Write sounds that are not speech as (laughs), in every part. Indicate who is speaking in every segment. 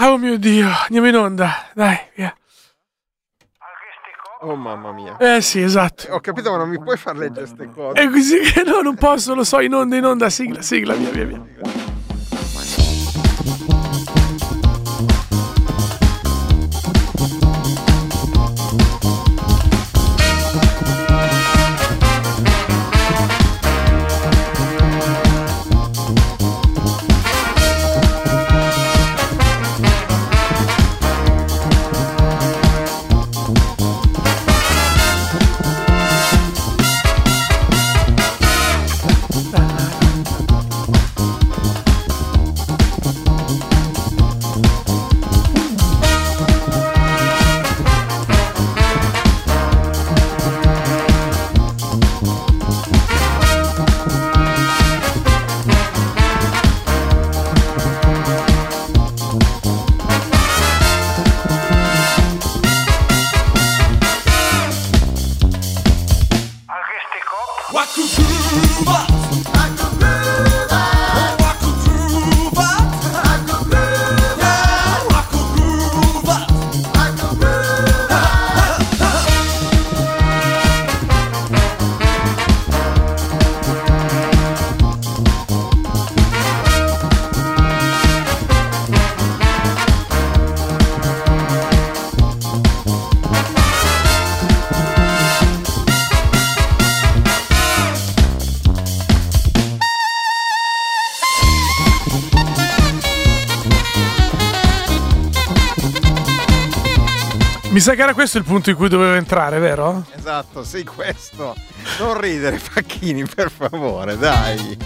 Speaker 1: Oh mio Dio, andiamo in onda. Dai, via.
Speaker 2: Oh mamma mia.
Speaker 1: Eh sì, esatto.
Speaker 2: Ho capito, ma non mi puoi far leggere queste cose.
Speaker 1: È così che no, non posso, lo so, in onda, in onda, sigla, sigla, via, via, via. Mi sa che era questo il punto in cui dovevo entrare, vero?
Speaker 2: Esatto, sei questo. Non ridere, Facchini, per favore, dai.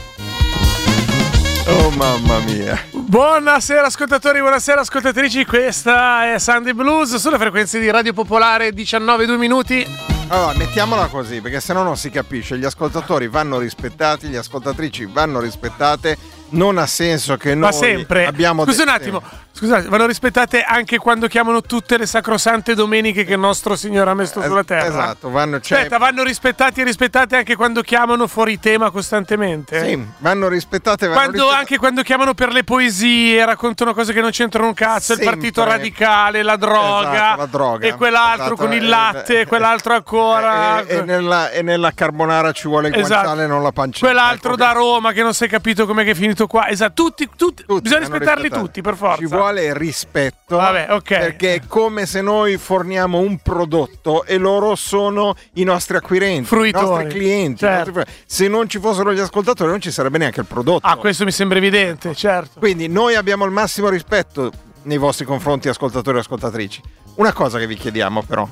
Speaker 2: Oh mamma mia.
Speaker 1: Buonasera ascoltatori, buonasera ascoltatrici, questa è Sunday Blues sulle frequenze di Radio Popolare 19 2 minuti.
Speaker 2: Allora, mettiamola così, perché se no non si capisce. Gli ascoltatori vanno rispettati, le ascoltatrici vanno rispettate. Non ha senso che noi
Speaker 1: Ma sempre.
Speaker 2: abbiamo
Speaker 1: Scusa un attimo, scusate, vanno rispettate anche quando chiamano tutte le sacrosante domeniche che il nostro Signore ha messo sulla terra.
Speaker 2: Esatto, vanno cioè,
Speaker 1: Aspetta, vanno rispettati e rispettate anche quando chiamano fuori tema costantemente.
Speaker 2: Sì, vanno rispettate, vanno
Speaker 1: Quando,
Speaker 2: rispettate.
Speaker 1: anche quando chiamano per le poesie, raccontano cose che non c'entrano un cazzo, il
Speaker 2: Sempre.
Speaker 1: partito radicale, la droga,
Speaker 2: Esatto, la droga.
Speaker 1: e quell'altro
Speaker 2: Esatto,
Speaker 1: con il latte,
Speaker 2: eh,
Speaker 1: quell'altro ancora.
Speaker 2: E, e nella, e nella carbonara ci vuole il
Speaker 1: Esatto.
Speaker 2: guanciale, non la pancetta.
Speaker 1: Quell'altro
Speaker 2: Ecco
Speaker 1: da Roma che non si è capito com'è che è finito qua. Esatto, tutti, tutti,
Speaker 2: tutti
Speaker 1: bisogna rispettarli
Speaker 2: rispettati.
Speaker 1: tutti, per forza.
Speaker 2: Ci vuole rispetto.
Speaker 1: Vabbè, ok.
Speaker 2: Perché è come se noi forniamo un prodotto e loro sono i nostri acquirenti,
Speaker 1: Fruitori.
Speaker 2: i nostri clienti. i
Speaker 1: Certo.
Speaker 2: nostri- Se non ci fossero gli ascoltatori, non ci sarebbe neanche il prodotto.
Speaker 1: Ah, questo mi sembra evidente, certo.
Speaker 2: Quindi noi abbiamo il massimo rispetto nei vostri confronti, ascoltatori e ascoltatrici. Una cosa che vi chiediamo, però.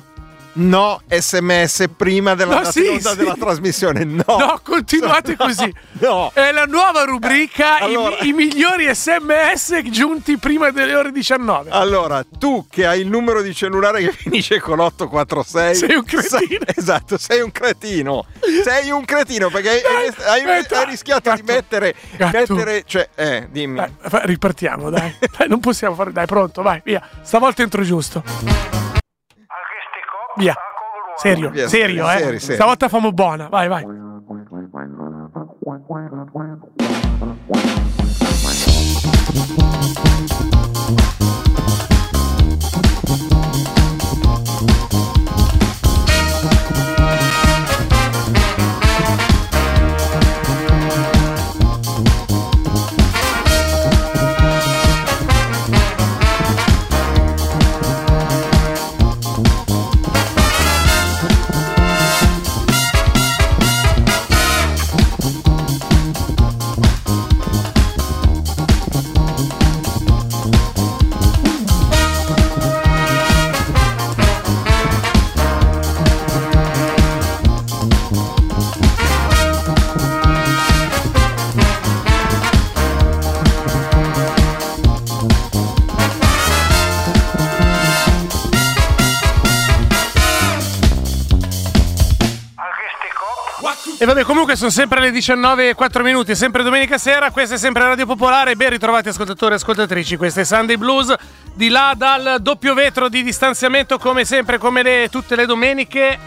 Speaker 2: No sms prima della
Speaker 1: No, sì, sì.
Speaker 2: della trasmissione. No.
Speaker 1: No, continuate (laughs) così.
Speaker 2: No.
Speaker 1: È la nuova rubrica i-
Speaker 2: Allora-
Speaker 1: i, migliori sms giunti prima delle ore 19.
Speaker 2: Allora, tu che hai il numero di cellulare che finisce con 846
Speaker 1: Sei un cretino.
Speaker 2: sei- esatto, sei un cretino. Sei un cretino perché hai,
Speaker 1: Dai,
Speaker 2: hai-
Speaker 1: aspetta.
Speaker 2: hai rischiato di
Speaker 1: Gatto.
Speaker 2: mettere,
Speaker 1: Gatto.
Speaker 2: mettere cioè, eh, dimmi.
Speaker 1: Dai, fa- ripartiamo, dai. (laughs) Dai, Non possiamo fare. Dai, pronto, vai, via. Stavolta entro giusto. Via. Serio,
Speaker 2: Via,
Speaker 1: serio, eh.
Speaker 2: seri, seri.
Speaker 1: Stavolta famo buona. Vai, vai. Comunque sono sempre le 19 e 4 minuti, sempre domenica sera, questa è sempre Radio Popolare, ben ritrovati ascoltatori e ascoltatrici, questa è Sunday Blues, di là dal doppio vetro di distanziamento come sempre, come le- tutte le domeniche.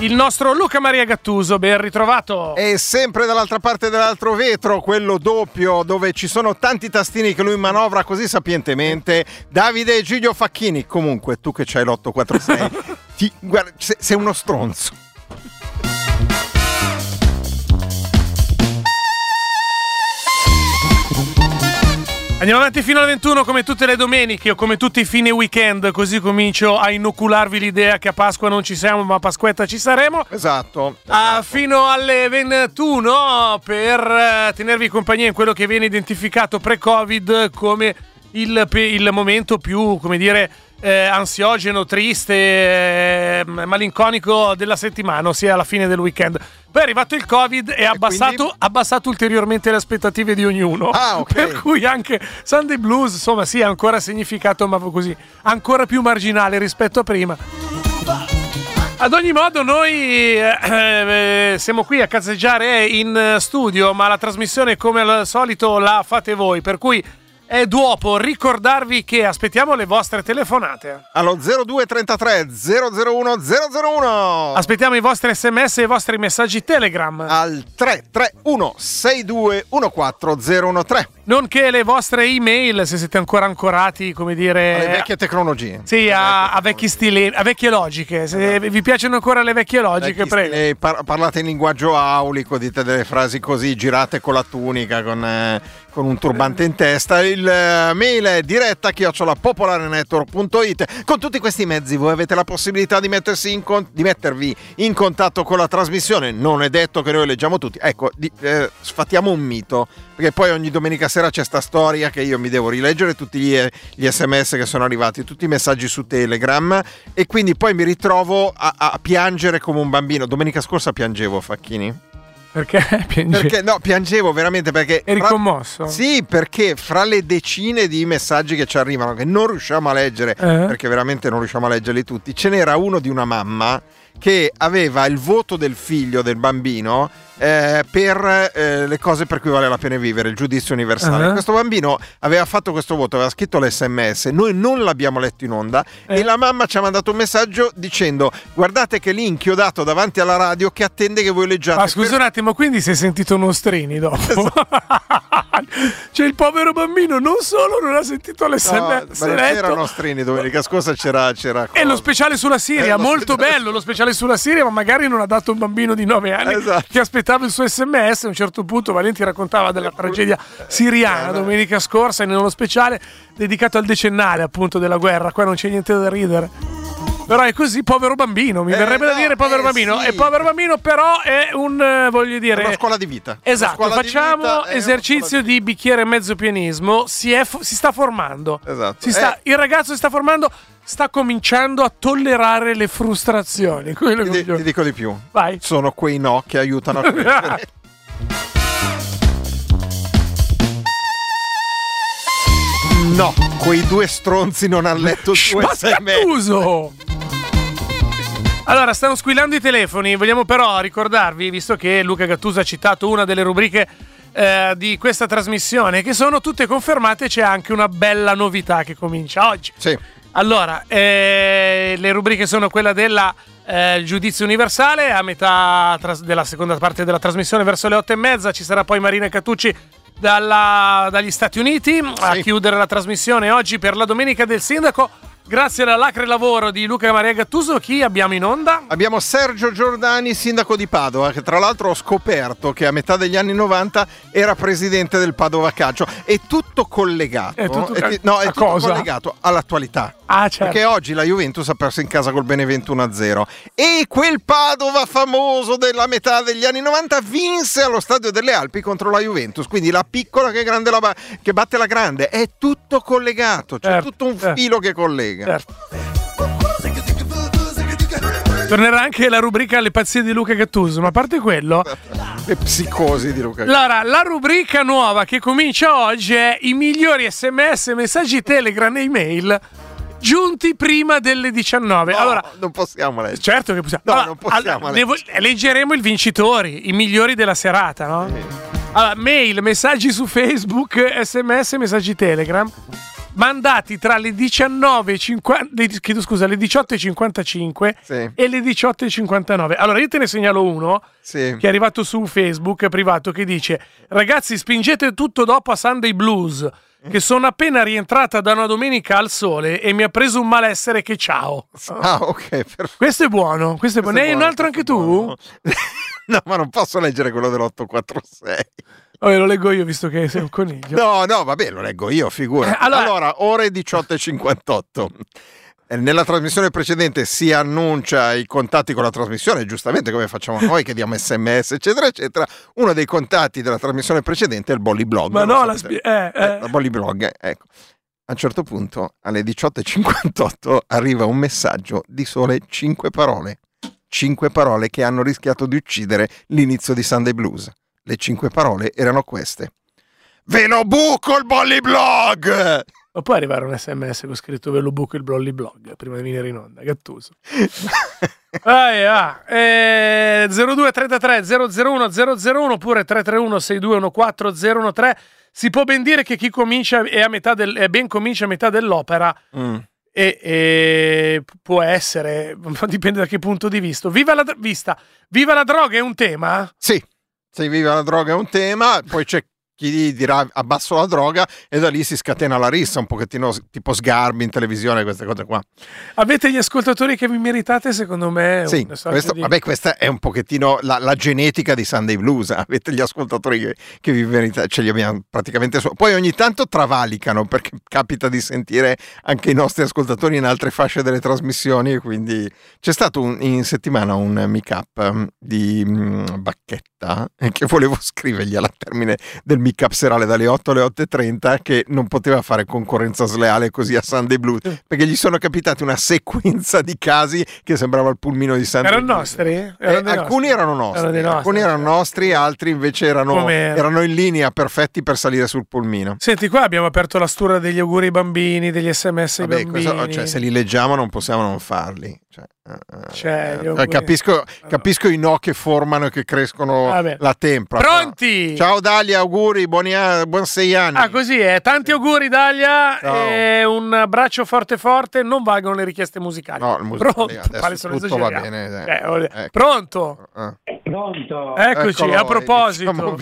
Speaker 1: il nostro Luca Maria Gattuso, ben ritrovato.
Speaker 2: E sempre dall'altra parte dell'altro vetro, quello doppio, dove ci sono tanti tastini che lui manovra così sapientemente, Davide Giglio Facchini. Comunque, tu che c'hai l'846, (laughs) ti, guarda, sei uno stronzo.
Speaker 1: Andiamo avanti fino alle 21 come tutte le domeniche o come tutti i fine weekend, così comincio a inocularvi l'idea che a Pasqua non ci siamo, ma a Pasquetta ci saremo.
Speaker 2: Esatto.
Speaker 1: Ah, fino alle 21 per eh, tenervi compagnia in quello che viene identificato pre-Covid come il, il momento più, come dire, eh, ansiogeno, triste, eh, malinconico della settimana, ossia alla fine del weekend. Poi è arrivato il Covid e ha abbassato, abbassato, ulteriormente le aspettative di ognuno.
Speaker 2: Ah, (laughs) okay.
Speaker 1: Per cui anche Sunday Blues, insomma, sì, ha ancora significato, ma così, ancora più marginale rispetto a prima. Ad ogni modo, noi eh, eh, siamo qui a cazzeggiare in studio, ma la trasmissione, come al solito, la fate voi. Per cui è dopo ricordarvi che aspettiamo le vostre telefonate.
Speaker 2: Allo 0233 001 001.
Speaker 1: Aspettiamo i vostri sms e i vostri messaggi Telegram.
Speaker 2: Al 331 6214013
Speaker 1: nonché le vostre email se siete ancora ancorati, come dire,
Speaker 2: alle vecchie tecnologie.
Speaker 1: Sì, a, a, vecchi stili, a vecchie logiche. Se esatto. vi piacciono ancora le vecchie logiche, vecchi prego.
Speaker 2: Stili, par- parlate in linguaggio aulico, dite delle frasi così, girate con la tunica, con, eh, con un turbante in testa. Il uh, mail è diretta chiocciolapopolarenetwork.it. Con tutti questi mezzi voi avete la possibilità di, in con- di, mettervi in contatto con la trasmissione. Non è detto che noi leggiamo tutti. Ecco, di, eh, sfattiamo un mito, perché poi ogni domenica sera c'è sta storia che io mi devo rileggere tutti gli, gli sms che sono arrivati, tutti i messaggi su Telegram e quindi poi mi ritrovo a, a piangere come un bambino. Domenica scorsa piangevo, Facchini.
Speaker 1: Perché (laughs)
Speaker 2: piangevo? Perché no, piangevo veramente perché.
Speaker 1: Eri fra... commosso?
Speaker 2: Sì, perché fra le decine di messaggi che ci arrivano, che non riusciamo a leggere, eh? perché veramente non riusciamo a leggerli tutti, ce n'era uno di una mamma che aveva il voto del figlio, del bambino, eh, per eh, le cose per cui vale la pena vivere, il giudizio universale. Uh-huh. Questo bambino aveva fatto questo voto, aveva scritto l'SMS, noi non l'abbiamo letto in onda eh. e la mamma ci ha mandato un messaggio dicendo guardate che lì inchiodato davanti alla radio che attende che voi leggiate.
Speaker 1: Ma scusa per... un attimo, quindi si è sentito nostrini dopo? Esatto. (laughs) cioè il povero bambino non solo non ha sentito l'SMS, no,
Speaker 2: c'era nostrini domenica scorsa c'era, c'era
Speaker 1: E lo speciale sulla Siria, eh, molto bello lo speciale (laughs) sulla Siria, ma magari non ha dato un bambino di 9 anni esatto. che aspettava il suo sms. A un certo punto Valenti raccontava della tragedia siriana domenica scorsa in uno speciale dedicato al decennale appunto della guerra. Qua non c'è niente da ridere. Però è così, povero bambino, mi eh, verrebbe no, da dire povero eh, bambino. Sì. E povero bambino però è un, eh, voglio dire...
Speaker 2: Una scuola di vita.
Speaker 1: Esatto, facciamo esercizio di, di, bicchiere e mezzo pianismo, si, è, si sta formando.
Speaker 2: Esatto.
Speaker 1: Si sta, eh. Il ragazzo si sta formando, sta cominciando a tollerare le frustrazioni.
Speaker 2: Ti, ti, dico di più.
Speaker 1: Vai.
Speaker 2: Sono quei no che aiutano a (laughs) crescere. no, quei due stronzi non hanno letto il tuo
Speaker 1: sms. Allora, stanno squillando i telefoni, vogliamo però ricordarvi, visto che Luca Gattuso ha citato una delle rubriche eh, di questa trasmissione, che sono tutte confermate, c'è anche una bella novità che comincia oggi.
Speaker 2: Sì.
Speaker 1: Allora, eh, le rubriche sono quella del eh, giudizio universale, a metà tras- della seconda parte della trasmissione, verso le otto e mezza, ci sarà poi Marina Catucci dalla, dagli Stati Uniti sì. a chiudere la trasmissione oggi per la Domenica del Sindaco Grazie all'alacre lavoro di Luca Maria Gattuso, chi abbiamo in onda?
Speaker 2: Abbiamo Sergio Giordani, sindaco di Padova, che tra l'altro ho scoperto che a metà degli anni 90 era presidente del Padova Calcio. È tutto collegato.
Speaker 1: È tutto,
Speaker 2: è, no, è tutto collegato all'attualità.
Speaker 1: Ah, certo.
Speaker 2: Perché oggi la Juventus ha perso in casa col Benevento 1-0 e quel Padova famoso della metà degli anni 90 vinse allo Stadio delle Alpi contro la Juventus. Quindi la piccola che, la, che batte la grande. È tutto collegato, c'è certo, tutto un certo. filo che collega. Certo.
Speaker 1: Tornerà anche la rubrica Le pazzie di Luca Gattuso, ma a parte quello...
Speaker 2: Le psicosi di Luca Gattuso.
Speaker 1: Allora, la rubrica nuova che comincia oggi è i migliori sms, messaggi Telegram e email giunti prima delle 19.
Speaker 2: No,
Speaker 1: allora,
Speaker 2: non possiamo leggere.
Speaker 1: Certo che possiamo.
Speaker 2: No,
Speaker 1: allora,
Speaker 2: non possiamo
Speaker 1: allora, leggeremo i vincitori, i migliori della serata, no? Sì. Allora, mail, messaggi su Facebook, sms, messaggi Telegram mandati tra le 19.50 chiedo scusa, le 18.55 sì. e le 18.59. Allora io te ne segnalo uno sì. che è arrivato su Facebook privato che dice "Ragazzi, spingete tutto dopo a Sunday Blues" che sono appena rientrata da una domenica al sole e mi ha preso un malessere che ciao.
Speaker 2: Ah, ok. Perfetto.
Speaker 1: Questo è buono. Questo è buono. Ne hai un altro anche tu? (laughs)
Speaker 2: no, ma non posso leggere quello dell'846.
Speaker 1: Oh, lo leggo io visto che sei un coniglio.
Speaker 2: No, no, vabbè, lo leggo io, figura. Eh, allora... allora, ore 18.58. Eh, nella trasmissione precedente si annuncia i contatti con la trasmissione, giustamente come facciamo noi che diamo sms, eccetera, eccetera. Uno dei contatti della trasmissione precedente è il Bolly Blog.
Speaker 1: Ma no, la spie- eh,
Speaker 2: eh. eh Bolly Blog, ecco. A un certo punto, alle 18.58, arriva un messaggio di sole 5 parole. 5 parole che hanno rischiato di uccidere l'inizio di Sunday Blues. Le 5 parole erano queste. Ve lo buco il Bolly Blog!
Speaker 1: Ma può arrivare un sms con scritto ve lo buco il Blolly Blog prima di venire in onda, gattuso. (laughs) ah, ah. Eh, 0233 001 001 oppure 331 6214 013 si può ben dire che chi comincia è, a metà del, è ben comincia a metà dell'opera mm. e, e, può essere, (laughs) dipende da che punto di vista. Viva la, vista. Viva la droga è un tema?
Speaker 2: Sì, sì, viva la droga è un tema, poi c'è chi dirà abbasso la droga e da lì si scatena la rissa, un pochettino tipo sgarbi in televisione, queste cose qua.
Speaker 1: Avete gli ascoltatori che vi meritate, secondo me?
Speaker 2: Sì, questo, di... vabbè, questa è un pochettino la, la, genetica di Sunday Blues, avete gli ascoltatori che, che vi meritate, ce li abbiamo praticamente su. Poi ogni tanto travalicano perché capita di sentire anche i nostri ascoltatori in altre fasce delle trasmissioni, quindi c'è stato un, in settimana un meet-up um, di um, Bacchetta eh, che volevo (laughs) scrivergli alla termine del mica serale dalle 8 alle 8.30 che non poteva fare concorrenza sleale così a Sunday Blues perché gli sono capitati una sequenza di casi che sembrava il pulmino di Sunday
Speaker 1: erano Blues. nostri? Erano
Speaker 2: eh, alcuni nostri. erano nostri, erano nostri alcuni erano nostri, altri invece erano, erano, in linea perfetti per salire sul pulmino.
Speaker 1: Senti, qua abbiamo aperto la stura degli auguri ai bambini, degli sms ai Vabbè, bambini. Questo,
Speaker 2: cioè, se li leggiamo non possiamo non farli. Cioè, cioè, eh, capisco, capisco, i no che formano e che crescono Vabbè. la tempra.
Speaker 1: Pronti?
Speaker 2: Però. Ciao Dalia, auguri, buoni, buon sei anni.
Speaker 1: Ah, così è. Tanti auguri, Dalia. E un abbraccio forte, forte. Non valgono le richieste musicali.
Speaker 2: No, il musicale, Pronto? tutto va bene.
Speaker 1: Eh, ecco. Pronto?
Speaker 3: Eh. Pronto.
Speaker 1: Eccoci, Eccolo, a proposito. Diciamo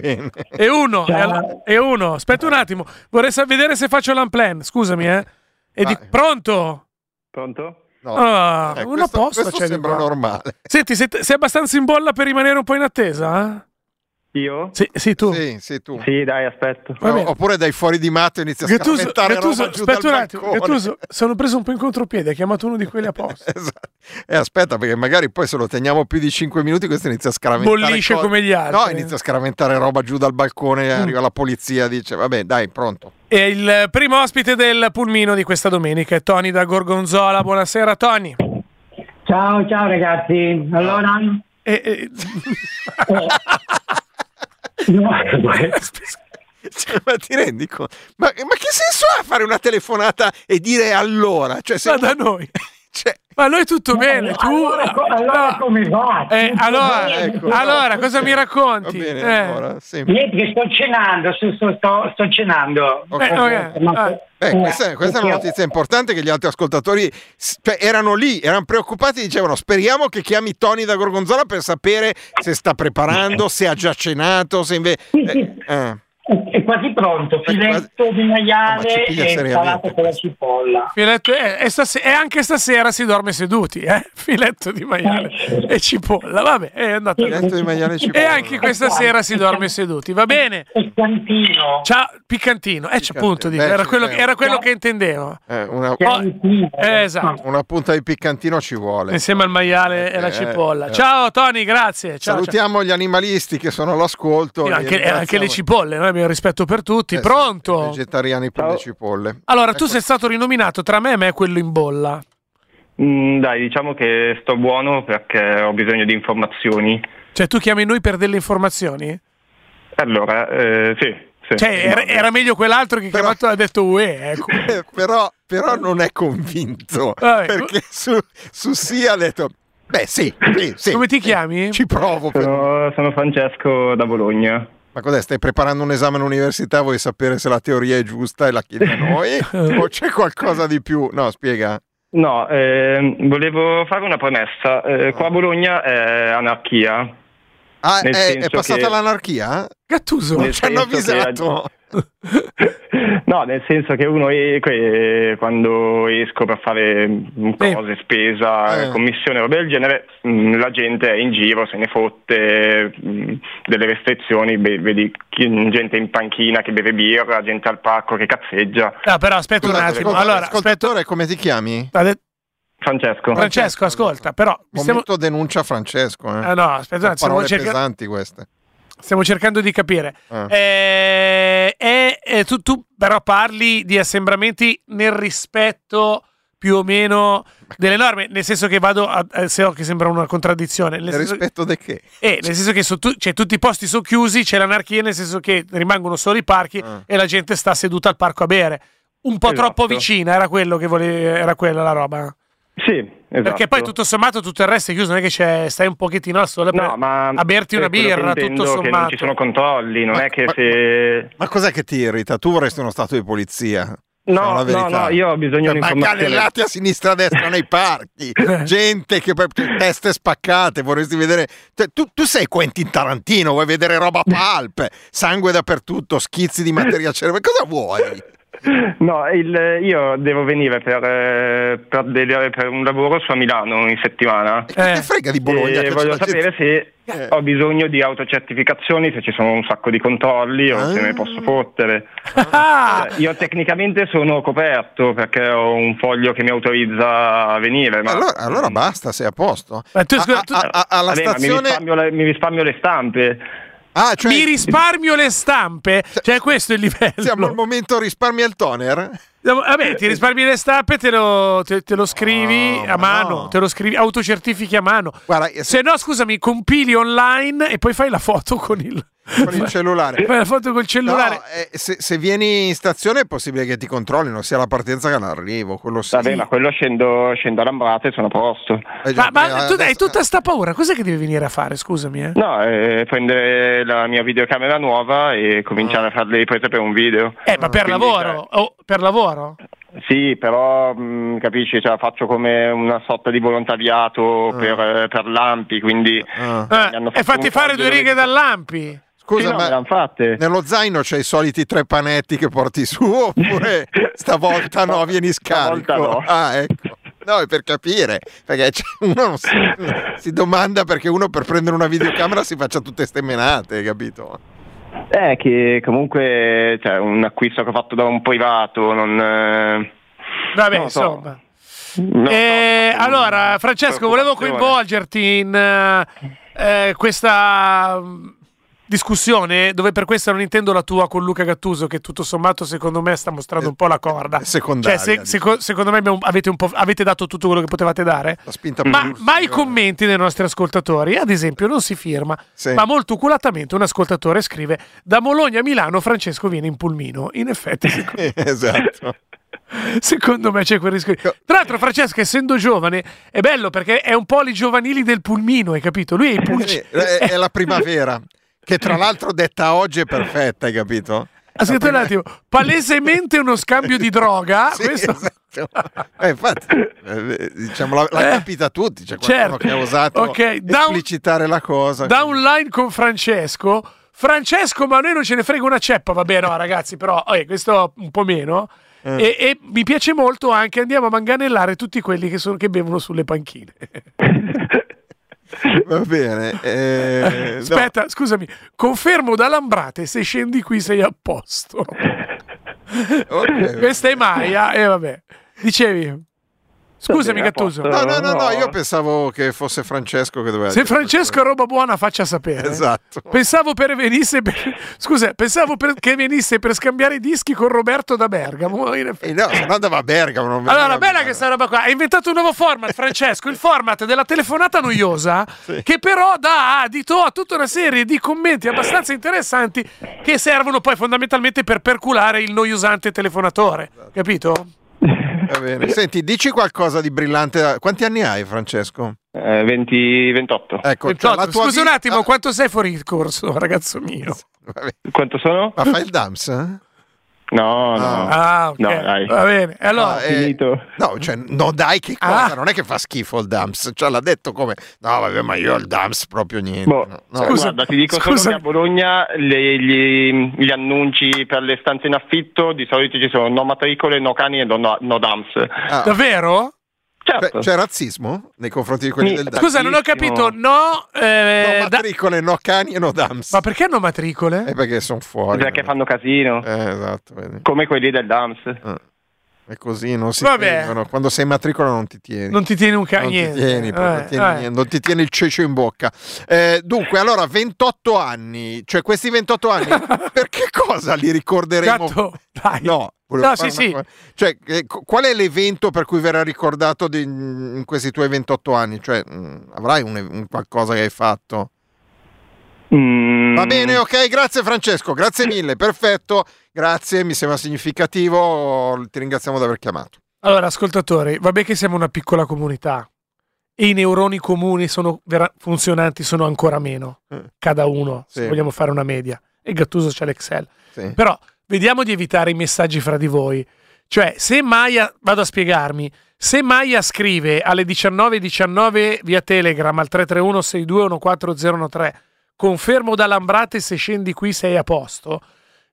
Speaker 1: e uno, e uno. Aspetta un attimo. Vorrei vedere se faccio l'unplan. Scusami, eh. E di... Pronto?
Speaker 3: Pronto?
Speaker 2: No. Ah, eh, una questo, posta questo sembra normale.
Speaker 1: Senti, sei, sei, abbastanza in bolla per rimanere un po' in attesa? Eh?
Speaker 3: Io?
Speaker 1: Sì, sì, tu.
Speaker 2: Sì, sì, tu.
Speaker 3: Sì, dai, aspetto.
Speaker 2: No, oppure dai fuori di matto e inizia a Gattuso, Gattuso, aspetta un attimo,
Speaker 1: Gattuso, sono preso un po' in contropiede, ha chiamato uno di quelli (laughs) apposta.
Speaker 2: esatto. E aspetta, perché magari poi se lo teniamo più di 5 minuti questo inizia a scaraventare
Speaker 1: Bollisce come gli altri.
Speaker 2: No, inizia a scaraventare roba giù dal balcone, mm. arriva la polizia, dice vabbè, dai, pronto.
Speaker 1: E il primo ospite del pulmino di questa domenica è Tony da Gorgonzola. Buonasera Tony.
Speaker 4: Ciao, ciao ragazzi. Allora... Eh, eh. (laughs) (laughs)
Speaker 2: no, (laughs) cioè, ma ti rendi conto? Ma, ma, che senso ha fare una telefonata e dire allora? Cioè,
Speaker 1: se ma da noi. Cioè, ma noi tutto no, bene, tu...
Speaker 4: Allora, allora no. come va?
Speaker 1: Eh, allora, ecco, allora, cosa mi racconti?
Speaker 2: Va bene, eh. allora,
Speaker 4: Niente, che sto cenando, sto, sto, sto cenando.
Speaker 2: Okay. Eh, okay. Ah. Eh, questa, questa, è una notizia importante che gli altri ascoltatori cioè, erano lì, erano preoccupati, dicevano speriamo che chiami Tony da Gorgonzola per sapere se sta preparando, se ha già cenato, se invece...
Speaker 4: Sì, sì. Eh. È quasi pronto, filetto di maiale e salato con la cipolla.
Speaker 1: Filetto, eh, e, stas- e, anche stasera si dorme seduti, eh? (laughs) Filetto di maiale eh, e cipolla, vabbè, è andato.
Speaker 2: Filetto di maiale e cipolla.
Speaker 1: E anche questa sera si dorme seduti, va bene?
Speaker 4: Piccantino.
Speaker 1: Ciao, piccantino, eh, appunto, dico, era quello, era quello che intendevo.
Speaker 2: Eh, una,
Speaker 1: oh, eh, esatto.
Speaker 2: una punta di piccantino ci vuole.
Speaker 1: Insieme al maiale e la eh, cipolla. Ciao Tony, grazie. Ciao,
Speaker 2: Salutiamo
Speaker 1: ciao.
Speaker 2: gli animalisti che sono all'ascolto.
Speaker 1: Anche, anche le cipolle, no? Abbiamo rispetto per tutti. Eh, Pronto?
Speaker 2: Sì, vegetariani per le cipolle.
Speaker 1: Allora, ecco. tu sei stato rinominato tra me e me quello in bolla.
Speaker 3: Mm, dai, diciamo che sto buono perché ho bisogno di informazioni.
Speaker 1: Cioè, tu chiami noi per delle informazioni?
Speaker 3: Allora, eh, sì. Sì,
Speaker 1: cioè, era, era, meglio quell'altro che però, chiamato ha detto UE. Ecco. (laughs)
Speaker 2: però, però, non è convinto Vabbè. perché su, su sì ha detto Beh, sì, sì, sì,
Speaker 1: Come ti chiami?
Speaker 2: Ci provo.
Speaker 3: Sono, sono Francesco da Bologna.
Speaker 2: Ma cos'è? Stai preparando un esame all'università? Vuoi sapere se la teoria è giusta e la chiedi a noi? (laughs) o c'è qualcosa di più? No, spiega.
Speaker 3: No, eh, volevo fare una premessa. Eh, qua a Bologna è anarchia.
Speaker 2: Ah, è, è, passata che... l'anarchia?
Speaker 1: Gattuso,
Speaker 2: non ci hanno avvisato. (laughs)
Speaker 3: no, nel senso che uno è, quando esco per fare cose, eh. spesa, eh. commissione, roba del genere, mm, la gente è in giro, se ne fotte mm, delle restrizioni, vedi gente in panchina che beve birra, gente al parco che cazzeggia.
Speaker 1: No, però aspetta Scusate, un attimo. Allora,
Speaker 2: aspetta... come ti chiami?
Speaker 3: Francesco.
Speaker 1: Francesco, ascolta, però...
Speaker 2: Stiamo... denuncia Francesco. Eh.
Speaker 1: Ah, no, aspetta un attimo.
Speaker 2: Parole cerca... pesanti queste.
Speaker 1: Stiamo cercando di capire. Ah. Eh, eh, tu, tu, però parli di assembramenti nel rispetto più o meno delle norme, nel senso che vado a, a se ho che sembra una contraddizione.
Speaker 2: Nel, rispetto di che?
Speaker 1: Eh, nel senso che su, tu, cioè, tutti i posti sono chiusi, c'è l'anarchia, nel senso che rimangono solo i parchi ah. e la gente sta seduta al parco a bere. Un po' esatto. troppo vicina, era quello che volevi, era quella la roba.
Speaker 3: Sì, esatto.
Speaker 1: Perché poi tutto sommato tutto il resto è chiuso, non è che stai un pochettino al sole no, ma a berti una birra, tutto sommato.
Speaker 3: non ci sono controlli, non ma, è che
Speaker 2: ma,
Speaker 3: se...
Speaker 2: Ma cos'è che ti irrita? Tu vorresti uno stato di polizia?
Speaker 3: No, no, no, io ho bisogno di
Speaker 2: informazioni. Ma cannellati a sinistra e a destra nei parchi, (laughs) gente che teste spaccate, vorresti vedere... Cioè, tu, tu, sei Quentin Tarantino, vuoi vedere roba (laughs) palpe, sangue dappertutto, schizzi di materia cerebrale, cosa vuoi?
Speaker 3: No, il, io devo venire per, eh, per, per, un lavoro su a Milano in settimana.
Speaker 2: Eh. che frega di Bologna?
Speaker 3: E voglio sapere se eh. ho bisogno di autocertificazioni, se ci sono un sacco di controlli o ah. se ne posso fottere. Ah. Io tecnicamente sono coperto perché ho un foglio che mi autorizza a venire. Ma...
Speaker 2: Allora, allora basta, sei a posto.
Speaker 1: Ma tu, a, a,
Speaker 3: a, alla Vabbè, stazione... mi, risparmio le, mi risparmio le stampe.
Speaker 1: Ah, cioè... Mi risparmio le stampe? Cioè, questo è il livello.
Speaker 2: Siamo al momento risparmia il toner?
Speaker 1: Vabbè, ti risparmi le stampe, te lo, te, te lo scrivi no, a mano, no. te lo scrivi, autocertifichi a mano. Guarda, se... se no, scusami, compili online e poi fai la foto con il,
Speaker 2: con il cellulare.
Speaker 1: Fai la foto col cellulare.
Speaker 2: No, eh, se, se, vieni in stazione è possibile che ti controllino sia la partenza che l'arrivo. Quello sì.
Speaker 3: Vabbè, ma quello scendo, scendo a Lambrate e sono a posto.
Speaker 1: Eh, ma, ma tu hai tutta sta paura, cos'è che devi venire a fare? Scusami. Eh?
Speaker 3: No, eh, prendere la mia videocamera nuova e cominciare oh. a fare le riprese per un video.
Speaker 1: Eh, ma per Quindi, lavoro? Cioè... Oh, per lavoro?
Speaker 3: Sì, però mh, capisci, cioè, faccio come una sorta di volontariato uh. per, per, l'Ampi, quindi...
Speaker 1: Uh. Eh, e fatti fare due righe dall'Ampi.
Speaker 2: Scusa, sì, no, ma nello zaino c'hai i soliti tre panetti che porti su oppure (laughs) stavolta no, vieni scarico?
Speaker 3: No.
Speaker 2: Ah, ecco. No, è per capire, perché uno si, si, domanda perché uno per prendere una videocamera si faccia tutte ste menate, capito?
Speaker 3: Eh, che comunque cioè, un acquisto che ho fatto da un privato, non... Eh,
Speaker 1: Vabbè, non so. insomma. No, eh, no, no, allora, Francesco, volevo coinvolgerti in eh, questa discussione dove per questo non intendo la tua con Luca Gattuso che tutto sommato secondo me sta mostrando un po' la corda
Speaker 2: secondaria
Speaker 1: cioè, se, seco, secondo me avete, avete, dato tutto quello che potevate dare ma, ma i commenti dei nostri ascoltatori ad esempio non si firma sì. ma molto culatamente un ascoltatore scrive da Bologna a Milano Francesco viene in pulmino in effetti (laughs)
Speaker 2: secondo... esatto (laughs)
Speaker 1: Secondo me c'è quel rischio. Tra l'altro, Francesco, essendo giovane, è bello perché è un po' li giovanili del pulmino, hai capito? Lui è il pulcino.
Speaker 2: È, è la primavera. (laughs) Che tra l'altro detta oggi è perfetta, hai capito?
Speaker 1: Aspetta un attimo, palesemente uno scambio di droga.
Speaker 2: sì, questo... esatto. eh, infatti, eh, diciamo, l'ha, l'ha eh, capita tutti. C'è qualcuno certo. che ha osato okay. esplicitare un, la cosa.
Speaker 1: Da un line con Francesco. Francesco, ma a noi non ce ne frega una ceppa. Vabbè, no, ragazzi, però oh, questo un po' meno. Eh. E, e, mi piace molto anche andiamo a manganellare tutti quelli che, sono, che bevono sulle panchine. (laughs) (laughs)
Speaker 2: Va bene. Eh,
Speaker 1: Aspetta, no. scusami, confermo da Lambrate, se scendi qui sei a posto. (laughs) okay, Questa è Maia e eh, vabbè. Dicevi... Scusami, Gattuso.
Speaker 2: No, no, no, no, io pensavo che fosse Francesco che doveva
Speaker 1: Se Francesco è roba buona, faccia sapere.
Speaker 2: Esatto.
Speaker 1: Pensavo per venisse per... Scusa, pensavo per... che venisse per scambiare i dischi con Roberto da Bergamo.
Speaker 2: Eh no, se no andava a Bergamo. Non
Speaker 1: allora, bella questa roba qua. Ha inventato un nuovo format, Francesco, il format della telefonata noiosa, sì. che però dà adito a tutta una serie di commenti abbastanza interessanti che servono poi fondamentalmente per perculare il noiosante telefonatore. Esatto. Capito? (laughs)
Speaker 2: Va bene. Senti, dici qualcosa di brillante. Quanti anni hai, Francesco?
Speaker 3: Eh, 20, 28.
Speaker 1: Ecco, 28. Cioè, Scusa vita... un attimo, quanto sei fuori corso, ragazzo mio? (laughs)
Speaker 3: Quanto sono?
Speaker 2: Ma fai il Dams? Eh?
Speaker 3: No, no.
Speaker 1: Ah, ok. No, dai. Va bene. Allora,
Speaker 3: ah, eh, finito.
Speaker 2: No, cioè, no, dai, che cosa? Ah. Non è che fa schifo il Dumps. Cioè, l'ha detto come. No, vabbè, ma io il Dumps proprio niente. Boh, no.
Speaker 3: No. Scusa, guarda, ti dico scusa. solo che a Bologna le, gli, gli, annunci per le stanze in affitto di solito ci sono no matricole, no cani e no, no Dumps.
Speaker 1: Ah. Davvero?
Speaker 3: Certo.
Speaker 2: C'è razzismo nei confronti di quelli sì, del DAMS?
Speaker 1: Scusa, non ho capito. No,
Speaker 2: eh, no matricole, da... no cani e no DAMS.
Speaker 1: Ma perché no matricole?
Speaker 2: Eh perché sono fuori.
Speaker 3: Perché no? fanno casino.
Speaker 2: Eh, esatto. Vedi.
Speaker 3: Come quelli del DAMS. Eh.
Speaker 2: È così, non si Vabbè. tengono. Quando sei in matricola non ti tieni.
Speaker 1: Non ti tieni un cazzo.
Speaker 2: Non, ti tieni, eh, tieni, eh. non ti tieni il cecio in bocca. Eh, dunque, allora, 28 anni. Cioè, questi 28 anni, (laughs) per che cosa li ricorderemo?
Speaker 1: Gatto, dai.
Speaker 2: No,
Speaker 1: no sì, sì.
Speaker 2: Cioè, eh, qual è l'evento per cui verrà ricordato di, in questi tuoi 28 anni? Cioè, mh, mm, avrai un, un qualcosa che hai fatto?
Speaker 3: Mm.
Speaker 2: Va bene, ok, grazie Francesco, grazie mille, perfetto, grazie, mi sembra significativo, ti ringraziamo di aver chiamato.
Speaker 1: Allora, ascoltatori, vabbè che siamo una piccola comunità e i neuroni comuni sono vera- funzionanti sono ancora meno, eh. cada uno, sì. se vogliamo fare una media, e Gattuso c'è l'Excel. Sì. Però vediamo di evitare i messaggi fra di voi. Cioè, se Maya, vado a spiegarmi, se Maya scrive alle 19.19 19 via Telegram al 331 6214013 confermo da Lambrate se scendi qui sei a posto.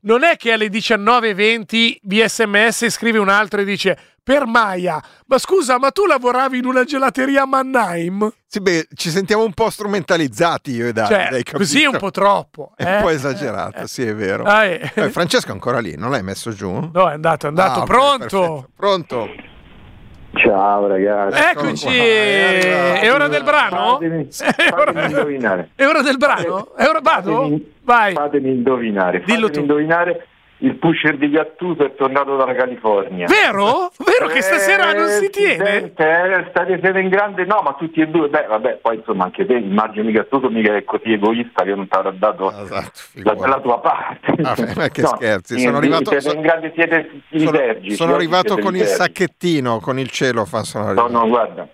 Speaker 1: Non è che alle 19.20 via sms scrive un altro e dice per Maya, ma scusa, ma tu lavoravi in una gelateria a Mannheim?
Speaker 2: Sì, beh, ci sentiamo un po' strumentalizzati io e Davide.
Speaker 1: Cioè, così è un po' troppo.
Speaker 2: È un po' eh? esagerato, eh, sì, è vero.
Speaker 1: Ah, eh.
Speaker 2: Eh, Francesco è ancora lì, non l'hai messo giù?
Speaker 1: No, è andato, è andato. Ah, Pronto?
Speaker 2: Okay, Pronto?
Speaker 5: Ciao ragazzi.
Speaker 1: Eccoci. È ora del brano?
Speaker 5: Fatemi, (laughs) fatemi indovinare.
Speaker 1: È ora del brano? È ora vado?
Speaker 5: Fatemi, Vai. Fatemi indovinare. Dillo fatemi tu. indovinare il pusher di Gattuso è tornato dalla California.
Speaker 1: Vero? Vero che stasera non si tiene?
Speaker 5: Eh, state siete in grande, no, ma tutti e due, beh, vabbè, poi insomma anche te immagini di Gattuso mica è così egoista che non ti avrà dato esatto, la, la, tua parte.
Speaker 2: Ah, ma che (laughs) no, scherzi, sono arrivato,
Speaker 5: siete in grande, siete
Speaker 2: sono, sono arrivato con il sacchettino, con il cielo fa
Speaker 5: sono No, no, guarda.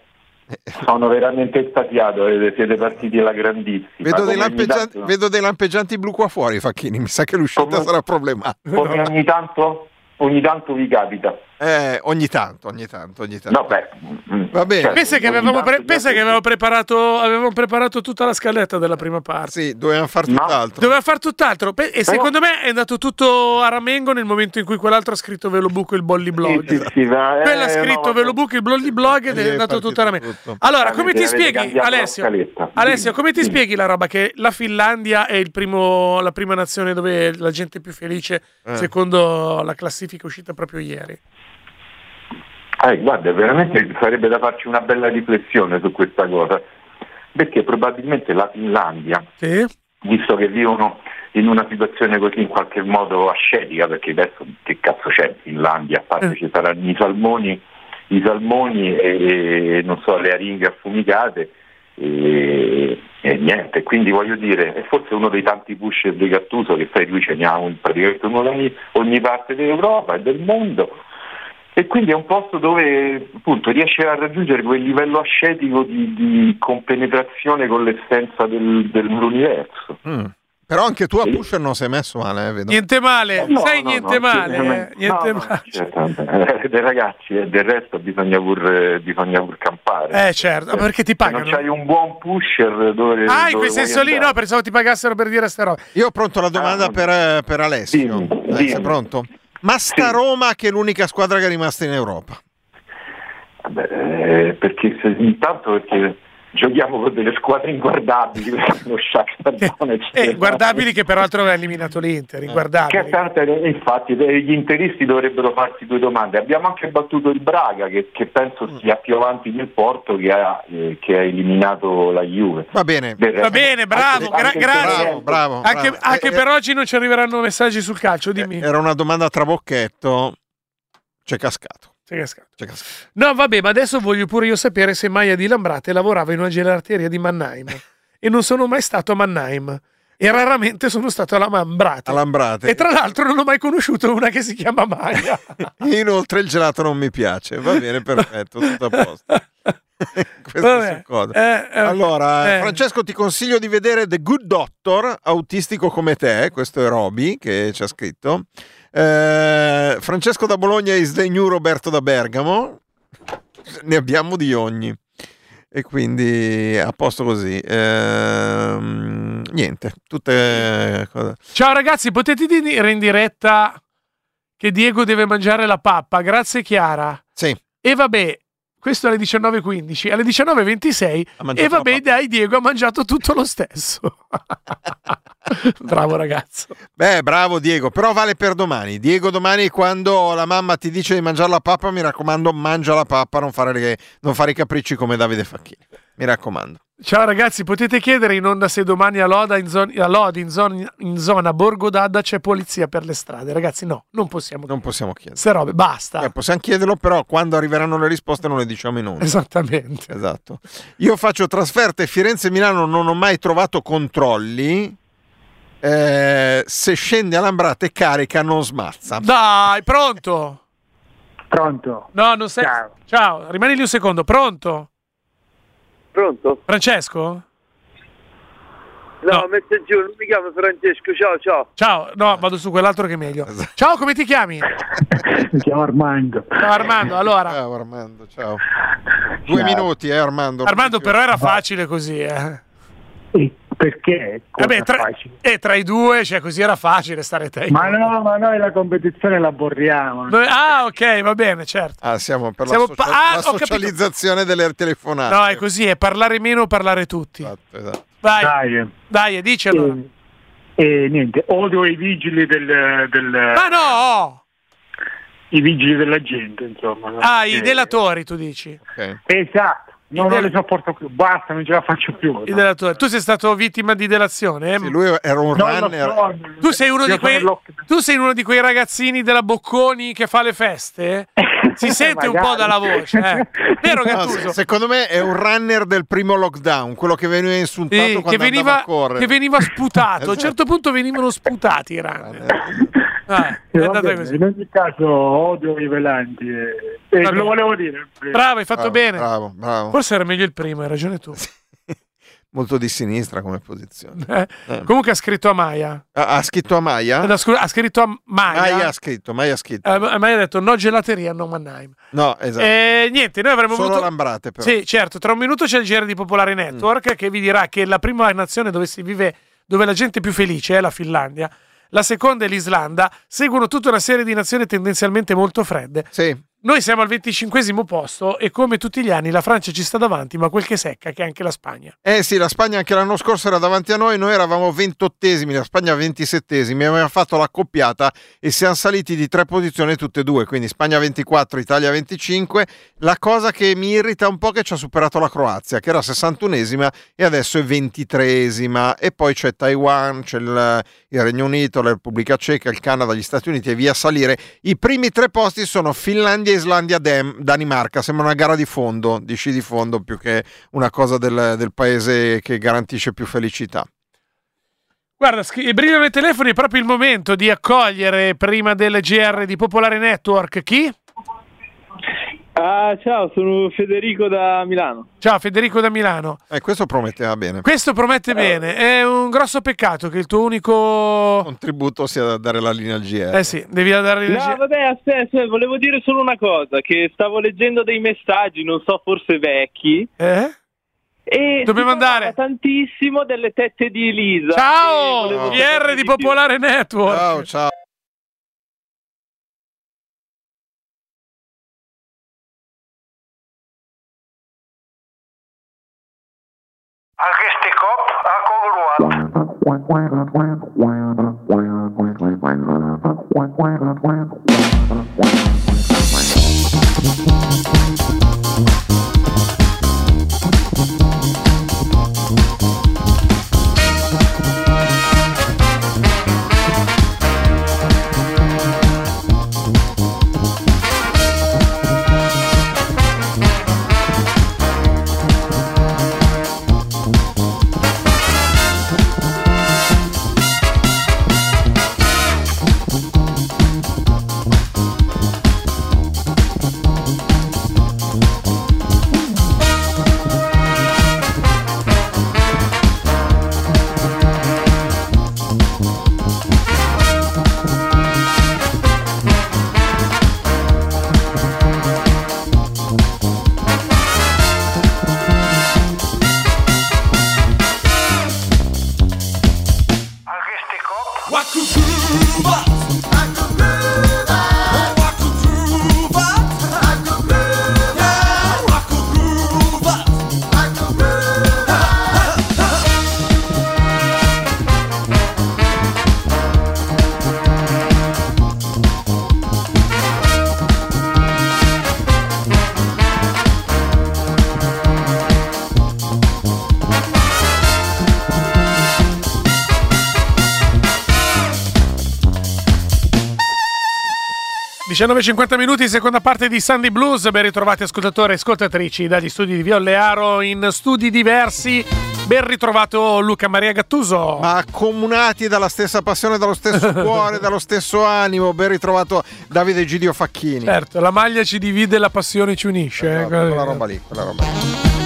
Speaker 5: Sono veramente estatiato, eh, siete partiti alla grandissima.
Speaker 2: Vedo dei, lampeggianti, tanto... vedo dei, lampeggianti, blu qua fuori, Facchini. Mi sa che l'uscita come, sarà problematica.
Speaker 5: Come ogni tanto, ogni tanto vi capita.
Speaker 2: Eh, ogni tanto, ogni tanto, ogni tanto.
Speaker 5: No, beh,
Speaker 2: mm, Va bene. Certo,
Speaker 1: pensa che, avevamo, pre- pensa che avevamo, preparato, avevamo preparato tutta la scaletta della prima parte.
Speaker 2: Sì, dovevamo fare tutt'altro.
Speaker 1: No. Doveva fare tutt'altro. E secondo me è andato tutto a ramengo nel momento in cui quell'altro ha scritto Velobuco il Bolli Blog. Sì, sì, sì, ma, Quello ha scritto no, Velobuco il Bolli Blog ed è andato tutto a ramengo. Allora, come ti spieghi, Alessio? Alessio, come ti spieghi la roba che la Finlandia è primo, la prima nazione dove la gente è più felice, eh. secondo la classifica uscita proprio ieri?
Speaker 5: Eh, guarda, veramente sarebbe da farci una bella riflessione su questa cosa, perché probabilmente la Finlandia,
Speaker 1: sì.
Speaker 5: visto che vivono in una situazione così in qualche modo ascetica, perché adesso che cazzo c'è in Finlandia, a parte eh. ci saranno i salmoni, i salmoni e, e non so, le aringhe affumicate e, e, niente, quindi voglio dire, è forse uno dei tanti pusher di Gattuso che sai lui ce ne ha un, praticamente uno da ogni, ogni parte d'Europa e del mondo e quindi è un posto dove appunto riesce a raggiungere quel livello ascetico di, di compenetrazione con l'essenza del, dell'universo.
Speaker 2: Mm. Però anche tu a Pusher non sei messo male, eh, vedo.
Speaker 1: Niente male, no, sei no, niente no, male. Eh, niente male.
Speaker 5: Certo, eh, dei ragazzi, eh, del resto bisogna pur, bisogna pur campare.
Speaker 1: Eh certo, perché ti pagano.
Speaker 5: Se non c'hai un buon pusher dove...
Speaker 1: Ah, dove in quel senso lì, no, pensavo ti pagassero per dire ste robe.
Speaker 2: Io ho pronto la domanda ah, per, per, Alessio. Dimmi, dimmi. sei pronto? Ma sta sì. Roma che è l'unica squadra che è rimasta in Europa?
Speaker 5: Beh, perché se, intanto perché giochiamo con delle squadre inguardabili lo (laughs) Shakhtar
Speaker 1: eh, guardabili che peraltro aveva eliminato l'Inter inguardabili.
Speaker 5: Che, infatti gli interisti dovrebbero farsi due domande abbiamo anche battuto il Braga che, che penso mm. sia più avanti del Porto che ha, eh, che ha eliminato la Juve
Speaker 2: va bene
Speaker 1: va bene bravo gra- grazie
Speaker 2: bravo, bravo,
Speaker 1: anche, bravo. anche eh, per eh, oggi non ci arriveranno messaggi sul calcio dimmi
Speaker 2: era una domanda a trabocchetto c'è cascato
Speaker 1: c'è cascato. C'è cascato. No, vabbè, ma adesso voglio pure io sapere se Maia di Lambrate lavorava in una gelateria di Mannheim. (laughs) e non sono mai stato a Mannheim. E raramente sono stato alla Lambrate.
Speaker 2: Lambrate.
Speaker 1: E tra l'altro non ho mai conosciuto una che si chiama Maia. (laughs)
Speaker 2: Inoltre il gelato non mi piace. Va bene, perfetto, tutto a posto. (laughs) Vabbè, eh, eh, allora, eh. Francesco, ti consiglio di vedere The Good Doctor, autistico come te. Questo è Roby che ci ha scritto. Eh, Francesco da Bologna is the new Roberto da Bergamo. Ne abbiamo di ogni. E quindi a posto così. Ehm, niente, tutte cose.
Speaker 1: Ciao ragazzi, potete dire in diretta che Diego deve mangiare la pappa? Grazie Chiara.
Speaker 2: Sì.
Speaker 1: E vabbè, questo alle 19.15, alle 19.26 e vabbè dai Diego ha mangiato tutto lo stesso. (laughs) bravo ragazzo.
Speaker 2: Beh, bravo Diego, però vale per domani. Diego domani quando la mamma ti dice di mangiare la pappa, mi raccomando, mangia la pappa, non fare, le, non fare i capricci come Davide Facchini. Mi raccomando.
Speaker 1: Ciao ragazzi, potete chiedere in onda se domani a Loda in, zon- a Lodi in, zon- in zona Borgo d'Adda c'è polizia per le strade. Ragazzi, no, non possiamo
Speaker 2: chiedere. Non possiamo chiedere.
Speaker 1: Se robe, basta.
Speaker 2: Eh, possiamo chiederlo, però quando arriveranno le risposte non le diciamo in onda.
Speaker 1: Esattamente.
Speaker 2: Esatto. Io faccio trasferte Firenze e Milano, non ho mai trovato controlli. Eh, se scende a Lambrate carica non smazza.
Speaker 1: Dai, pronto?
Speaker 6: Pronto.
Speaker 1: No, non sei. Ciao. Ciao, rimani lì un secondo. Pronto?
Speaker 6: Pronto?
Speaker 1: Francesco?
Speaker 6: No, no. messo giù, non mi chiamo Francesco, ciao ciao.
Speaker 1: Ciao, no, vado su quell'altro che è meglio. Esatto. Ciao, come ti chiami?
Speaker 6: mi chiamo Armando.
Speaker 1: Ciao Armando, allora.
Speaker 2: Ciao Armando, ciao. Due ciao. minuti, eh Armando.
Speaker 1: Armando però era facile così, eh.
Speaker 6: Perché?
Speaker 1: Vabbè, tra, eh, tra, i due, cioè così era facile stare te.
Speaker 6: Ma no, ma noi la competizione la borriamo.
Speaker 1: Noi, ah, ok, va bene, certo.
Speaker 2: Ah, siamo per siamo la, socia- pa- ah, la socializzazione delle telefonate.
Speaker 1: No, è così, è parlare meno, parlare tutti.
Speaker 2: Esatto, esatto.
Speaker 1: Vai, dai, dai dici allora.
Speaker 6: E, e, niente, odio i vigili del... del
Speaker 1: ma no!
Speaker 6: I vigili della gente, insomma.
Speaker 1: Ah, i delatori, tu dici.
Speaker 6: Okay. Esatto. No, non le sopporto più, basta, non ce la faccio più.
Speaker 1: No. Tu sei stato vittima di delazione? Eh?
Speaker 2: Sì, lui era un no, runner.
Speaker 1: No, tu, sei uno di quei, tu sei uno di quei ragazzini della Bocconi che fa le feste? (laughs) Si sente un po' dalla voce, eh. Vero Gattuso?
Speaker 2: secondo me è un runner del primo lockdown, quello che veniva insultato sì,
Speaker 1: che veniva, che veniva sputato. esatto. A un certo (laughs) punto venivano sputati i runner.
Speaker 6: Ah, in ogni caso odio i velanti e, e lo volevo dire.
Speaker 1: Bravo, hai fatto
Speaker 2: bravo,
Speaker 1: bene.
Speaker 2: Bravo, bravo.
Speaker 1: Forse era meglio il primo, hai ragione tu. (laughs)
Speaker 2: Molto di sinistra come posizione.
Speaker 1: Eh. Eh. Comunque ha scritto a Maya.
Speaker 2: Ha, ha scritto a Maya?
Speaker 1: Ha, ha scritto a Maya.
Speaker 2: Maya ha scritto, Maya ha scritto.
Speaker 1: Eh, Maya ha detto no gelateria, no Mannheim.
Speaker 2: No, esatto.
Speaker 1: E niente, noi avremmo
Speaker 2: Solo
Speaker 1: avuto...
Speaker 2: Lambrate però.
Speaker 1: Sì, certo. Tra un minuto c'è il GR di Popolare Network mm. che vi dirà che la prima nazione dove si vive, dove la gente è più felice è la Finlandia la seconda è l'Islanda, seguono tutta una serie di nazioni tendenzialmente molto fredde.
Speaker 2: Sì.
Speaker 1: Noi siamo al 25 posto e come tutti gli anni la Francia ci sta davanti, ma quel che secca che anche la Spagna.
Speaker 2: Eh sì, la Spagna anche l'anno scorso era davanti a noi, noi eravamo 28esimi, la Spagna 27esimi, aveva fatto l'accoppiata e siamo saliti di tre posizioni tutte e due, quindi Spagna 24, Italia 25. La cosa che mi irrita un po' è che ci ha superato la Croazia, che era 61esima e adesso è 23esima e poi c'è Taiwan, c'è il, il Regno Unito, la Repubblica Ceca, il Canada, gli Stati Uniti e via a salire. I primi tre posti sono Finlandia Finlandia, Islandia, Dem, Danimarca. Sembra una gara di fondo, di sci di fondo, più che una cosa del, del paese che garantisce più felicità.
Speaker 1: Guarda, brillano i telefoni, è proprio il momento di accogliere prima del GR di Popolare Network chi?
Speaker 7: Ah, ciao, sono Federico da Milano.
Speaker 1: Ciao, Federico da Milano.
Speaker 2: Eh, questo prometteva bene.
Speaker 1: Questo promette eh. bene. È un grosso peccato che il tuo unico
Speaker 2: contributo sia da dare la linea al GR.
Speaker 1: Eh sì, devi dare la linea.
Speaker 7: No, vabbè, aspetta, volevo dire solo una cosa, che stavo leggendo dei messaggi, non so, forse vecchi.
Speaker 1: Eh?
Speaker 7: E
Speaker 1: Dobbiamo andare
Speaker 7: tantissimo delle tette di Elisa.
Speaker 1: Ciao, GR di Popolare Network.
Speaker 2: Ciao, ciao.
Speaker 8: Αγγιστικό, ακογρουάτ.
Speaker 1: 19.50 minuti, seconda parte di Sunday Blues. Ben ritrovati ascoltatori e ascoltatrici dagli studi di Viollearo in studi diversi. Ben ritrovato Luca Maria Gattuso.
Speaker 2: Ma accomunati dalla stessa passione, dallo stesso (laughs) cuore, dallo stesso animo. Ben ritrovato Davide Gidio Facchini.
Speaker 1: Certo, la maglia ci divide, la passione ci unisce.
Speaker 2: Esatto, eh, quella roba lì, quella roba lì.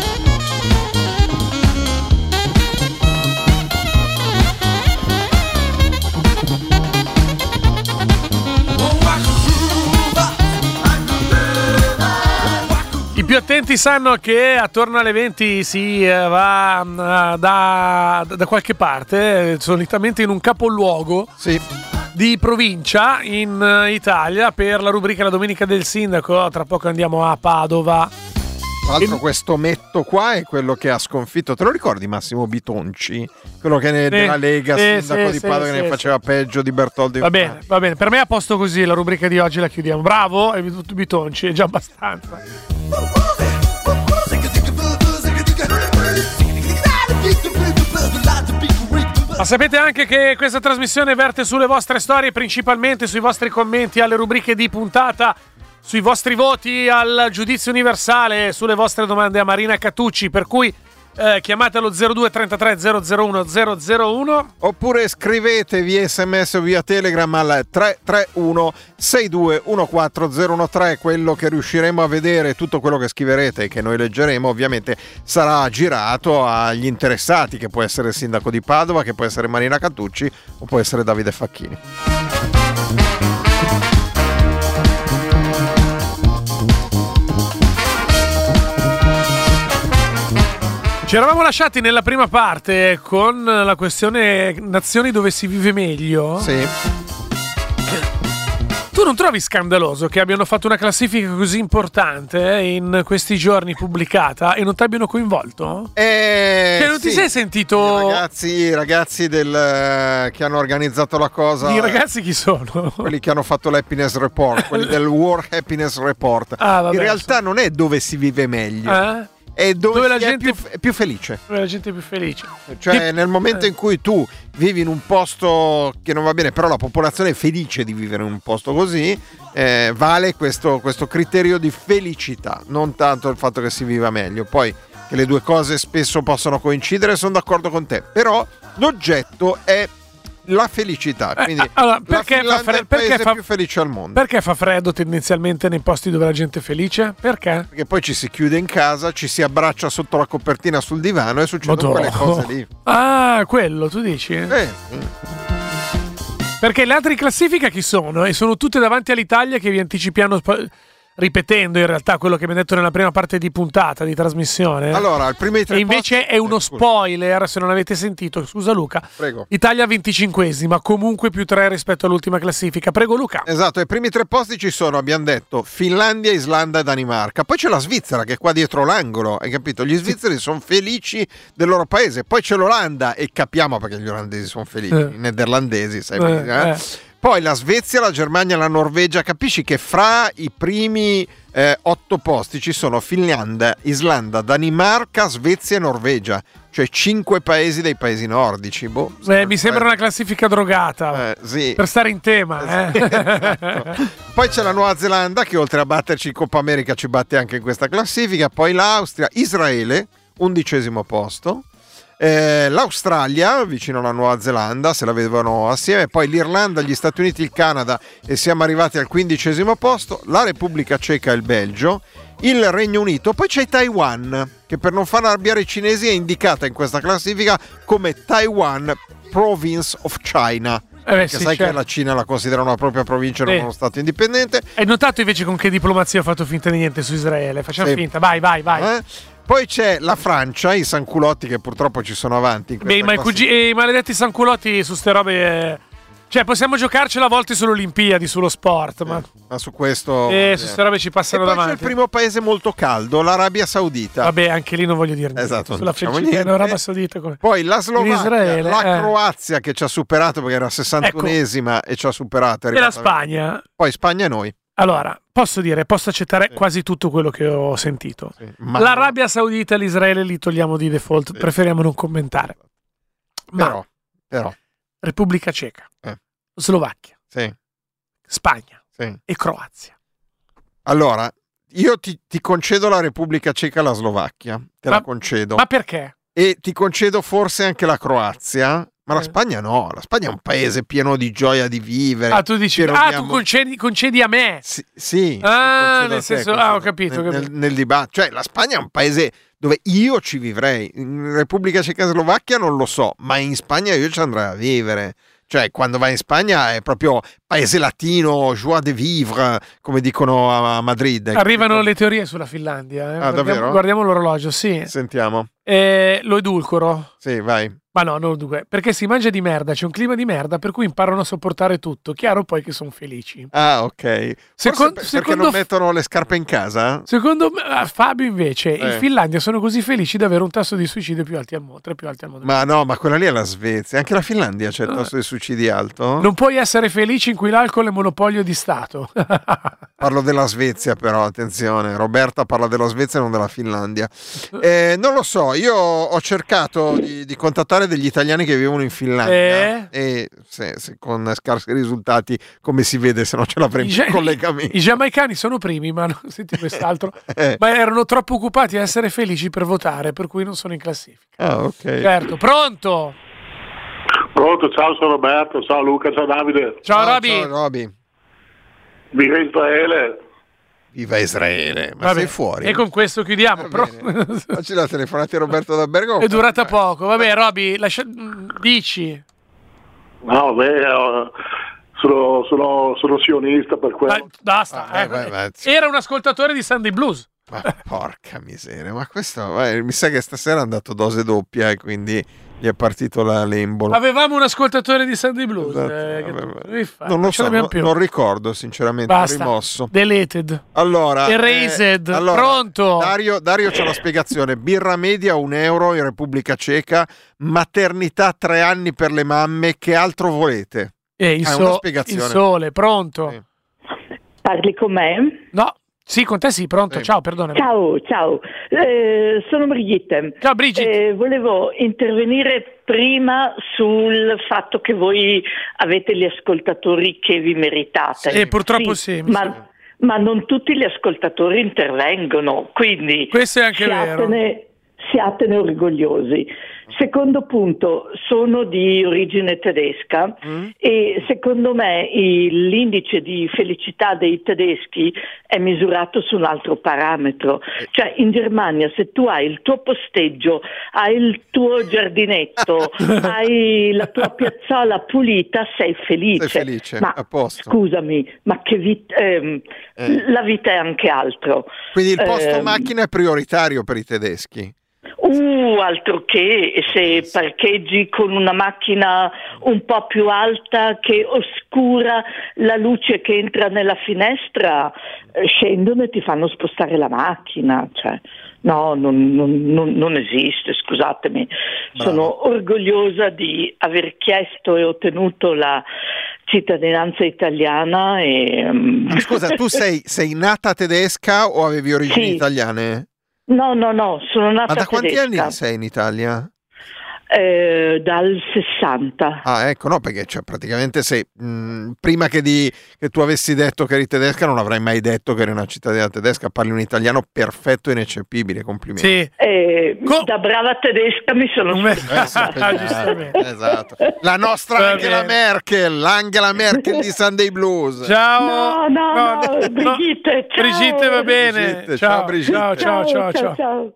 Speaker 1: Più attenti sanno che attorno alle 20 si eh, va uh, da, da, qualche parte, solitamente in un capoluogo.
Speaker 2: Sì.
Speaker 1: Di provincia in uh, Italia per la rubrica La Domenica del Sindaco. Tra poco andiamo a Padova.
Speaker 2: Tra l'altro, e... questo metto qua è quello che ha sconfitto. Te lo ricordi Massimo Bitonci? Quello che ne, sì, della Lega, sì, sindaco sì, di Padova, che ne faceva peggio di Bertoldi.
Speaker 1: Va bene, va bene. Per me è a posto così. La rubrica di oggi la chiudiamo. Bravo, hai tutto Bitonci, è già abbastanza. Ma sapete anche che questa trasmissione verte sulle vostre storie, principalmente sui vostri commenti alle rubriche di puntata, sui vostri voti al giudizio universale, sulle vostre domande a Marina Catucci, per cui eh, chiamatelo 0233 001 001
Speaker 2: oppure scrivete via sms o via telegram al 331 6214013 quello che riusciremo a vedere tutto quello che scriverete e che noi leggeremo ovviamente sarà girato agli interessati che può essere il sindaco di Padova che può essere Marina Cattucci o può essere Davide Facchini
Speaker 1: Ci eravamo lasciati nella prima parte con la questione nazioni dove si vive meglio.
Speaker 2: Sì.
Speaker 1: Tu non trovi scandaloso che abbiano fatto una classifica così importante eh, in questi giorni pubblicata e non ti abbiano coinvolto?
Speaker 2: Eh,
Speaker 1: cioè, non
Speaker 2: sì.
Speaker 1: ti sei sentito.
Speaker 2: I ragazzi, i ragazzi del, eh, che hanno organizzato la cosa.
Speaker 1: I ragazzi chi sono?
Speaker 2: Quelli che hanno fatto l'happiness report, quelli (laughs) del War Happiness Report.
Speaker 1: Ah, vabbè,
Speaker 2: in realtà so. non è dove si vive meglio.
Speaker 1: Eh?
Speaker 2: È dove, dove la gente è più, è più, felice.
Speaker 1: Dove la gente è più felice.
Speaker 2: Cioè, che... nel momento in cui tu vivi in un posto che non va bene, però la popolazione è felice di vivere in un posto così, eh, vale questo, questo criterio di felicità, non tanto il fatto che si viva meglio. Poi che le due cose spesso possono coincidere, sono d'accordo con te, però l'oggetto è la felicità. Eh, Quindi eh, allora, perché fa freddo? Perché fa, più felice al mondo.
Speaker 1: Perché fa freddo tendenzialmente nei posti dove la gente è felice? Perché?
Speaker 2: Perché poi ci si chiude in casa, ci si abbraccia sotto la copertina sul divano e succedono Madonna. quelle cose lì.
Speaker 1: Ah, quello tu dici?
Speaker 2: Eh.
Speaker 1: Perché le altre in classifica chi sono? E sono tutte davanti all'Italia che vi anticipiamo ripetendo in realtà quello che mi hai detto nella prima parte di puntata di trasmissione.
Speaker 2: Allora, il primo
Speaker 1: E invece posti... è uno eh, spoiler, se non avete sentito. Scusa Luca.
Speaker 2: Prego.
Speaker 1: Italia 25esima, comunque più 3 rispetto all'ultima classifica. Prego Luca.
Speaker 2: Esatto, i primi tre posti ci sono, abbiamo detto, Finlandia, Islanda e Danimarca. Poi c'è la Svizzera che è qua dietro l'angolo, hai capito? Gli svizzeri sono felici del loro paese. Poi c'è l'Olanda e capiamo perché gli olandesi sono felici, eh. i nederlandesi, sai eh, eh? eh. Poi la Svezia, la Germania, la Norvegia, capisci che fra i primi eh, otto posti ci sono Finlandia, Islanda, Danimarca, Svezia e Norvegia, cioè cinque paesi dei paesi nordici. Boh,
Speaker 1: Beh, mi sembra una classifica drogata
Speaker 2: eh, sì.
Speaker 1: per stare in tema. Eh. (laughs)
Speaker 2: esatto. Poi c'è la Nuova Zelanda che oltre a batterci in Coppa America ci batte anche in questa classifica, poi l'Austria, Israele, undicesimo posto. Eh, L'Australia, vicino alla Nuova Zelanda, se la vedevano assieme, poi l'Irlanda, gli Stati Uniti, il Canada e siamo arrivati al quindicesimo posto, la Repubblica Ceca e il Belgio, il Regno Unito, poi c'è Taiwan, che per non far arrabbiare i cinesi è indicata in questa classifica come Taiwan Province of China.
Speaker 1: Eh beh,
Speaker 2: sì,
Speaker 1: sai
Speaker 2: certo. che la Cina la considera una propria provincia non uno Stato indipendente.
Speaker 1: Hai notato invece con che diplomazia ho fatto finta di niente su Israele? Facciamo sì. finta, vai, vai, vai.
Speaker 2: Eh? Poi c'è la Francia, i sanculotti che purtroppo ci sono avanti.
Speaker 1: Beh, ma i, cugi- i, maledetti sanculotti su ste robe. Eh... Cioè, possiamo giocarcela a volte sulle Olimpiadi, sullo sport, ma...
Speaker 2: ma su questo...
Speaker 1: Eh, su queste robe ci passano
Speaker 2: e
Speaker 1: davanti.
Speaker 2: c'è il primo paese molto caldo, l'Arabia Saudita.
Speaker 1: Vabbè, anche lì non voglio dire niente.
Speaker 2: Esatto,
Speaker 1: Sulla diciamo l'Arabia Saudita. Come...
Speaker 2: Poi la Slovacchia, Israele, la eh. Croazia che ci ha superato perché era 61esima ecco. e ci ha superato.
Speaker 1: E la Spagna.
Speaker 2: Poi Spagna e noi.
Speaker 1: Allora, posso dire, posso accettare sì. quasi tutto quello che ho sentito. Sì, L'Arabia Saudita e l'Israele li togliamo di default, sì. preferiamo non commentare.
Speaker 2: Ma però, però.
Speaker 1: Repubblica Ceca, eh. Slovacchia, Spagna, e Croazia.
Speaker 2: Allora, io ti, ti, concedo la Repubblica Ceca e la Slovacchia, te ma, la concedo.
Speaker 1: Ma perché?
Speaker 2: E ti concedo forse anche la Croazia, ma la eh. Spagna no, la Spagna è un paese pieno di gioia di vivere.
Speaker 1: Ah, tu dici, ah, tu concedi, concedi, a me.
Speaker 2: Sì, sì
Speaker 1: ah, nel senso, ah, ho capito.
Speaker 2: Nel, nel, nel dibattito, cioè la Spagna è un paese dove io ci vivrei. In Repubblica Ceca e Slovacchia non lo so, ma in Spagna io ci andrei a vivere. Cioè, quando vai in Spagna è proprio paese latino, joie de vivre, come dicono a Madrid.
Speaker 1: Arrivano le teorie sulla Finlandia. Eh?
Speaker 2: Ah, guardiamo, davvero?
Speaker 1: Guardiamo l'orologio, sì.
Speaker 2: Sentiamo.
Speaker 1: Eh, lo edulcoro.
Speaker 2: Sì, vai.
Speaker 1: Ma no, non dunque, perché si mangia di merda, c'è un clima di merda, per cui imparano a sopportare tutto. Chiaro poi che sono felici.
Speaker 2: Ah, ok. Secondo, perché secondo, non mettono le scarpe in casa?
Speaker 1: Secondo me, Fabio invece, eh. in Finlandia sono così felici di avere un tasso di suicidio più alto al mondo, tra più alti al mondo.
Speaker 2: Ma no, ma quella lì è la Svezia, anche la Finlandia c'è il tasso di suicidi alto.
Speaker 1: Non puoi essere felice in cui l'alcol è monopolio di Stato. (laughs)
Speaker 2: Parlo della Svezia però, attenzione, Roberta parla della Svezia e non della Finlandia. Eh, non lo so, io ho cercato di, di contattare degli italiani che vivono in Finlandia eh? e se, se con scarsi risultati, come si vede, se no ce l'avremmo in gia- collegamento.
Speaker 1: I giamaicani sono primi, ma non senti quest'altro. (laughs) eh. Ma erano troppo occupati a essere felici per votare, per cui non sono in classifica.
Speaker 2: Ah, ok.
Speaker 1: Certo, pronto?
Speaker 9: Pronto, ciao, sono Roberto, ciao Luca, ciao Davide.
Speaker 1: Ciao, ciao Roby.
Speaker 2: Ciao Roby.
Speaker 9: Viva Israele.
Speaker 2: Viva Israele, ma Vabbè, sei fuori.
Speaker 1: E con questo chiudiamo. Però...
Speaker 2: Oggi la telefonata di Roberto da Bergamo.
Speaker 1: È durata poco. Vabbè, Roby, lascia... dici.
Speaker 9: No, beh, sono, sono, sono, sionista per quello. Ah,
Speaker 1: basta. Ah, eh. vai, vai. Era un ascoltatore di Sunday Blues.
Speaker 2: Ma porca miseria, ma questo vai, mi sa che stasera è andato dose doppia e quindi gli è partito la lembola.
Speaker 1: Avevamo un ascoltatore di Sunday Blues. Esatto,
Speaker 2: eh, non lo so, non, non, ricordo sinceramente.
Speaker 1: Basta.
Speaker 2: Rimosso.
Speaker 1: Deleted.
Speaker 2: Allora,
Speaker 1: Erased. Eh, allora, Pronto.
Speaker 2: Dario, Dario c'è la spiegazione. Birra media un euro in Repubblica Ceca. Maternità tre anni per le mamme. Che altro volete?
Speaker 1: Eh, il, so- il sole, pronto.
Speaker 10: Parli con me?
Speaker 1: No. Sì, con te sì, pronto. Sì. Ciao, perdona.
Speaker 10: Ciao, ciao. Eh, sono Brigitte.
Speaker 1: Ciao Brigitte.
Speaker 10: Eh, volevo intervenire prima sul fatto che voi avete gli ascoltatori che vi meritate.
Speaker 1: Sì, purtroppo sì. sì
Speaker 10: ma, ma, non tutti gli ascoltatori intervengono, quindi...
Speaker 1: Questo è anche
Speaker 10: siatene,
Speaker 1: vero.
Speaker 10: Siatene orgogliosi. Secondo punto, sono di origine tedesca mm. e secondo me il, l'indice di felicità dei tedeschi è misurato su un altro parametro. Cioè in Germania se tu hai il tuo posteggio, hai il tuo giardinetto, (laughs) hai la tua piazzola pulita, sei felice.
Speaker 2: Sei felice,
Speaker 10: ma. Scusami, ma che vita, ehm, eh. la vita è anche altro.
Speaker 2: Quindi il posto eh, macchina è prioritario per i tedeschi?
Speaker 10: Uh, altro che se parcheggi con una macchina un po' più alta che oscura la luce che entra nella finestra, eh, scendono e ti fanno spostare la macchina. Cioè, no, non, non, non, esiste, scusatemi. Bravo. Sono orgogliosa di aver chiesto e ottenuto la cittadinanza italiana. E...
Speaker 2: Mm, scusa, tu sei, sei, nata tedesca o avevi origini sì. italiane?
Speaker 10: No, no, no, sono nata
Speaker 2: Ma da quanti
Speaker 10: tedesca.
Speaker 2: anni sei in Italia?
Speaker 10: Eh, dal 60.
Speaker 2: Ah, ecco, no, perché cioè, praticamente se mh, prima che, di, che, tu avessi detto che eri tedesca non avrai mai detto che eri una cittadina tedesca, parli un italiano perfetto e ineccepibile, complimenti.
Speaker 1: Sì.
Speaker 10: Eh, Co- da brava tedesca mi sono (laughs)
Speaker 2: eh, sì, esatto. La nostra Va Angela bene. Merkel, l'Angela Merkel di (laughs) Sunday Blues.
Speaker 10: Ciao. No, no, no, no Brigitte, ciao.
Speaker 1: Brigitte va bene. Brigitte, ciao, ciao, Brigitte. ciao, ciao, ciao. ciao. ciao.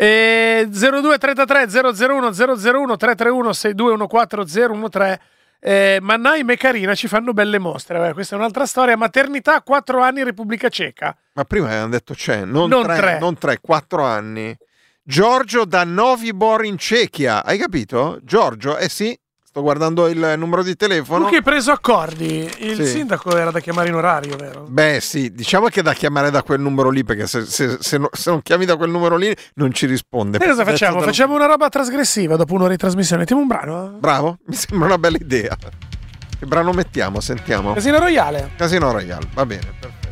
Speaker 1: E 0233 001 001 331 6214 013 eh, Mannheim e Carina ci fanno belle mostre. Vabbè, questa è un'altra storia. Maternità, 4 anni, Repubblica Ceca.
Speaker 2: Ma prima avevano detto c'è, non, non 3, tre. non 3, 4 anni. Giorgio da Novi Bor in Cechia. Hai capito? Giorgio, eh sì, Sto guardando il numero di telefono.
Speaker 1: Tu che hai preso accordi? Il sì. sindaco era da chiamare in orario, vero?
Speaker 2: Beh, sì, diciamo che è da chiamare da quel numero lì, perché se, se, se, no, se non chiami da quel numero lì non ci risponde.
Speaker 1: E cosa facciamo? Facciamo una roba trasgressiva dopo un'ora di trasmissione. Mettiamo un brano?
Speaker 2: Bravo, mi sembra una bella idea. Che brano mettiamo? Sentiamo.
Speaker 1: Casino Royale.
Speaker 2: Casino Royale, va bene, perfetto.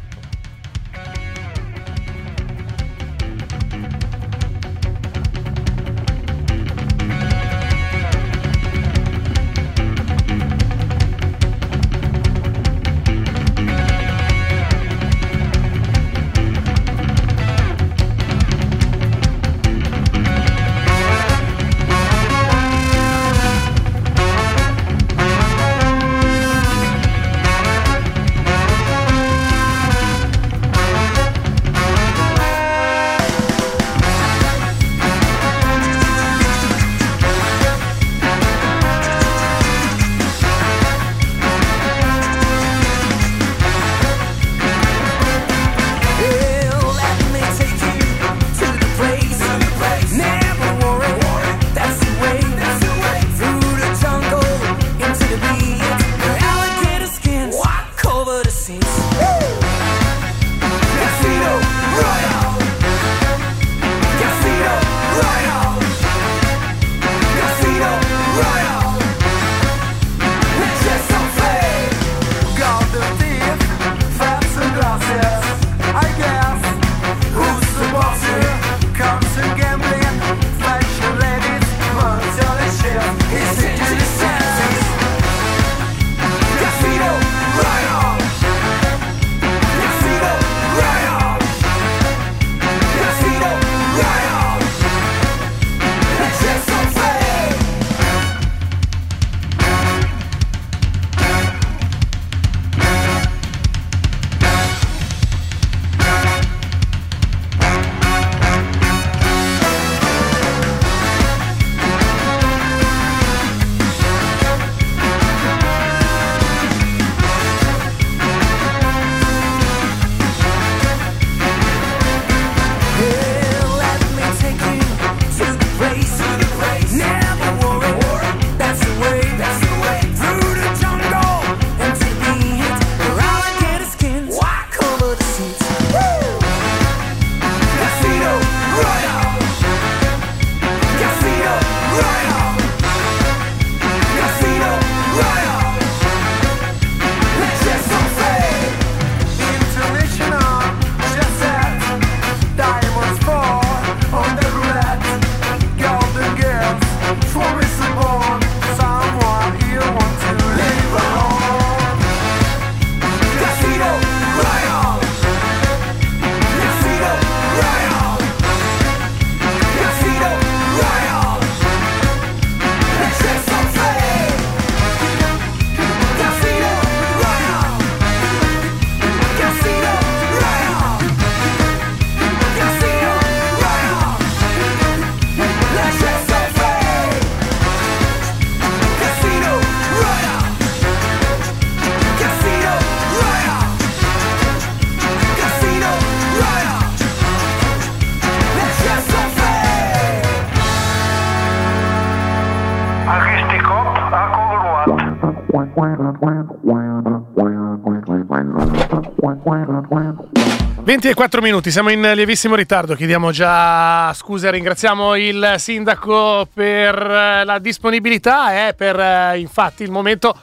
Speaker 1: 20 e 4 minuti, siamo in lievissimo ritardo, chiediamo già scusa, ringraziamo il sindaco per la disponibilità e per infatti il momento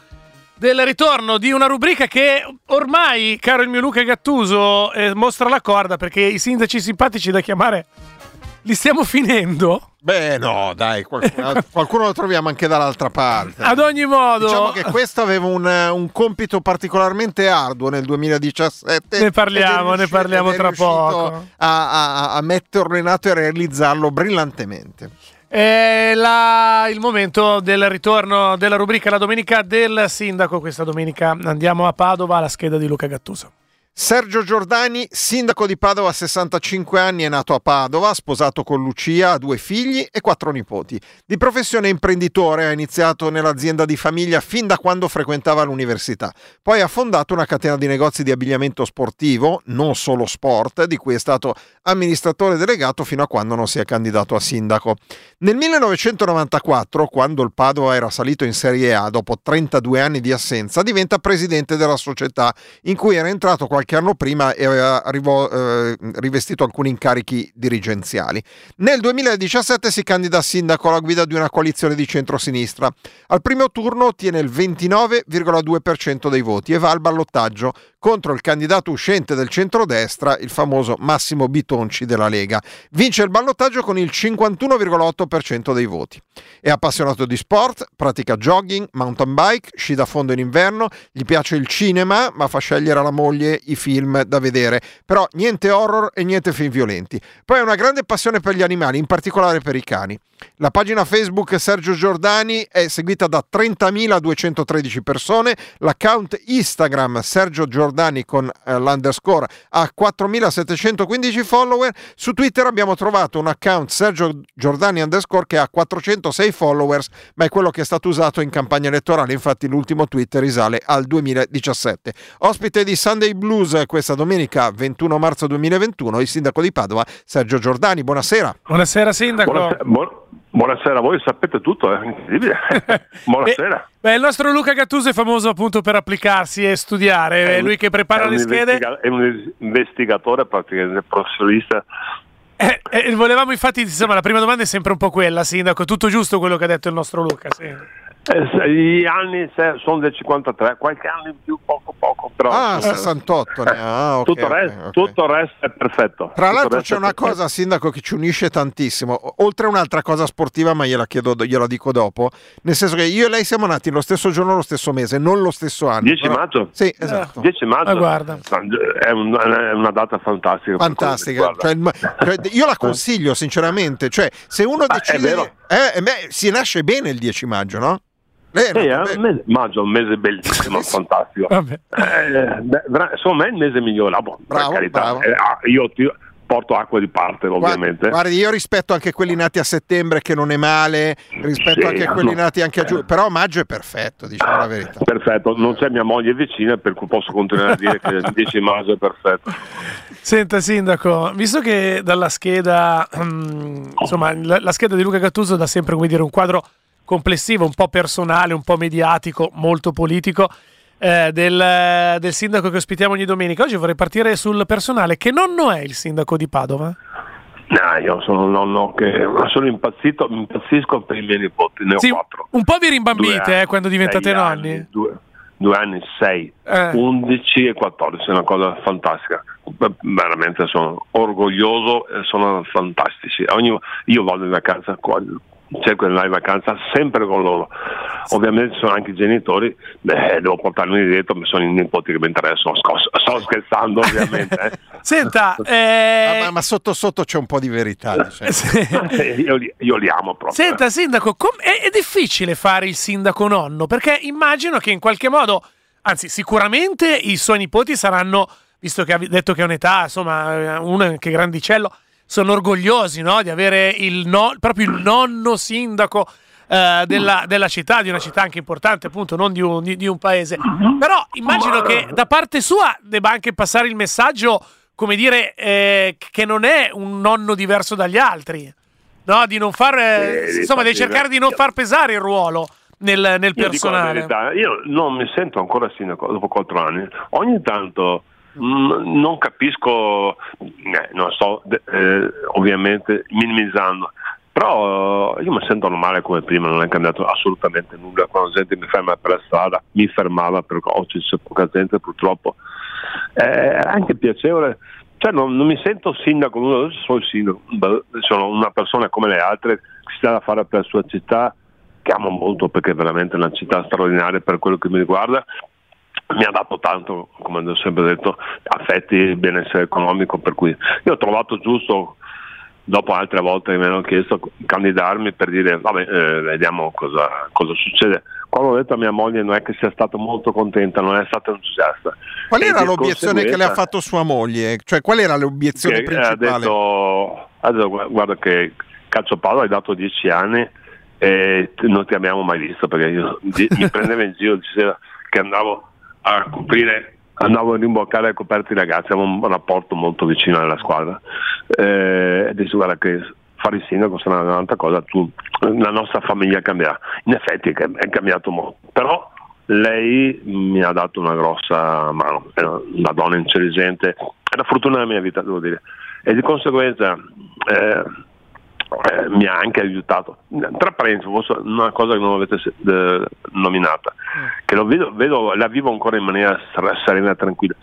Speaker 1: del ritorno di una rubrica che ormai, caro il mio Luca Gattuso, eh, mostra la corda perché i sindaci simpatici da chiamare li stiamo finendo.
Speaker 2: Beh, no, dai, qualcuno, (laughs) qualcuno, lo troviamo anche dall'altra parte.
Speaker 1: Ad ogni modo,
Speaker 2: diciamo che questo aveva un, un compito particolarmente arduo nel 2017.
Speaker 1: Ne parliamo, ne parliamo tra poco.
Speaker 2: A, a, a metterlo in atto e a realizzarlo brillantemente.
Speaker 1: È la, il momento del ritorno della rubrica La Domenica del Sindaco. Questa domenica andiamo a Padova alla scheda di Luca Gattuso.
Speaker 2: Sergio Giordani, sindaco di Padova a 65 anni, è nato a Padova, sposato con Lucia, ha due figli e quattro nipoti. Di professione imprenditore, ha iniziato nell'azienda di famiglia fin da quando frequentava l'università. Poi ha fondato una catena di negozi di abbigliamento sportivo, non solo sport, di cui è stato amministratore delegato fino a quando non si è candidato a sindaco. Nel 1994, quando il Padova era salito in Serie A dopo 32 anni di assenza, diventa presidente della società in cui era entrato qualche qualche anno prima e aveva rivo, eh, rivestito alcuni incarichi dirigenziali. Nel 2017 si candida a sindaco alla guida di una coalizione di centrosinistra. Al primo turno ottiene il 29,2% dei voti e va al ballottaggio contro il candidato uscente del centrodestra, il famoso Massimo Bitonci della Lega. Vince il ballottaggio con il 51,8% dei voti. È appassionato di sport, pratica jogging, mountain bike, sci da fondo in inverno, gli piace il cinema, ma fa scegliere alla moglie i film da vedere. Però niente horror e niente film violenti. Poi ha una grande passione per gli animali, in particolare per i cani. La pagina Facebook Sergio Giordani è seguita da 30.213 persone, l'account Instagram Sergio Giordani con eh, l'underscore ha 4.715 follower, su Twitter abbiamo trovato un account Sergio Giordani underscore che ha 406 followers, ma è quello che è stato usato in campagna elettorale, infatti l'ultimo tweet risale al 2017. Ospite di Sunday Blues questa domenica 21 marzo 2021 il sindaco di Padova Sergio Giordani, buonasera.
Speaker 1: Buonasera sindaco.
Speaker 11: Buonasera, buon- Buonasera, voi sapete tutto, è incredibile. (laughs) Buonasera.
Speaker 1: Beh, beh, il nostro Luca Gattuso è famoso appunto per applicarsi e studiare, è lui che prepara le schede.
Speaker 11: È un investigatore praticamente professionista.
Speaker 1: Eh, eh, volevamo infatti, insomma, la prima domanda è sempre un po' quella, Sindaco, tutto giusto quello che ha detto il nostro Luca, sì.
Speaker 11: Eh, gli anni sono del 53, qualche anno in più, poco poco. Però,
Speaker 2: ah, 68.
Speaker 11: Eh, ah, okay, tutto, il resto, okay. tutto, il resto, è perfetto.
Speaker 2: Tra l'altro c'è una cosa, Sindaco, che ci unisce tantissimo. Oltre a un'altra cosa sportiva, ma gliela, chiedo, gliela dico dopo. Nel senso che io e lei siamo nati lo stesso giorno, lo stesso mese, non lo stesso anno.
Speaker 11: 10 però... maggio?
Speaker 2: Sì, esatto.
Speaker 11: 10 maggio.
Speaker 1: Ah, guarda.
Speaker 11: È, un, è, una data fantastica.
Speaker 2: Fantastica. Cioè, cioè, io la consiglio, sinceramente. Cioè, se uno decide... Eh, beh, si nasce bene il 10 maggio, no?
Speaker 11: Eh, sì, è un mese, maggio è un mese bellissimo, fantastico. Eh, beh, secondo me è il mese migliore. Boh,
Speaker 2: bravo, bravo.
Speaker 11: Eh, ah, io ti, porto acqua di parte, ovviamente.
Speaker 2: Guardi, io rispetto anche quelli nati a settembre, che non è male, rispetto sì, anche a quelli no. nati anche a giugno, però maggio è perfetto, diciamo la verità.
Speaker 11: Perfetto, non c'è mia moglie vicina, per cui posso continuare a dire che il 10 maggio è perfetto.
Speaker 1: Senta, Sindaco, visto che dalla scheda, insomma, la, la scheda di Luca Gattuso dà sempre, come dire, un quadro complessivo, un po' personale, un po' mediatico, molto politico. Eh, del, del, sindaco che ospitiamo ogni domenica. Oggi vorrei partire sul personale. Che nonno è il sindaco di Padova?
Speaker 11: No, io sono un nonno che sono impazzito, impazzisco per i miei nipoti, ne ho
Speaker 1: sì,
Speaker 11: quattro.
Speaker 1: Un po' vi rimbambite eh, quando diventate nonni?
Speaker 11: Anni, due, due, anni, sei, eh. 11 e 14, è una cosa fantastica. Veramente sono orgoglioso e sono fantastici. Ogni, io vado in vacanza cerco di andare in vacanza sempre con loro. Ovviamente sono anche i genitori, beh, devo portarli dietro, ma sono i nipoti che mi interessano. Sto scherzando, ovviamente. Eh. (laughs)
Speaker 1: Senta, eh...
Speaker 2: ma, ma, sotto sotto c'è un po' di verità.
Speaker 11: Diciamo. (laughs) io, li, io, li, amo proprio.
Speaker 1: Senta, sindaco, com- è, è difficile fare il sindaco nonno perché immagino che in qualche modo, anzi, sicuramente i suoi nipoti saranno, visto che ha detto che è un'età, insomma, uno anche grandicello sono orgogliosi no? di avere il no, proprio il nonno sindaco eh, della, della, città, di una città anche importante, appunto, non di un, di, di un, paese. Però immagino che da parte sua debba anche passare il messaggio, come dire, eh, che non è un nonno diverso dagli altri, no? Di non far, eh, insomma, di cercare di non far pesare il ruolo nel, nel personale.
Speaker 11: Verità, io non mi sento ancora sindaco dopo quattro anni. Ogni tanto non capisco, eh, non sto eh, ovviamente minimizzando, però io mi sento normale come prima, non è cambiato assolutamente nulla. Quando la gente mi ferma per la strada, mi fermava perché oggi c'è poca gente purtroppo. È anche piacevole, cioè non, non mi sento sindaco, sono il sindaco, sono una persona come le altre che si dà da fare per la sua città, che amo molto perché è veramente una città straordinaria per quello che mi riguarda. Mi ha dato tanto, come ho sempre detto, affetti, benessere economico, per cui io ho trovato giusto dopo altre volte che mi hanno chiesto di candidarmi per dire vabbè eh, vediamo cosa, cosa, succede quando ho detto a mia moglie non è che sia stata molto contenta non è stata entusiasta
Speaker 2: qual era l'obiezione che le ha fatto sua moglie? cioè qual era l'obiezione che principale?
Speaker 11: ha detto, ha detto guarda che Caccio Paolo hai dato dieci anni e non ti abbiamo mai visto perché io, mi prendeva in giro diceva che andavo a coprire andavo a rimboccare e coperti i ragazzi, avevamo un rapporto molto vicino alla squadra. Eh, e dice guarda che fare il sindaco sarà un'altra cosa, tu, la nostra famiglia cambierà. In effetti è cambiato molto, però lei mi ha dato una grossa mano, è una donna intelligente, è la fortuna della mia vita devo dire, e di conseguenza eh, eh, mi ha anche aiutato. Tra parentesi, una cosa che non avete eh, nominata, mm. che lo vedo, vedo, la vivo ancora in maniera serena e tranquilla.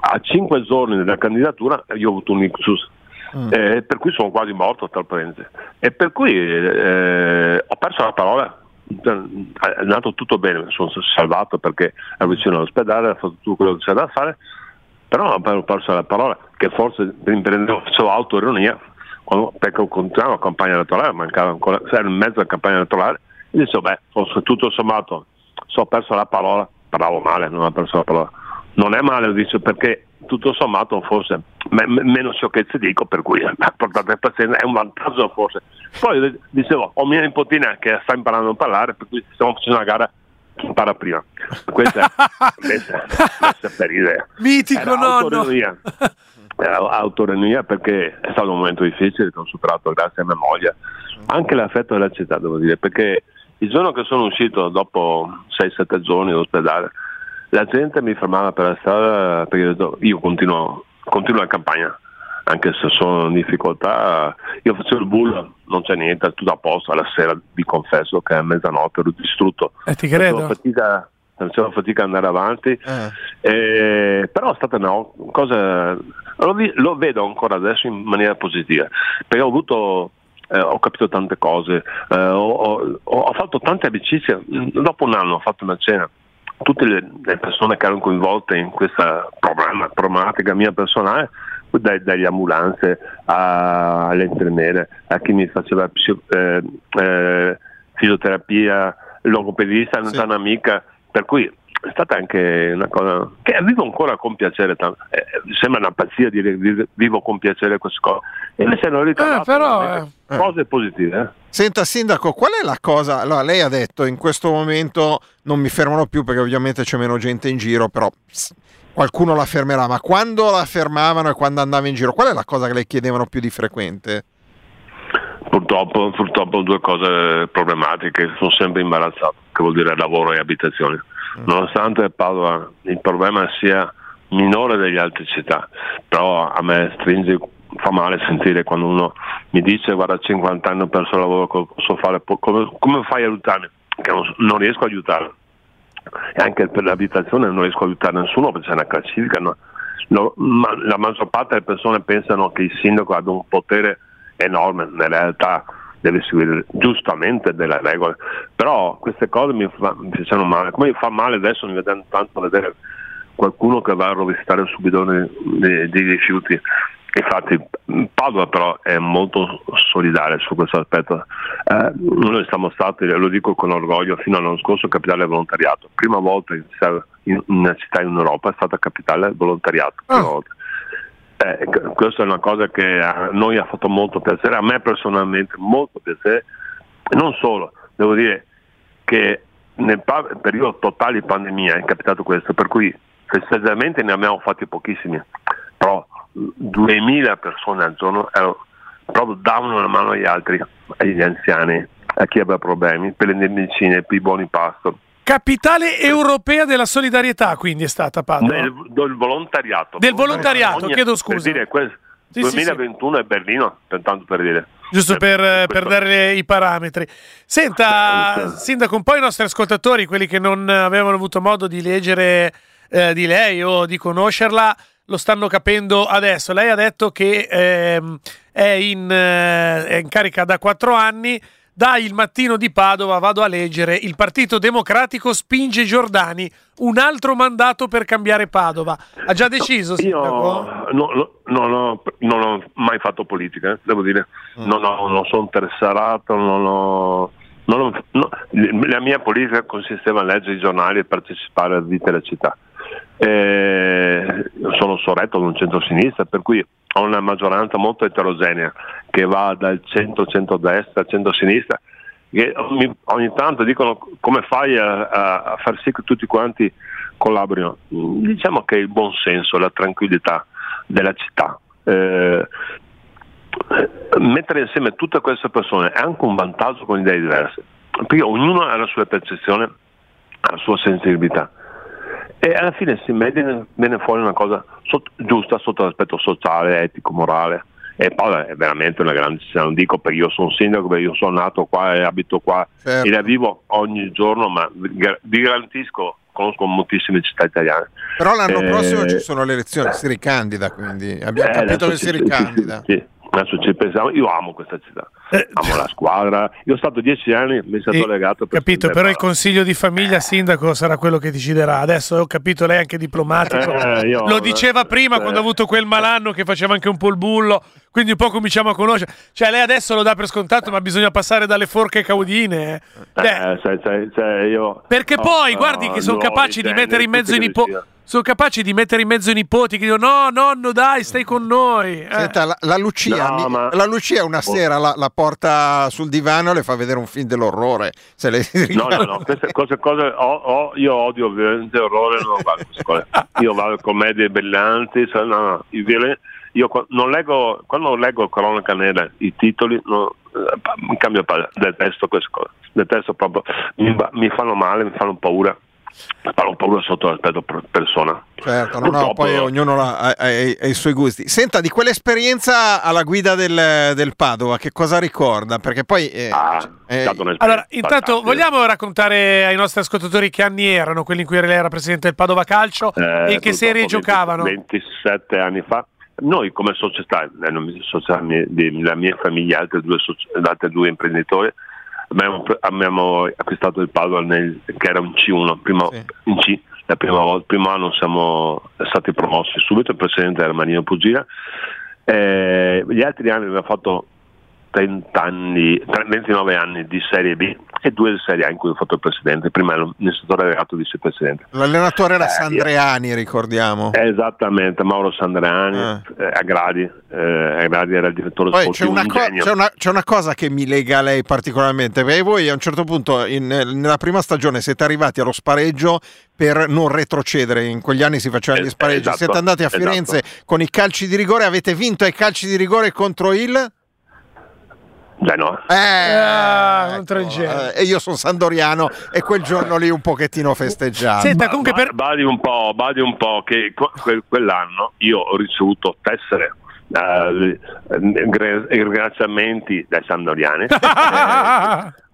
Speaker 11: A cinque giorni della candidatura io ho avuto un ictus, mm. eh, per cui sono quasi morto, tra parentesi, e per cui eh, ho perso la parola. È nato tutto bene, mi sono salvato perché ero vicino all'ospedale, ho fatto tutto quello che c'era da fare, però ho perso la parola, che forse facevo autoironia, perché continuavo la campagna elettorale, mancava ancora, ero in mezzo alla campagna elettorale, e dicevo, beh, forse tutto sommato, se ho perso la parola, parlavo male, non ho perso la parola. Non è male, dice, perché tutto sommato forse me, meno sciocchezze dico, per cui (laughs) portate pazienza, è un vantaggio forse. Poi dicevo, ho mia nipotina che sta imparando a parlare, per cui stiamo facendo una gara chi impara prima. Questa è (laughs) messa, messa per idea.
Speaker 1: Mitico nonno! (laughs)
Speaker 11: autorenia perché è stato un momento difficile che ho superato grazie a mia moglie, anche l'affetto della città devo dire, perché il giorno che sono uscito dopo 6-7 giorni all'ospedale, la gente mi fermava per la strada perché detto, io continuo, continuo la campagna, anche se sono in difficoltà, io facevo il bullo, non c'è niente, tutto a posto, alla sera vi confesso che a mezzanotte ero distrutto.
Speaker 1: E ti credo.
Speaker 11: Fatica, facevo fatica ad andare avanti, eh. Eh, però è stata una cosa lo, lo, vedo ancora adesso in maniera positiva, perché ho avuto eh, ho capito tante cose, eh, ho, ho, ho, fatto tante amicizie, dopo un anno ho fatto una cena, tutte le, le persone che erano coinvolte in questa problematica mia personale, dai, dagli ambulanze alle infermiere, a chi mi faceva eh, eh, fisioterapia, logopedista, sì. un'amica, per cui è stata anche una cosa che vivo ancora con piacere, eh, sembra una pazzia dire vivo con piacere queste cose, e invece hanno ritrovato eh, però, eh. cose positive. Eh.
Speaker 2: Senta Sindaco, qual è la cosa, allora lei ha detto in questo momento non mi fermano più perché ovviamente c'è meno gente in giro, però qualcuno la fermerà, ma quando la fermavano e quando andava in giro, qual è la cosa che le chiedevano più di frequente?
Speaker 11: Purtroppo, purtroppo due cose problematiche, sono sempre imbarazzato, che vuol dire lavoro e abitazione nonostante Padova il problema sia minore degli altre città, però a me stringe, fa male sentire quando uno mi dice guarda a 50 anni ho perso il lavoro, posso fare, come, come fai a aiutarmi? Che non, non, riesco a aiutare. E anche per l'abitazione non riesco a aiutare nessuno perché c'è una classifica. No? No, ma la maggior parte delle persone pensano che il sindaco abbia un potere enorme, in realtà deve seguire giustamente delle regole, però queste cose mi, fa, mi fanno male, come mi fa male adesso mi vedendo tanto vedere qualcuno che va a rovistare il subidone di, di rifiuti. Infatti Padova però è molto solidale su questo aspetto. Eh, noi siamo stati, lo dico con orgoglio, fino all'anno scorso capitale volontariato. Prima volta in, in una città in Europa è stata capitale volontariato. Oh. Eh, questa è una cosa che a noi ha fatto molto piacere, a me personalmente molto piacere, non solo, devo dire che nel periodo totale di pandemia è capitato questo, per cui festeggiamenti ne abbiamo fatti pochissimi, però 2000 persone al giorno ero, proprio davano una mano agli altri, agli anziani, a chi aveva problemi, per le medicine, per i buoni pasto.
Speaker 1: Capitale europea della solidarietà, quindi è stata Padova.
Speaker 11: Del, del volontariato.
Speaker 1: Del volontariato,
Speaker 11: Ogni,
Speaker 1: chiedo scusa.
Speaker 11: Per dire, sì, 2021 sì, è Berlino, tanto per dire.
Speaker 1: Giusto per, per, per dare i parametri. Senta, Sindaco, un po' i nostri ascoltatori, quelli che non avevano avuto modo di leggere eh, di lei o di conoscerla, lo stanno capendo adesso. Lei ha detto che ehm, è, in, eh, è in carica da quattro anni da Il Mattino di Padova vado a leggere il Partito Democratico spinge Giordani un altro mandato per cambiare Padova. Ha già deciso?
Speaker 11: Io no, no, no, non ho mai fatto politica, eh, devo dire. Mm. Non, ho, non sono interessato, non ho, non ho, no, la mia politica consisteva in leggere i giornali e partecipare alla vita della città. Eh, sono sorretto da un centro-sinistra, per cui ho una maggioranza molto eterogenea che va dal centro-centrodestra al centro-sinistra che ogni, ogni, tanto dicono come fai a, a, far sì che tutti quanti collaborino. Diciamo che il buon senso, la tranquillità della città. Eh, mettere insieme tutte queste persone è anche un vantaggio con idee diverse. Perché ognuno ha la sua percezione ha la sua sensibilità e alla fine si viene, viene fuori una cosa sotto, giusta sotto l'aspetto sociale, etico, morale. E poi è veramente una grande città, non dico perché io sono sindaco, perché io sono nato qua e abito qua certo. e la vivo ogni giorno, ma vi garantisco conosco moltissime città italiane.
Speaker 2: Però l'anno eh, prossimo ci sono le elezioni, si ricandida, quindi abbiamo eh, capito che si ricandida.
Speaker 11: Sì, sì adesso ci pensiamo, io amo questa città, eh, amo la squadra, io ho stato dieci anni, mi sono stato legato.
Speaker 1: Per capito, però il consiglio di famiglia sindaco sarà quello che deciderà, adesso ho capito lei è anche diplomatico, eh, io, lo diceva prima eh, quando ha avuto quel malanno che faceva anche un po' il bullo, quindi un po' cominciamo a conoscere, cioè lei adesso lo dà per scontato ma bisogna passare dalle forche caudine.
Speaker 11: Eh, sai, sai, sai, io,
Speaker 1: Perché poi guardi che sono capaci di mettere in mezzo i nipoti sono capaci di mettere in mezzo i nipoti che dicono no nonno dai stai con noi.
Speaker 2: Eh. Senta, la, la, Lucia, no, ma... la, Lucia, una sera la, la, porta sul divano e le fa vedere un film dell'orrore. Se le...
Speaker 11: no no no queste cose, cose ho, ho, io odio ovviamente orrore non vado io vado commedie brillanti no, no, io non leggo quando leggo cronaca nera i titoli no, eh, cambio detesto queste cose detesto proprio mi, mi fanno male mi fanno paura Parlo paura sotto l'aspetto persona.
Speaker 2: Certo, no, no, poi ognuno ha, ha, ha, i suoi gusti. Senta, di quell'esperienza alla guida del, del Padova, che cosa ricorda? Perché poi... Eh,
Speaker 11: ah,
Speaker 1: eh, allora, intanto vogliamo raccontare ai nostri ascoltatori che anni erano quelli in cui lei era presidente del Padova Calcio eh, e che serie giocavano?
Speaker 11: 27 anni fa. Noi come società, la mia famiglia e altri due, altri due imprenditori, abbiamo, abbiamo acquistato il Padova nel, che era un C1, prima, sì. in C, la prima volta, il primo anno siamo stati promossi subito, il presidente era Marino Pugina, eh, gli altri anni abbiamo fatto 30 anni, 29 anni di Serie B e due di Serie A in cui ho fatto il presidente, prima ero amministratore delegato vicepresidente.
Speaker 2: L'allenatore era eh, Sandreani, ricordiamo.
Speaker 11: Esattamente, Mauro Sandreani, ah. eh, a Gradi, eh, a Gradi era il direttore Poi
Speaker 2: sportivo. C'è una, co- c'è, una, c'è una, cosa che mi lega a lei particolarmente, perché voi a un certo punto in, nella prima stagione siete arrivati allo spareggio per non retrocedere, in quegli anni si facevano gli spareggi, esatto, siete andati a Firenze esatto. con i calci di rigore, avete vinto ai calci di rigore contro il...
Speaker 11: Genoa.
Speaker 2: Eh, ah, ecco, eh, io sono sandoriano e quel giorno lì un pochettino festeggiato.
Speaker 11: Senta, comunque per... Badi un po', badi un po' che quell'anno io ho ricevuto tessere uh, ringraziamenti dai sandoriani. (laughs)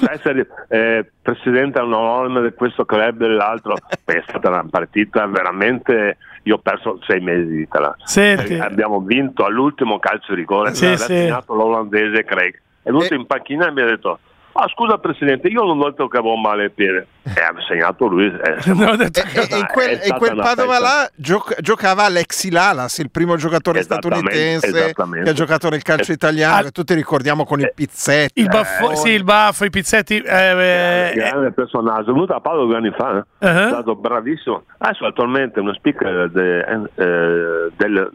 Speaker 11: eh, essere eh, presidente onorevole di questo club e dell'altro. (laughs) È stata una partita veramente io ho perso sei mesi di vita eh, abbiamo vinto all'ultimo calcio di rigore. Sì, sì. l'olandese Craig. È venuto e... in panchina e mi ha detto Ah, scusa Presidente, io non ho detto che avevo male al piede. E ha segnato lui. Eh, (laughs)
Speaker 2: no, detto, e, e, in quel, in quel Padova là gioc- giocava Alexi Lalas, il primo giocatore statunitense che ha giocato nel calcio italiano, che tutti ricordiamo con il pizzetti.
Speaker 1: Il baffo, eh, sì, il baffo, i pizzetti. Eh,
Speaker 11: grande, grande personaggio, è venuto a Padova due anni fa, uh-huh. è stato bravissimo. Adesso attualmente è uno speaker de, eh, del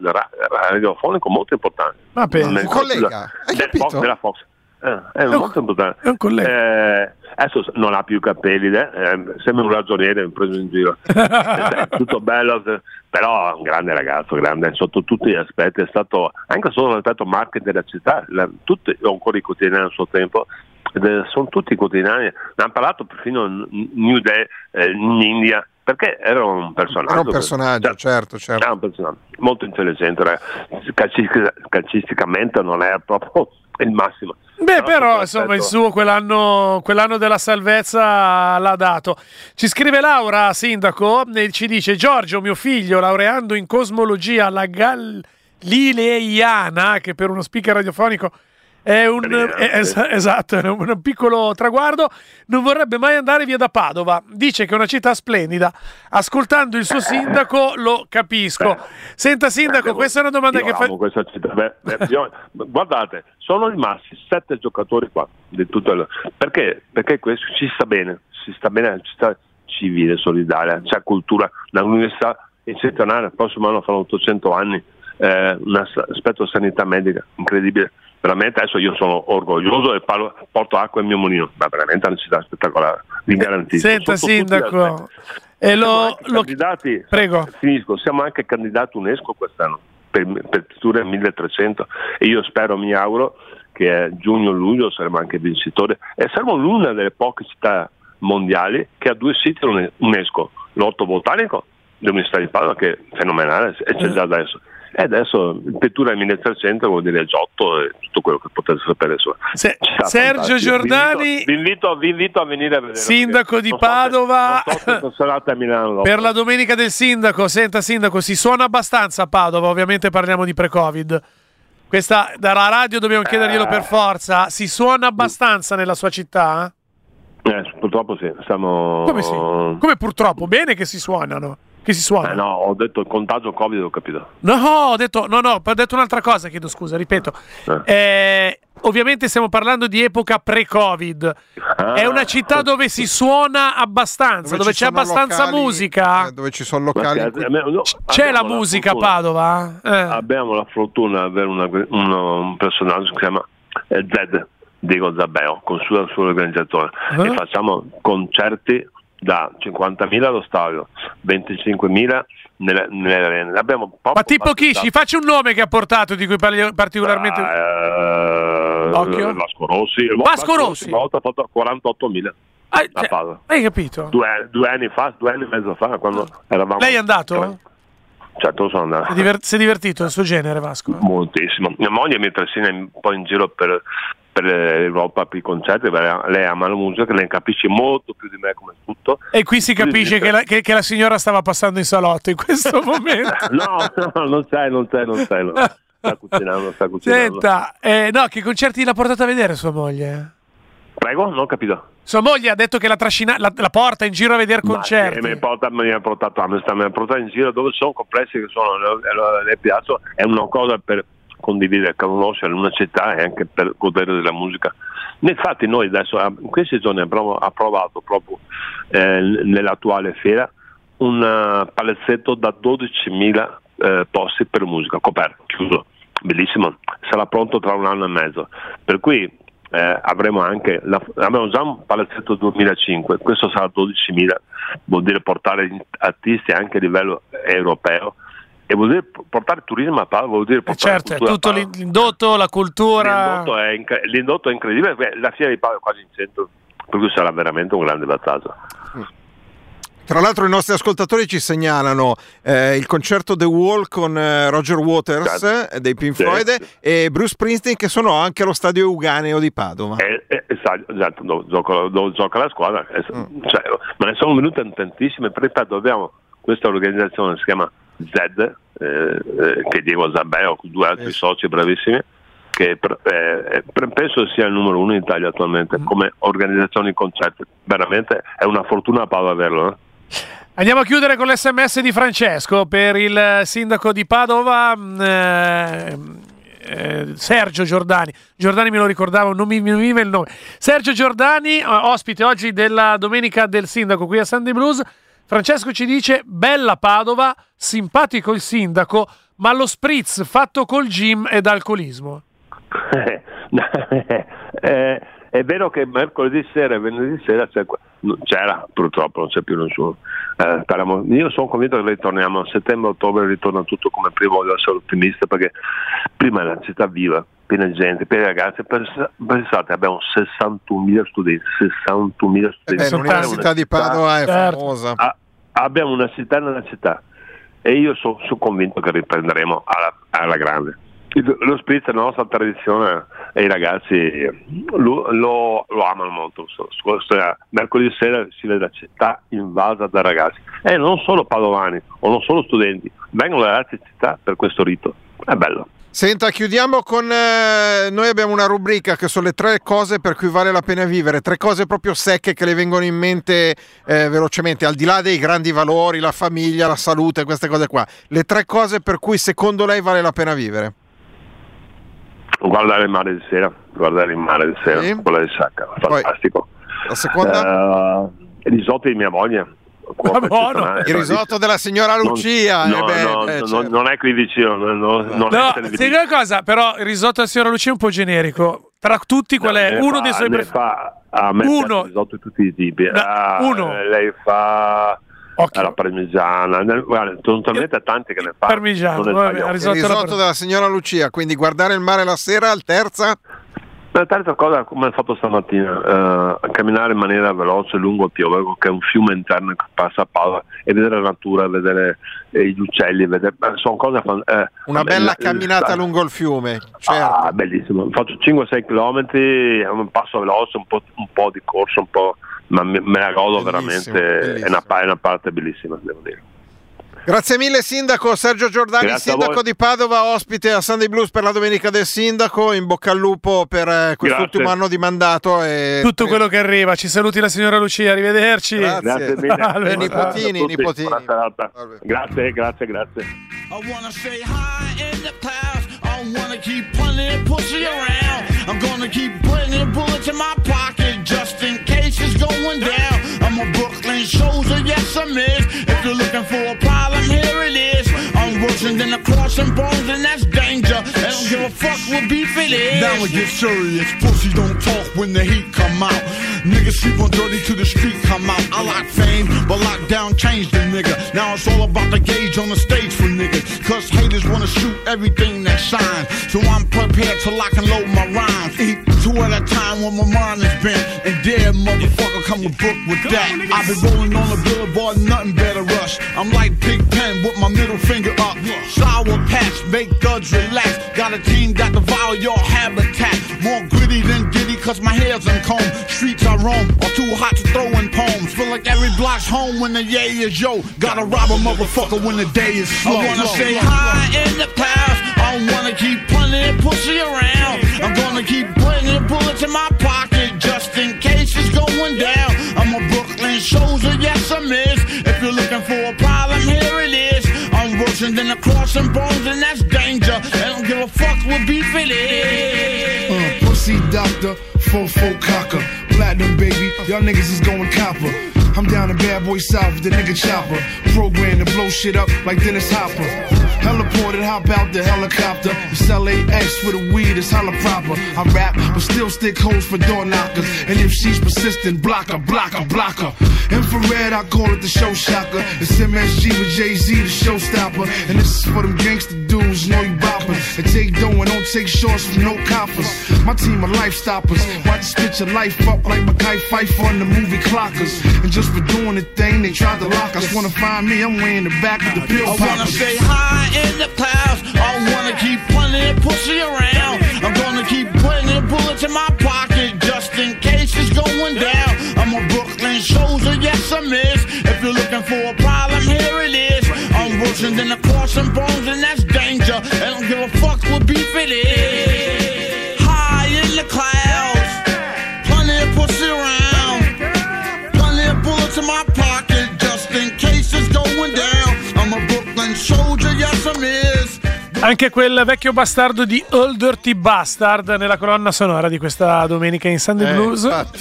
Speaker 11: radiofonico molto importante.
Speaker 2: Ma per un collega,
Speaker 11: del Fox, della Fox. Eh, è, molto importante. È un collega. Eh, adesso non ha più capelli, eh, sembra un ragioniere preso in giro. (laughs) è tutto bello, però è un grande ragazzo, grande sotto tutti gli aspetti. È stato anche solo l'aspetto marketing della città, la, tutti, ho ancora i quotidiani al suo tempo. sono tutti quotidiani. Ne hanno parlato perfino New Day eh, in India perché era un personaggio.
Speaker 2: Era un personaggio, cioè, certo, certo.
Speaker 11: Era un personaggio molto intelligente, calcisticamente non era proprio il massimo.
Speaker 1: Beh, no, però insomma il suo quell'anno, quell'anno, della salvezza l'ha dato. Ci scrive Laura, sindaco, e ci dice: Giorgio, mio figlio, laureando in cosmologia alla Galileiana, che per uno speaker radiofonico è un, es- esatto, è un, piccolo traguardo. Non vorrebbe mai andare via da Padova. Dice che è una città splendida. Ascoltando il suo sindaco lo capisco. Senta, sindaco, questa è una domanda che fa.
Speaker 11: città. Beh, beh, io, guardate, sono rimasti sette giocatori qua. Di tutto il... perché? Perché questo ci sta bene, ci sta bene, ci sta civile, solidaria, c'è cultura. L'università eccezionale, il prossimo anno fanno 800 anni. Eh, un aspetto sanità medica incredibile veramente adesso io sono orgoglioso e parlo, porto acqua al mio mulino, ma veramente è una città spettacolare, vi garantisco.
Speaker 1: Senta Sindaco, e lo, lo...
Speaker 11: Candidati,
Speaker 1: Prego.
Speaker 11: Finisco, siamo anche candidati UNESCO quest'anno per, per Tour 1300 e io spero, mi auguro che giugno-luglio saremo anche vincitori. E saremo l'una delle poche città mondiali che ha due siti UNESCO, l'orto botanico dell'Università di Padova che è fenomenale e c'è già adesso e adesso Pettura 1300 vuol dire Giotto e tutto quello che potete sapere.
Speaker 1: Se, Sergio Giordani,
Speaker 11: vi invito, vi, invito, a venire a vedere.
Speaker 1: Sindaco di Padova.
Speaker 11: So Milano,
Speaker 1: per la domenica del sindaco, senta sindaco, si suona abbastanza a Padova, ovviamente parliamo di pre-Covid. Questa dalla radio dobbiamo chiederglielo eh. per forza. Si suona abbastanza nella sua città?
Speaker 11: Eh, purtroppo sì. Stiamo...
Speaker 1: Come, sì? Come purtroppo? Bene che si suonano. Che si suona?
Speaker 11: Eh no, ho detto il contagio Covid, ho capito.
Speaker 1: No, ho detto, no, no, ho detto un'altra cosa, chiedo scusa, ripeto. Eh. Eh, ovviamente stiamo parlando di epoca pre-Covid. Ah, È una città dove si suona abbastanza, dove, dove c'è abbastanza
Speaker 2: locali,
Speaker 1: musica.
Speaker 2: Eh, dove ci sono locali.
Speaker 11: Perché, no,
Speaker 1: c'è la musica a Padova?
Speaker 11: Eh. Abbiamo la fortuna di avere una, una, un personaggio che si chiama eh, Zed. Diego Zabeo con il suo, suo organizzatore uh-huh. e facciamo concerti da 50.000 allo stadio, 25.000 nelle, nelle arene. Abbiamo
Speaker 1: Ma tipo chi? Ci faccio un nome che ha portato di cui parli particolarmente.
Speaker 11: Uh, Occhio? Vasco Rossi.
Speaker 1: Vasco Rossi.
Speaker 11: Una volta ha fatto 48.000.
Speaker 1: Ah, cioè, hai capito?
Speaker 11: Due, due, anni fa, due anni e mezzo fa, quando eravamo.
Speaker 1: Lei è andato?
Speaker 11: Certo, sono andato.
Speaker 1: Si è, diver- si è divertito il suo genere, Vasco?
Speaker 11: Moltissimo. Mia moglie mi trascina un po' in giro per, per l'Europa per i concerti, lei ama la musica, lei capisce molto più di me come tutto.
Speaker 1: E qui si capisce che la, che, che la, signora stava passando in salotto in questo (laughs) momento.
Speaker 11: no, no, non sai, non sai, non sai. No. Sta cucinando, sta cucinando.
Speaker 1: Senta, eh, no, che concerti l'ha portata a vedere sua moglie?
Speaker 11: Prego, non ho capito.
Speaker 1: Sua moglie ha detto che la, trascina, la, la porta in giro a vedere concerti.
Speaker 11: Mi, porta, mi ha portato a Amsterdam, mi ha portato in giro dove sono complessi che sono, le, le è una cosa per condividere, conoscere una città e anche per godere della musica. Infatti noi adesso in questi giorni abbiamo approvato proprio eh, nell'attuale fiera un uh, palazzetto da 12.000 eh, posti per musica, coperto, chiuso, bellissimo, sarà pronto tra un anno e mezzo. Per cui eh, avremo anche, la, abbiamo già un palazzetto 2005, questo sarà 12.000, vuol dire portare artisti anche a livello europeo e vuol dire portare turismo a Padova, vuol dire
Speaker 1: eh, portare certo, è tutto l'indotto, la cultura.
Speaker 11: L'indotto è, inc- l'indotto è incredibile, la fiera di Padova è quasi in centro, per cui sarà veramente un grande vantaggio.
Speaker 2: Tra l'altro i nostri ascoltatori ci segnalano eh, il concerto The Wall con eh, Roger Waters eh, dei Pink Floyd e Bruce Springsteen che sono anche allo stadio Euganeo di Padova.
Speaker 11: Eh, eh, esatto, dove gioca, dove gioca la squadra. Mm. Cioè, ma ne sono venute tantissime, ripeto, abbiamo questa organizzazione si chiama Z, eh, eh, che Diego Zabeo, due altri soci bravissimi, che eh, penso sia il numero uno in Italia attualmente mm. come organizzazione di concerti. Veramente è una fortuna a Padova averlo. Eh?
Speaker 1: Andiamo a chiudere con l'SMS di Francesco per il sindaco di Padova. Mm, eh, eh, Sergio Giordani, Giordani me lo ricordavo, non mi, vive il nome. Sergio Giordani, ospite oggi della domenica del sindaco qui a Sunday Blues. Francesco ci dice: Bella Padova, simpatico il sindaco, ma lo spritz fatto col gym ed alcolismo. (laughs)
Speaker 11: eh, (laughs) è vero che mercoledì sera e venerdì sera c'era, purtroppo non c'è più nessuno. Eh, io sono convinto che ritorniamo a settembre-ottobre, ritorna tutto come prima, voglio essere ottimista perché prima è la città viva, piena di gente, piena di ragazzi. Pensate, abbiamo 61.000 studenti. 61.000 studenti.
Speaker 2: Eh, l'Università di Padova è certo. famosa.
Speaker 11: A, abbiamo una città nella città e io sono so convinto che riprenderemo alla, alla grande. Lo spritz è la nostra tradizione e i ragazzi lo, lo, lo amano molto. Mercoledì sera si vede la città invasa da ragazzi e non solo padovani o non solo studenti, vengono da altre città per questo rito. È bello.
Speaker 2: Senta, chiudiamo con... Eh, noi abbiamo una rubrica che sono le tre cose per cui vale la pena vivere, tre cose proprio secche che le vengono in mente eh, velocemente, al di là dei grandi valori, la famiglia, la salute, queste cose qua. Le tre cose per cui secondo lei vale la pena vivere.
Speaker 11: Guardare il mare di sera, guardare il mare di sera, sì. quella di Sacca, fantastico.
Speaker 2: Poi, la seconda?
Speaker 11: Uh, risotto di mia moglie
Speaker 2: buono. Il risotto della signora Lucia.
Speaker 11: Non,
Speaker 2: eh beh,
Speaker 11: no,
Speaker 2: eh,
Speaker 11: no,
Speaker 2: certo.
Speaker 11: non è qui vicino. Non, non
Speaker 1: no, sai una cosa, però il risotto della signora Lucia è un po' generico. Tra tutti, qual è uno
Speaker 11: fa,
Speaker 1: dei suoi preferiti?
Speaker 11: A me uno. risotto di tutti i tipi. Ah,
Speaker 1: uno.
Speaker 11: Lei fa. Okay. la parmigiana, guarda, sono talmente tanti che ne fa.
Speaker 1: Parmigiano, vabbè,
Speaker 2: il risotto, risotto della signora Lucia, quindi guardare il mare la sera, al terza
Speaker 11: la terza cosa, come ho fatto stamattina, eh, camminare in maniera veloce lungo il Pioveco, che è un fiume interno che passa a Padova, e vedere la natura, vedere eh, gli uccelli, vedere, sono cose fan- eh,
Speaker 2: Una bella eh, camminata lungo il fiume, certo.
Speaker 11: Ah, bellissimo. Faccio 5-6 km, un passo veloce, un po', un po', di corso, un po', ma me, me la godo bellissimo, veramente, bellissimo. È, una, è una parte bellissima, devo dire.
Speaker 2: Grazie mille Sindaco Sergio Giordani, Grazie Sindaco di Padova, ospite a Sunday Blues per la Domenica del Sindaco, in bocca al lupo per eh, quest'ultimo Grazie. anno di mandato. E...
Speaker 1: Tutto quello che arriva, ci saluti la signora Lucia, arrivederci.
Speaker 2: Grazie, grazie mille. (laughs) Salve. nipotini, nipotini.
Speaker 11: Grazie, grazie, grazie. I'm gonna keep putting bullets in my pocket just in case it's going down. I'm a Brooklyn soldier, yes I'm is. If you're looking for a problem, here it is. I'm worse than a cross and bones, and that's danger. I don't give a fuck what beef it is. Now it get serious. Pussy don't talk when the heat come out. Niggas sleep on dirty to the street come out. I like fame, but lockdown changed the nigga. Now it's all about the gauge on the stage for niggas. Cause haters wanna shoot everything that shines. So I'm prepared to lock and load my rhymes. Eat two at a time when my mind is bent. And dare motherfucker come with book with that. I've been rolling on the billboard, nothing better rush. I'm like Big Pen with my middle finger up. Sour patch, make thugs relax. Got a team that devour your habitat. More gritty than cause my hair's uncombed. Streets I roam are too hot to throw in poems. Feel like every block's home when the yay is yo. Gotta rob a motherfucker when the day is slow. I wanna stay high in the clouds. I wanna keep punting pussy around. I'm gonna keep putting bullets in my pocket just in case it's going down. I'm a Brooklyn soldier, yes I miss. If you're looking for a problem, here it is. I'm worse than a cross and bones, and that's danger. I don't give a fuck what beef it is.
Speaker 12: Uh, pussy doctor, fofo cocker, platinum baby, y'all niggas is going copper. I'm down in Bad Boy South, with the nigga chopper. Programmed to blow shit up like Dennis Hopper. Heliported, hop out the helicopter. It's LAX with a weed, it's hella proper. I rap, but still stick holes for door knockers. And if she's persistent, block her, block her, block her. Infrared, I call it the show shocker. It's MSG with Jay Z, the showstopper. And this is for them gangster dudes, know you boppers. And take dough and don't take shorts from no coppers. My team are life stoppers. Watch spit your life up like Mackay Pfeiffer on the movie Clockers. And just for doing the thing, they tried to lock us. Wanna find me, I'm way in the back of the pill
Speaker 13: I wanna stay high in the clouds. I wanna keep punting pussy around. I'm gonna keep putting the bullets in my pocket just in case it's going down. I'm a Brooklyn soldier, yes I miss. If you're looking for a problem, here it is. I'm worse than a cross and bones, and that's danger. I don't give a fuck what beef it is.
Speaker 1: Anche quel vecchio bastardo di Old Dirty Bastard nella colonna sonora di questa domenica in Sunday
Speaker 2: Eh,
Speaker 1: Blues.
Speaker 2: infatti.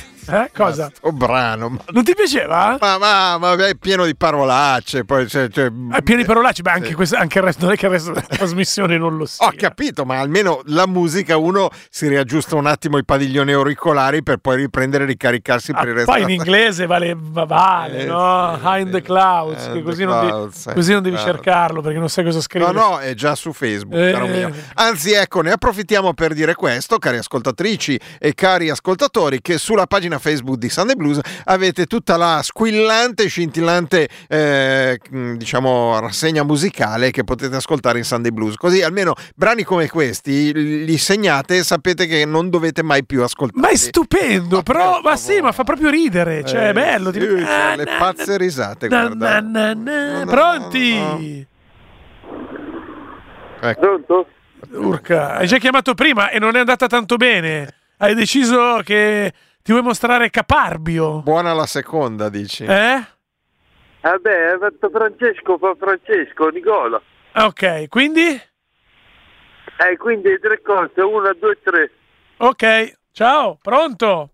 Speaker 2: (laughs)
Speaker 1: Eh, cosa?
Speaker 2: O brano.
Speaker 1: Non ti piaceva?
Speaker 2: Ma, ma, ma è pieno di parolacce. Poi, cioè, cioè,
Speaker 1: è pieno di parolacce, ma anche, questo, anche il resto, non è che il resto della trasmissione non lo sia.
Speaker 2: Ho capito, ma almeno la musica uno si riaggiusta un attimo i padiglioni auricolari per poi riprendere e ricaricarsi
Speaker 1: ah,
Speaker 2: per il resto.
Speaker 1: Poi in inglese vale, vale eh, no? Sì, High in the clouds, eh, così, the non clouds devi, così, non devi, cercarlo perché non sai cosa scrivere.
Speaker 2: No, no, è già su Facebook, eh. Anzi, ecco, ne approfittiamo per dire questo, cari ascoltatrici e cari ascoltatori, che sulla pagina Facebook di Sunday Blues avete tutta la squillante, scintillante, eh, diciamo, rassegna musicale che potete ascoltare in Sunday Blues. Così almeno brani come questi li segnate e sapete che non dovete mai più ascoltare.
Speaker 1: Ma è stupendo, ma però, ma sì, ma fa proprio ridere, cioè è bello.
Speaker 2: Sì, ti... cioè, le pazze risate, guarda.
Speaker 1: Pronti?
Speaker 2: Ecco.
Speaker 7: Pronto?
Speaker 1: Urca, hai già chiamato prima e non è andata tanto bene. Hai deciso che ti vuoi mostrare caparbio.
Speaker 2: Buona la seconda, dici?
Speaker 1: Eh?
Speaker 7: Vabbè, hai fatto Francesco, fa Francesco, Nicola.
Speaker 1: Ok, quindi?
Speaker 7: Eh, quindi tre cose, una, due, tre.
Speaker 1: Ok, ciao, pronto?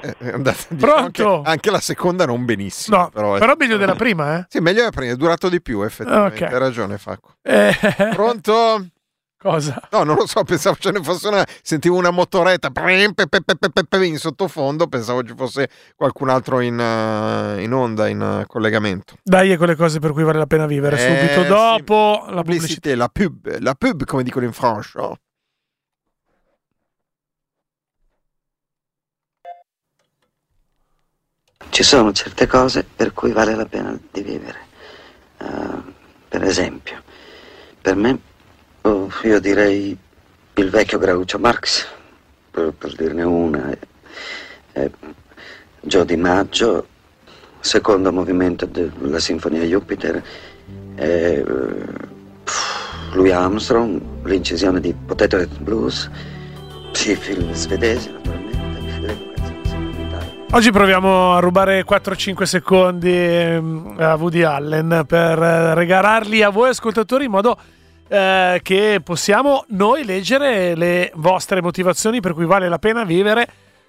Speaker 2: Eh, andate,
Speaker 1: Pronto?
Speaker 2: Anche, anche, la seconda non benissimo.
Speaker 1: No,
Speaker 2: però,
Speaker 1: però meglio della prima, eh?
Speaker 2: Sì, meglio della prima, è durato di più, effettivamente. Okay. Hai ragione, Facco.
Speaker 1: Eh.
Speaker 2: Pronto? (laughs)
Speaker 1: Cosa?
Speaker 2: No, non lo so, pensavo ce ne fosse una. Sentivo una motoretta in sottofondo, pensavo ci fosse qualcun altro in, uh, in onda, in uh, collegamento.
Speaker 1: Dai, è quelle cose per cui vale la pena vivere. Eh, Subito dopo
Speaker 2: sì. la pubblicità. La pub, la pub, come dicono in Francia.
Speaker 14: Ci sono certe cose per cui vale la pena di vivere. Uh, per esempio, per me Oh, io direi il vecchio Groucho Marx, per, per dirne una. Eh, Gio Di Maggio, secondo movimento della Sinfonia Jupiter. Eh, Louis Armstrong, l'incisione di Potato Head Blues, sì, film svedesi naturalmente.
Speaker 1: Oggi proviamo a rubare 4-5 secondi ehm, a Woody Allen per regalarli a voi ascoltatori in modo eh, che possiamo noi leggere le vostre motivazioni per cui vale la pena vivere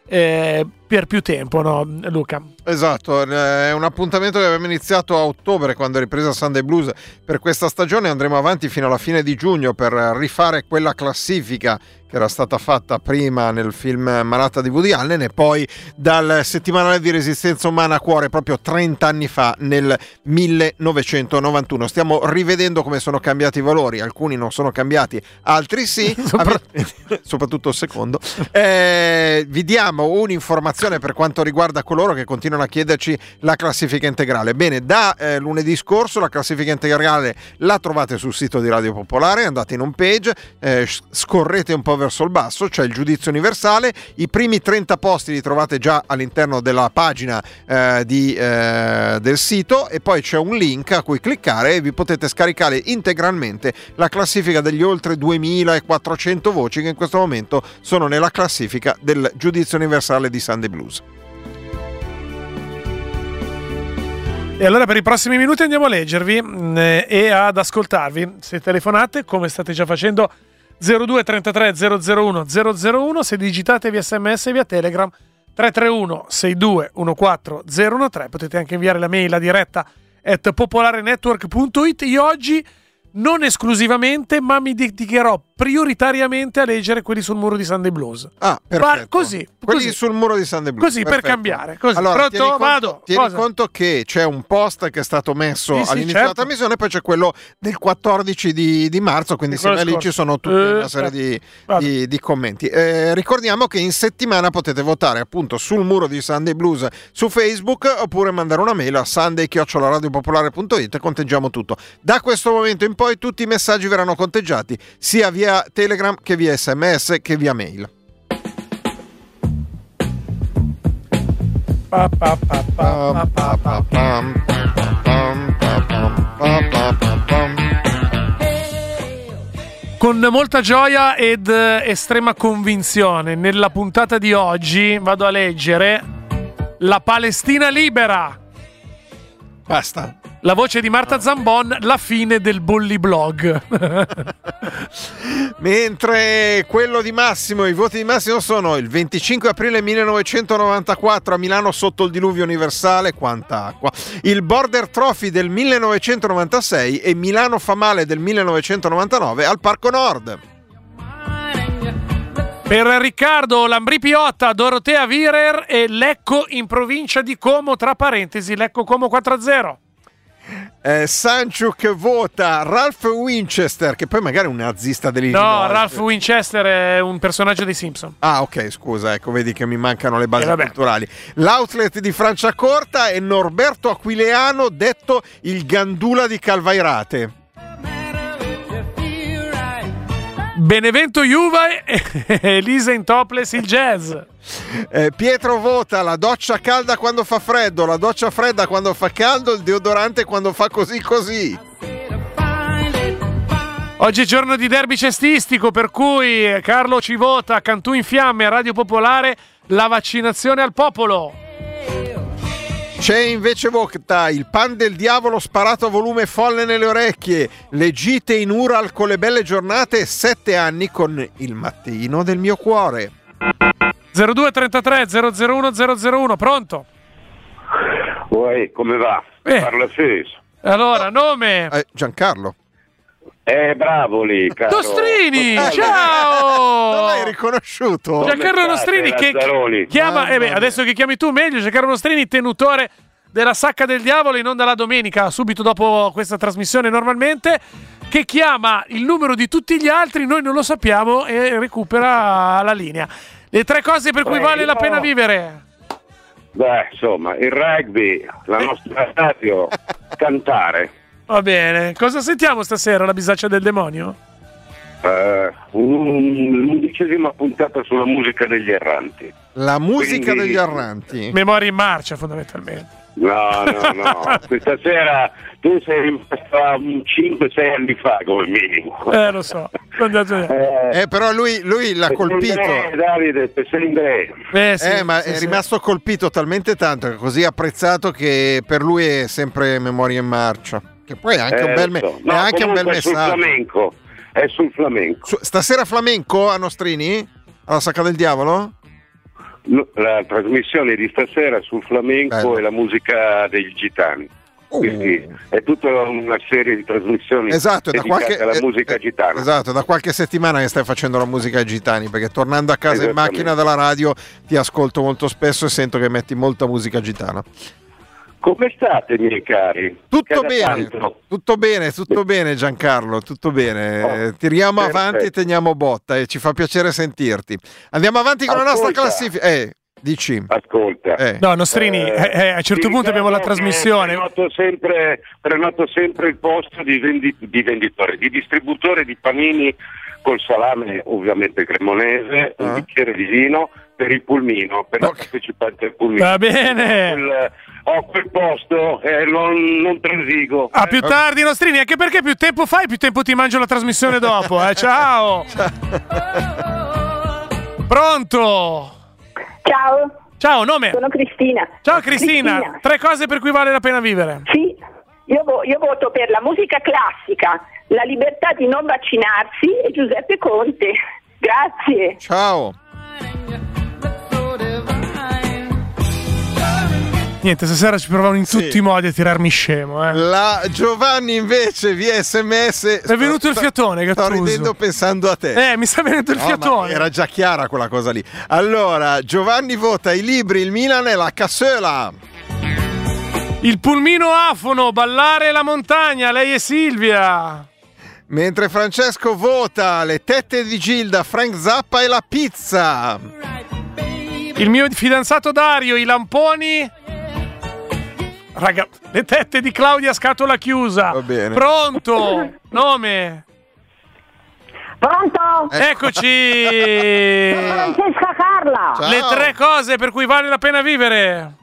Speaker 1: eh, per più tempo, no, Luca?
Speaker 2: Esatto, è un appuntamento che abbiamo iniziato a ottobre quando è ripresa Sunday Blues per questa stagione. Andremo avanti fino alla fine di giugno per rifare quella classifica che era stata fatta prima nel film Malata di Woody Allen e poi dal settimanale di resistenza umana a cuore proprio 30 anni fa nel 1991. Stiamo rivedendo come sono cambiati i valori, alcuni non sono cambiati, altri sì, (laughs) (laughs) soprattutto il secondo. Eh, vi diamo un'informazione per quanto riguarda coloro che continuano a chiederci la classifica integrale. Bene, da eh, lunedì scorso la classifica integrale la trovate sul sito di Radio Popolare, andate in home page, eh, scorrete un po' verso il basso, c'è il giudizio universale, i primi 30 posti li trovate già all'interno della pagina eh, di, eh, del sito e poi c'è un link a cui cliccare e vi potete scaricare integralmente la classifica degli oltre 2400 voci che in questo momento sono nella classifica del giudizio universale di Sunday Blues.
Speaker 1: E allora per i prossimi minuti andiamo a leggervi mm, e ad ascoltarvi. Se telefonate, come state già facendo 02 33 001 001 se digitate via sms via telegram 331 62 14 013 potete anche inviare la mail a diretta at popolarenetwork.it io oggi non esclusivamente ma mi dedicherò prioritariamente a leggere quelli sul muro di Sunday Blues.
Speaker 2: Ah, perfetto.
Speaker 1: così,
Speaker 2: quelli
Speaker 1: così.
Speaker 2: sul muro di Sunday Blues.
Speaker 1: Così
Speaker 2: perfetto.
Speaker 1: per cambiare. Così.
Speaker 2: Allora,
Speaker 1: Pronto?
Speaker 2: Tieni conto,
Speaker 1: Vado.
Speaker 2: Tieni
Speaker 1: Cosa?
Speaker 2: conto che c'è un post che è stato messo
Speaker 1: sì, sì,
Speaker 2: all'inizio
Speaker 1: certo.
Speaker 2: della trasmissione, poi c'è quello del 14 di, di marzo, quindi insieme lì ci sono tutta
Speaker 1: Eh,
Speaker 2: una serie di, di, di commenti. Eh, ricordiamo che in settimana potete votare appunto sul muro di Sunday Blues su Facebook oppure mandare una mail a sunday.radiopopolare.it e conteggiamo tutto. Da questo momento in poi tutti i messaggi verranno conteggiati sia via Telegram che via sms che via mail.
Speaker 1: Pa, pa, pa. Con molta gioia ed eh, estrema convinzione, nella puntata di oggi vado a leggere La Palestina libera.
Speaker 2: Basta.
Speaker 1: La voce di Marta Zambon, la fine del Bolli Blog. (laughs)
Speaker 2: Mentre quello di Massimo, i voti di Massimo sono il 25 aprile 1994 a Milano sotto il diluvio universale, quanta acqua. Il Border Trophy del 1996 e Milano fa male del 1999 al Parco Nord.
Speaker 1: Per Riccardo Lambri Piotta, Dorotea Virer e Lecco in provincia di Como, tra parentesi, Lecco Como 4-0.
Speaker 2: Eh, Sancho che vota Ralph Winchester, che poi magari è un nazista dell'Illinois.
Speaker 1: No, Ralph Winchester è un personaggio dei Simpson.
Speaker 2: Ah, ok, scusa, ecco, vedi che mi mancano le basi eh, culturali. L'outlet di Franciacorta è Norberto Aquileano, detto il Gandula di Calvairate.
Speaker 1: Benevento Juve e (laughs) Elisa in topless il jazz.
Speaker 2: Eh, Pietro vota la doccia calda quando fa freddo, la doccia fredda quando fa caldo, il deodorante quando fa così così.
Speaker 1: Oggi è giorno di derby cestistico, per cui Carlo ci vota, Cantù in fiamme Radio Popolare, la vaccinazione al popolo.
Speaker 2: C'è invece Vokta, il pan del diavolo sparato a volume folle nelle orecchie, le gite in Ural con le belle giornate, sette anni con il mattino del mio cuore.
Speaker 1: 0233 001 001, pronto?
Speaker 15: Uè, come va? Eh. Parla Feso.
Speaker 1: Allora, nome?
Speaker 2: Eh, Giancarlo.
Speaker 15: Eh, bravo lì, caro.
Speaker 1: Nostrini, ciao! (laughs)
Speaker 2: Non l'hai riconosciuto?
Speaker 1: Giancarlo Nostrini che chiama, eh beh, adesso che chiami tu meglio, Giancarlo Nostrini, tenutore della Sacca del Diavolo in onda la domenica, subito dopo questa trasmissione normalmente, che chiama il numero di tutti gli altri, noi non lo sappiamo e recupera la linea. Le tre cose per cui Beh, vale la pena vivere.
Speaker 15: Beh, insomma, il rugby, la nostra radio, (laughs) cantare.
Speaker 1: Va bene. Cosa sentiamo stasera, la bisaccia del demonio?
Speaker 15: Uh, un'undicesima puntata sulla musica degli erranti.
Speaker 2: La musica Quindi... degli erranti?
Speaker 1: Memoria in marcia, fondamentalmente.
Speaker 15: No, no, no. (laughs) Questa sera tu sei rimasto 5-6 anni fa come minimo.
Speaker 1: Eh, lo so.
Speaker 2: Eh, eh, però lui, lui l'ha colpito.
Speaker 15: Davide,
Speaker 2: eh, sì, eh, ma sì, è sì. rimasto colpito talmente tanto, così apprezzato che per lui è sempre memoria in marcia. Che poi è anche, un, bel me-
Speaker 15: no,
Speaker 2: è anche un bel messaggio.
Speaker 15: Flamenco. È sul flamenco. Su-
Speaker 2: stasera flamenco a Nostrini? Alla Sacca del Diavolo?
Speaker 15: la trasmissione di stasera sul flamenco Bello. e la musica dei gitani. Uh. Quindi è tutta una serie di trasmissioni
Speaker 2: esatto, da qualche,
Speaker 15: alla eh, musica eh, gitana.
Speaker 2: Esatto, da qualche settimana che stai facendo la musica gitani, perché tornando a casa in macchina dalla radio ti ascolto molto spesso e sento che metti molta musica gitana.
Speaker 15: Come state, miei cari?
Speaker 2: Tutto bene, tutto bene, tutto bene, Giancarlo. Tutto bene. Oh, Tiriamo perfetto. avanti e teniamo botta e ci fa piacere sentirti. Andiamo avanti con Ascolta. la nostra classifica. Eh, dici.
Speaker 15: Ascolta,
Speaker 2: eh.
Speaker 1: no, Nostrini, eh, eh, eh a un certo punto abbiamo la trasmissione.
Speaker 15: Prenoto sempre, prenoto sempre il posto di, vendi, di venditore, di distributore di panini col salame, ovviamente cremonese, uh-huh. un ah. bicchiere di vino per il pulmino, per okay. la partecipante al pulmino.
Speaker 1: Va bene.
Speaker 15: Quel, ho quel posto e non, non transigo.
Speaker 1: A più tardi, Nostrini, anche perché più tempo fai, più tempo ti mangio la trasmissione dopo. Eh? (laughs) Ciao. Pronto?
Speaker 16: Ciao.
Speaker 1: Ciao, nome?
Speaker 16: Sono Cristina.
Speaker 1: Ciao Cristina. Cristina. Tre cose per cui vale la pena vivere.
Speaker 16: Sì, io, vo- io, voto per la musica classica, la libertà di non vaccinarsi e Giuseppe Conte. Grazie.
Speaker 2: Ciao.
Speaker 1: Niente, stasera ci provano in tutti sì. i modi a tirarmi scemo. Eh.
Speaker 2: La Giovanni invece via sms.
Speaker 1: È venuto il fiatone, Gattuso.
Speaker 2: Sto ridendo pensando a te.
Speaker 1: Eh, mi sta venendo il no, fiatone.
Speaker 2: Era già chiara quella cosa lì. Allora, Giovanni vota i libri, il Milan e la Cassola.
Speaker 1: Il pulmino afono, ballare la montagna, lei e Silvia.
Speaker 2: Mentre Francesco vota le tette di Gilda, Frank Zappa e la pizza.
Speaker 1: Il mio fidanzato Dario, i lamponi Raga, le tette di Claudia scatola chiusa.
Speaker 2: Va bene.
Speaker 1: Pronto? (laughs) Nome?
Speaker 16: Pronto?
Speaker 1: Eccoci!
Speaker 16: Francesca Carla!
Speaker 1: Ciao. Le tre cose per cui vale la pena vivere.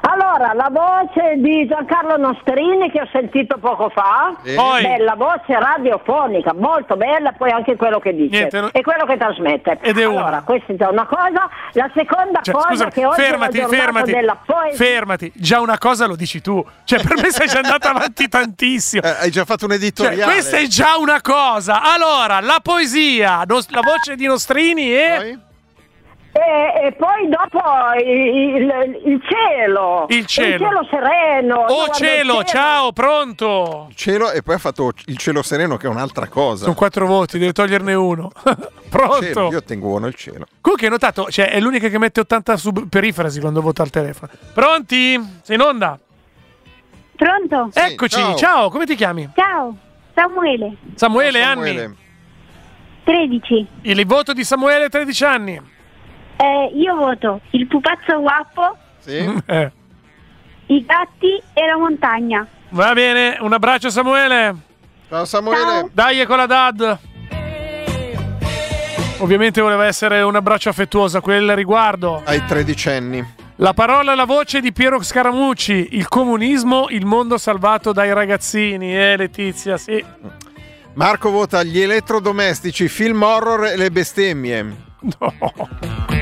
Speaker 17: Allora, la voce di Giancarlo Nostrini che ho sentito poco fa,
Speaker 1: sì. Poi...
Speaker 17: bella voce radiofonica, molto bella, poi anche quello che dice
Speaker 1: Niente,
Speaker 17: e quello che trasmette.
Speaker 1: Ed è
Speaker 17: allora,
Speaker 1: una.
Speaker 17: questa è già una cosa. La seconda
Speaker 1: cioè,
Speaker 17: cosa
Speaker 1: scusami,
Speaker 17: che oggi
Speaker 1: fermati, fermati,
Speaker 17: della poesia.
Speaker 1: fermati, già una cosa lo dici tu. Cioè, per me sei già andata avanti (laughs) tantissimo.
Speaker 2: Eh, hai già fatto un editoriale.
Speaker 1: Cioè, questa è già una cosa. Allora, la poesia, la voce di Nostrini e...
Speaker 2: Poi?
Speaker 17: E, e, poi dopo il, il, il, cielo,
Speaker 1: il cielo,
Speaker 17: il cielo sereno.
Speaker 1: Oh cielo, cielo, ciao, pronto.
Speaker 2: Il cielo e poi ha fatto il cielo sereno che è un'altra cosa.
Speaker 1: Sono quattro voti, deve toglierne uno. (laughs) pronto.
Speaker 2: Cielo, io tengo buono il cielo.
Speaker 1: Comunque hai notato, cioè, è l'unica che mette 80 sub perifrasi quando vota al telefono. Pronti? Sei in onda?
Speaker 18: Pronto?
Speaker 1: Sì, Eccoci, ciao. ciao. come ti chiami?
Speaker 18: Ciao, Samuele.
Speaker 1: Samuele,
Speaker 2: ciao,
Speaker 1: Samuele.
Speaker 2: anni?
Speaker 18: 13.
Speaker 1: Il voto di Samuele 13 anni.
Speaker 18: Eh, io voto il pupazzo guappo,
Speaker 2: sì. (laughs)
Speaker 1: eh.
Speaker 18: i gatti e la montagna.
Speaker 1: Va bene, un abbraccio Samuele.
Speaker 2: Ciao Samuele. Ciao.
Speaker 1: Dai con la dad. Ovviamente voleva essere un abbraccio affettuoso a quel riguardo.
Speaker 2: Ai tredicenni.
Speaker 1: La parola e la voce di Piero Scaramucci. Il comunismo, il mondo salvato dai ragazzini. Eh, Letizia, sì.
Speaker 2: Marco vota gli elettrodomestici, film horror e le bestemmie. (laughs)
Speaker 1: No.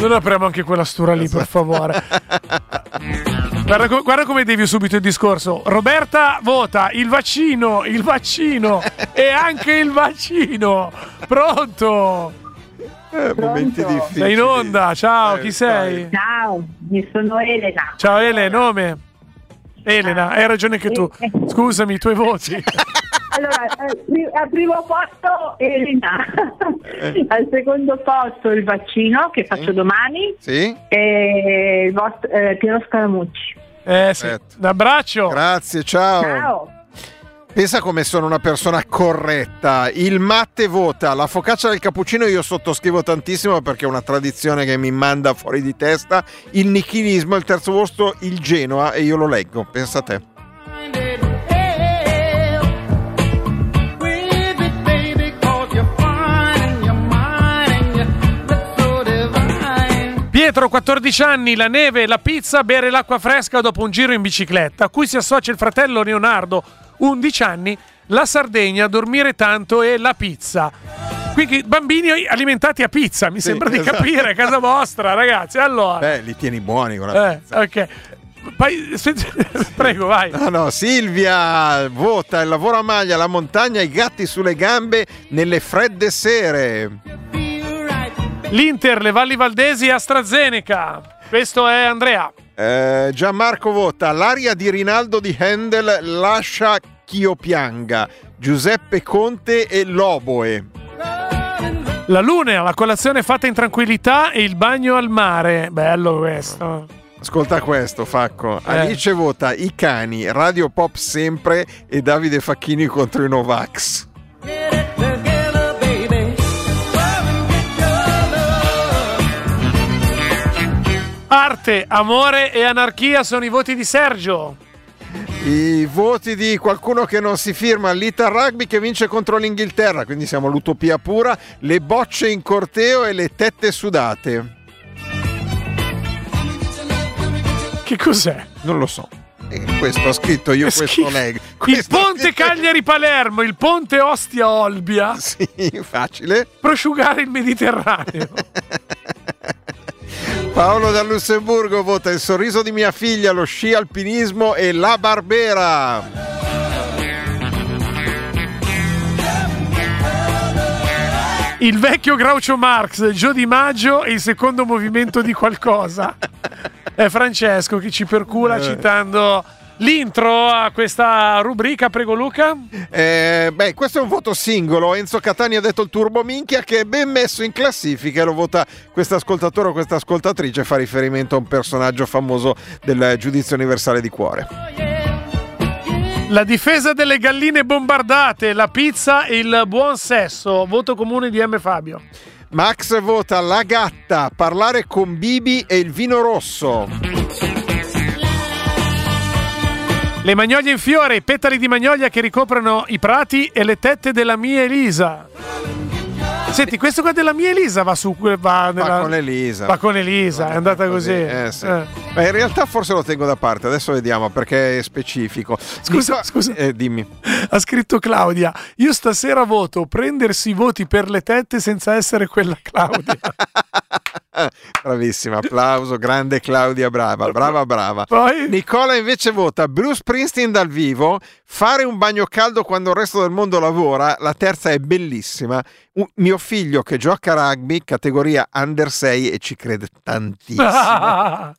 Speaker 1: Non apriamo anche quella stura lì, per favore. (laughs) Guarda, guarda, come devi subito il discorso. Roberta vota il vaccino, il vaccino e anche il vaccino. Pronto?
Speaker 2: Eh, momenti difficili.
Speaker 1: Sei in onda, ciao, eh, chi sei?
Speaker 19: Ciao, io sono Elena.
Speaker 1: Ciao Ele, nome? Elena, hai ragione che tu. Scusami, i tuoi voti. (laughs)
Speaker 19: Allora, eh, al primo posto Elena, eh. al secondo posto il vaccino che faccio
Speaker 2: sì.
Speaker 19: domani
Speaker 2: sì.
Speaker 19: e il vostro, eh, Piero Scaramucci.
Speaker 1: Eh sì, un abbraccio.
Speaker 2: Grazie, ciao.
Speaker 19: Ciao.
Speaker 2: Pensa come sono una persona corretta. Il matte vota, la focaccia del cappuccino io sottoscrivo tantissimo perché è una tradizione che mi manda fuori di testa. Il nichilismo, il terzo posto, il Genoa e io lo leggo. Pensa a te.
Speaker 1: Pietro, 14 anni, la neve, la pizza, bere l'acqua fresca dopo un giro in bicicletta, a cui si associa il fratello Leonardo, 11 anni, la Sardegna, dormire tanto e la pizza. Quindi bambini alimentati a pizza, mi sì, sembra esatto. di capire, casa vostra, ragazzi. Allora.
Speaker 2: Beh, li tieni buoni con la
Speaker 1: eh,
Speaker 2: pizza.
Speaker 1: Ok. Poi, (laughs) prego, vai.
Speaker 2: No, no, Silvia vota il lavoro a maglia, la montagna, i gatti sulle gambe nelle fredde sere.
Speaker 1: L'Inter, le Valli Valdesi e AstraZeneca. Questo è Andrea.
Speaker 2: Eh, Gianmarco vota l'aria di Rinaldo di Handel lascia ch'io pianga. Giuseppe Conte e Loboe.
Speaker 1: La luna, la colazione fatta in tranquillità e il bagno al mare. Bello questo.
Speaker 2: Ascolta questo, Facco. Eh. Alice vota i cani, Radio Pop sempre e Davide Facchini contro i Novax.
Speaker 1: Arte, amore e anarchia sono i voti di Sergio.
Speaker 2: I voti di qualcuno che non si firma, l'Ital Rugby che vince contro l'Inghilterra, quindi siamo l'utopia pura, le bocce in corteo e le tette sudate.
Speaker 1: Che cos'è?
Speaker 2: Non lo so. E questo ho scritto io, questo leggo.
Speaker 1: Il (laughs) ponte Cagliari-Palermo, il ponte Ostia-Olbia.
Speaker 2: Sì, facile.
Speaker 1: Prosciugare il Mediterraneo. (laughs)
Speaker 2: Paolo da Lussemburgo vota il sorriso di mia figlia, lo sci alpinismo e la Barbera.
Speaker 1: Il vecchio Groucho Marx, Gio Di Maggio e il secondo movimento di qualcosa. È (laughs) Francesco che ci percula eh. citando l'intro a questa rubrica, prego Luca.
Speaker 2: Eh, beh, questo è un voto singolo. Enzo Catani ha detto il turbo minchia che è ben messo in classifica e lo vota questo ascoltatore o questa ascoltatrice fa riferimento a un personaggio famoso del giudizio universale di cuore.
Speaker 1: La difesa delle galline bombardate, la pizza e il buon sesso. Voto comune di M. Fabio.
Speaker 2: Max vota la gatta, parlare con Bibi e il vino rosso.
Speaker 1: Le magnolie in fiore, i petali di magnolia che ricoprono i prati e le tette della mia Elisa.
Speaker 20: Senti, questo qua della mia Elisa va su va, nella,
Speaker 2: va con Elisa.
Speaker 20: Va con Elisa, è andata così. così.
Speaker 2: Eh, sì. eh. Ma in realtà forse lo tengo da parte, adesso vediamo perché è specifico.
Speaker 20: Scusa, Dico, scusa.
Speaker 2: Eh, dimmi.
Speaker 20: Ha scritto Claudia, io stasera voto prendersi i voti per le tette senza essere quella Claudia. (laughs)
Speaker 2: Bravissima, applauso, grande Claudia, brava, brava, brava. Poi... Nicola invece vota Bruce Springsteen dal vivo, fare un bagno caldo quando il resto del mondo lavora, la terza è bellissima. Un, mio figlio che gioca a rugby, categoria under 6 e ci crede tantissimo. (laughs)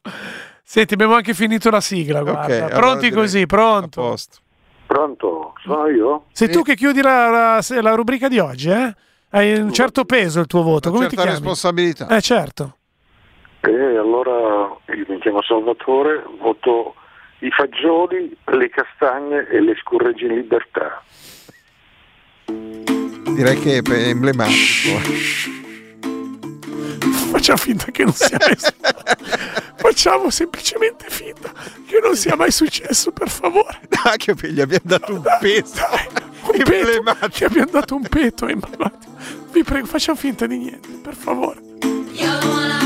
Speaker 20: Senti, abbiamo anche finito la sigla, guarda. Okay, Pronti allora così, pronto?
Speaker 9: Pronto, sono io?
Speaker 20: Sei sì. tu che chiudi la, la, la rubrica di oggi, eh? Hai un certo peso il tuo voto, Una come
Speaker 2: certa
Speaker 20: ti chiami?
Speaker 2: responsabilità.
Speaker 20: Eh certo.
Speaker 9: E allora io mi chiamo Salvatore, voto i fagioli, le castagne e le scorregge in libertà.
Speaker 2: Direi che è emblematico.
Speaker 20: Facciamo finta che non sia mai successo. Facciamo semplicemente finta che non sia mai successo, per favore.
Speaker 2: Dai, (laughs) che gli abbiamo dato un peso. Dai,
Speaker 20: un (laughs) peto. Ci abbiamo dato un peto emblematico. Vi prego, facciamo finta di niente, per favore.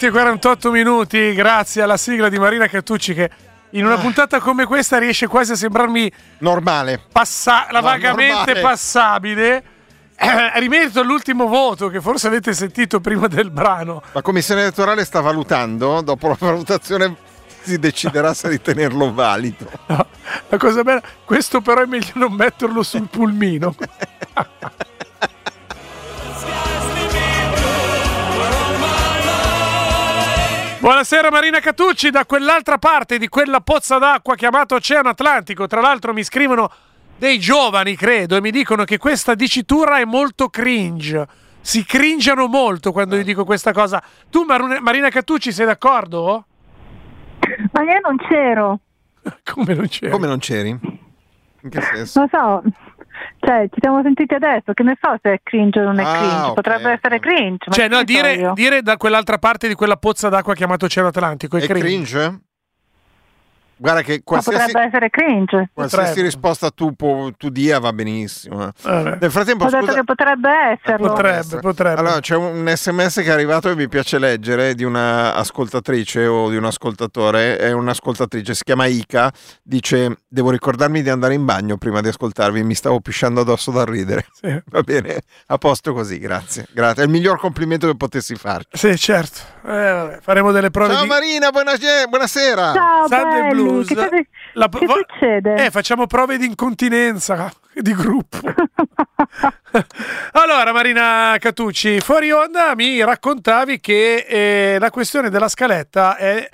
Speaker 20: 20 e 48 minuti, grazie alla sigla di Marina Cattucci che in una ah. puntata come questa riesce quasi a sembrarmi
Speaker 2: normale,
Speaker 20: passa- la vagamente normale. passabile. Eh, rimerito all'ultimo voto che forse avete sentito prima del brano.
Speaker 2: La commissione elettorale sta valutando, dopo la valutazione si deciderà se ritenerlo valido.
Speaker 20: No, la cosa bella, questo però è meglio non metterlo sul pulmino. (laughs)
Speaker 1: Buonasera Marina Catucci, da quell'altra parte di quella pozza d'acqua chiamata Oceano Atlantico. Tra l'altro mi scrivono dei giovani, credo, e mi dicono che questa dicitura è molto cringe. Si cringiano molto quando gli dico questa cosa. Tu Marina Catucci sei d'accordo?
Speaker 19: Ma io non c'ero. (laughs)
Speaker 1: Come non c'eri?
Speaker 2: Come non c'eri? In che senso?
Speaker 19: Lo so, cioè, ci siamo sentiti adesso, che ne so se è cringe o non è
Speaker 2: Ah,
Speaker 19: cringe,
Speaker 2: ok,
Speaker 19: potrebbe essere cringe. ma
Speaker 1: Cioè, no, dire, dire da quell'altra parte di quella pozza d'acqua chiamata Oceano Atlantico è,
Speaker 2: È cringe? Guarda che
Speaker 19: Ma
Speaker 2: qualsiasi,
Speaker 19: potrebbe essere cringe.
Speaker 2: qualsiasi
Speaker 1: Potrebbe.
Speaker 2: risposta tu, pu- tu dia va benissimo. eh.
Speaker 1: Vabbè.
Speaker 2: Nel frattempo,
Speaker 19: Ho detto
Speaker 2: scusa,
Speaker 19: che potrebbe esserlo.
Speaker 1: Potrebbe, potrebbe.
Speaker 2: Allora, c'è un sms che è arrivato e mi piace leggere di una ascoltatrice o di un ascoltatore. È un'ascoltatrice, si chiama Ica. Dice: Devo ricordarmi di andare in bagno prima di ascoltarvi. Mi stavo pisciando addosso dal ridere.
Speaker 1: Sì.
Speaker 2: Va bene, a posto così, grazie. grazie. È il miglior complimento che potessi farti.
Speaker 1: Sì, certo. Eh, vabbè, faremo delle prove
Speaker 2: Ciao
Speaker 1: di
Speaker 2: Marina, buonasera. buonasera.
Speaker 19: Ciao,
Speaker 1: Sunday
Speaker 19: belli,
Speaker 1: Blues.
Speaker 19: che, cosa-
Speaker 1: La-
Speaker 19: che
Speaker 1: vo-
Speaker 19: succede?
Speaker 1: Eh, facciamo prove di incontinenza (laughs) di gruppo. (laughs) allora, Marina Catucci, fuori onda mi raccontavi che eh, la questione della scaletta è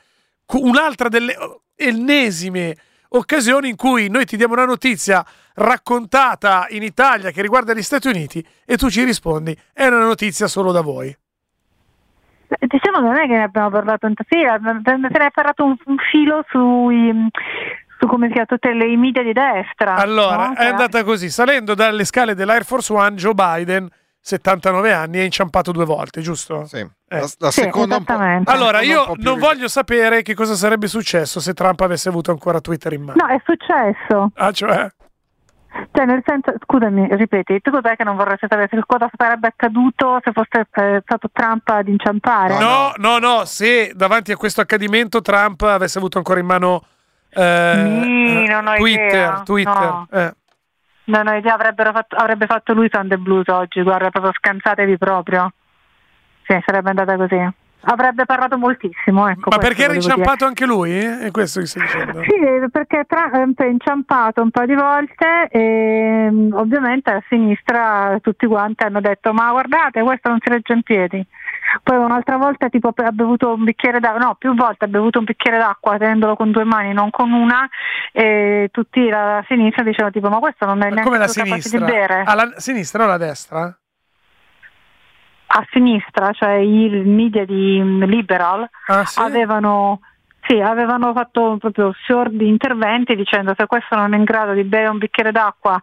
Speaker 1: un'altra delle ennesime occasioni in cui noi ti diamo una notizia raccontata in Italia che riguarda gli Stati Uniti e tu ci rispondi è una notizia solo da voi.
Speaker 19: Diciamo non è che ne abbiamo parlato sì, eh, se ne è parlato un, un filo sui, su come si chiama, tutte le i media di destra.
Speaker 1: Allora,
Speaker 19: no?
Speaker 1: è andata così, salendo dalle scale dell'Air Force One, Joe Biden, 79 anni, è inciampato due volte, giusto?
Speaker 2: Sì.
Speaker 1: Eh.
Speaker 2: La, la
Speaker 19: Sì,
Speaker 2: seconda un po'.
Speaker 1: Allora,
Speaker 2: un
Speaker 1: io
Speaker 2: po'
Speaker 1: non voglio sapere che cosa sarebbe successo se Trump avesse avuto ancora Twitter in mano.
Speaker 19: No, è successo.
Speaker 1: Ah, cioè?
Speaker 19: Cioè, nel senso, scusami, ripeti, tu cos'è che non vorresti sapere? Se cosa sarebbe accaduto se fosse eh, stato Trump ad inciampare?
Speaker 1: No, no, no, se davanti a questo accadimento Trump avesse avuto ancora in mano eh,
Speaker 19: Sì, non ho
Speaker 1: Twitter,
Speaker 19: idea.
Speaker 1: Twitter.
Speaker 19: No.
Speaker 1: eh.
Speaker 19: Non ho idea, avrebbero fatto- avrebbe fatto lui Sunday Blues oggi, guarda, proprio scansatevi proprio. Sì, sarebbe andata così. Avrebbe parlato moltissimo, ecco.
Speaker 1: Ma perché era inciampato
Speaker 19: dire.
Speaker 1: anche lui? È questo che stai dicendo?
Speaker 19: Sì, perché Trump è inciampato un po' di volte e mm, ovviamente a sinistra tutti quanti hanno detto ma guardate questo non si regge in piedi. Poi un'altra volta tipo ha bevuto un bicchiere d'acqua, no più volte ha bevuto un bicchiere d'acqua tenendolo con due mani, non con una e tutti la sinistra dicevano tipo ma questo non è
Speaker 1: Ma
Speaker 19: neanche
Speaker 1: la
Speaker 19: capace
Speaker 1: sinistra?
Speaker 19: di bere.
Speaker 1: Alla sinistra o alla destra?
Speaker 19: A sinistra, cioè i media di mm, liberal,
Speaker 1: Ah, sì?
Speaker 19: avevano, sì, avevano fatto proprio fiordi interventi dicendo se questo non è in grado di bere un bicchiere d'acqua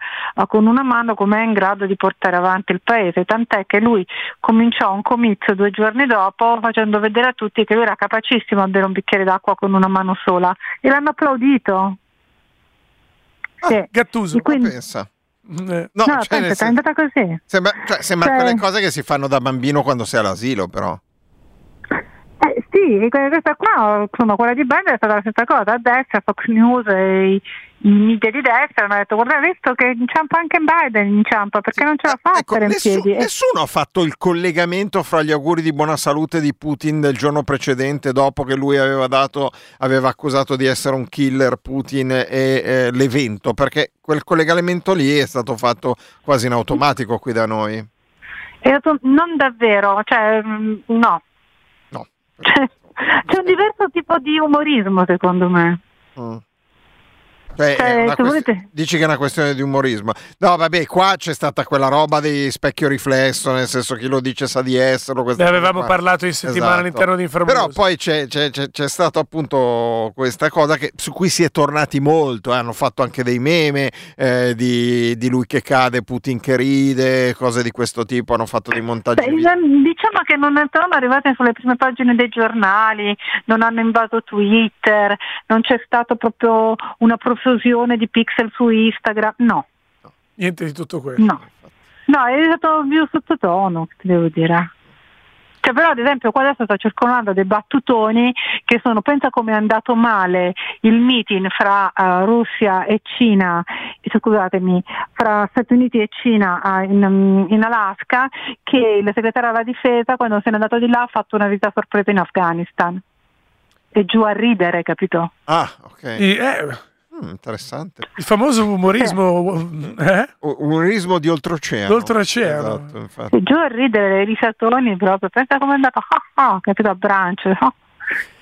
Speaker 19: con una mano, com'è in grado di portare avanti il paese? Tant'è che lui cominciò un comizio due giorni dopo facendo vedere a tutti che lui era capacissimo a bere un bicchiere d'acqua con una mano sola e l'hanno applaudito. Sì.
Speaker 1: Gattuso.
Speaker 19: Quindi-
Speaker 2: Pensa.
Speaker 1: Eh,
Speaker 2: No,
Speaker 19: No,
Speaker 2: cioè,
Speaker 19: pensa,
Speaker 2: nel
Speaker 19: è andata così.
Speaker 2: sembra, cioè, sembra
Speaker 19: Cioè-
Speaker 2: quelle cose che si fanno da bambino quando sei all'asilo, però.
Speaker 19: Sì, que- questa qua, insomma, quella di Biden è stata la stessa cosa. A destra, Fox News e i, media di destra hanno detto: Guarda, visto che inciampa anche Biden, inciampa perché non ce la fa
Speaker 2: Ecco,
Speaker 19: stare in
Speaker 2: nessu-
Speaker 19: piedi. E-
Speaker 2: nessuno ha fatto il collegamento fra gli auguri di buona salute di Putin del giorno precedente, dopo che lui aveva dato, aveva accusato di essere un killer Putin e eh, l'evento, perché quel collegamento lì è stato fatto quasi in automatico qui da noi.
Speaker 19: non davvero, cioè, mm, no. Cioè, c'è un diverso tipo di umorismo, secondo me.
Speaker 2: Mm. Una
Speaker 19: se
Speaker 2: quest- Dici che è una questione di umorismo. No, vabbè, qua c'è stata quella roba di specchio riflesso, nel senso chi lo dice sa di esserlo.
Speaker 1: Ne avevamo
Speaker 2: qua.
Speaker 1: parlato in settimana
Speaker 2: Esatto.
Speaker 1: all'interno di Infranews.
Speaker 2: Però poi c'è, c'è, c'è, c'è stata appunto questa cosa che- su cui si è tornati molto. eh, Hanno fatto anche dei meme eh, di, di lui che cade, Putin che ride, cose di questo tipo. Hanno fatto dei montaggi.
Speaker 19: Beh, diciamo che non sono arrivate sulle prime pagine dei giornali, non hanno invaso Twitter, non c'è stata proprio una profusione di pixel su Instagram, no,
Speaker 1: Niente di tutto questo.
Speaker 19: no. No, è stato più sottotono, ti devo dire. Cioè, però, ad esempio, qua adesso sto circolando dei battutoni che sono, pensa come è andato male il meeting fra eh, Russia e Cina, scusatemi, fra Stati Uniti e Cina eh, in, in Alaska, che il segretario della difesa, quando se n'è andato di là, ha fatto una visita sorpresa in Afghanistan. E giù a ridere, capito?
Speaker 2: Ah, ok.
Speaker 1: Eh,
Speaker 2: Mm, interessante.
Speaker 1: il famoso umorismo eh?
Speaker 2: U- Umorismo di oltreoceano.
Speaker 1: D'oltreoceano.
Speaker 2: Esatto, infatti.
Speaker 19: E giù a ridere, i risatoni proprio, pensa come è andato, ah, ah, capito, a brancio. ah,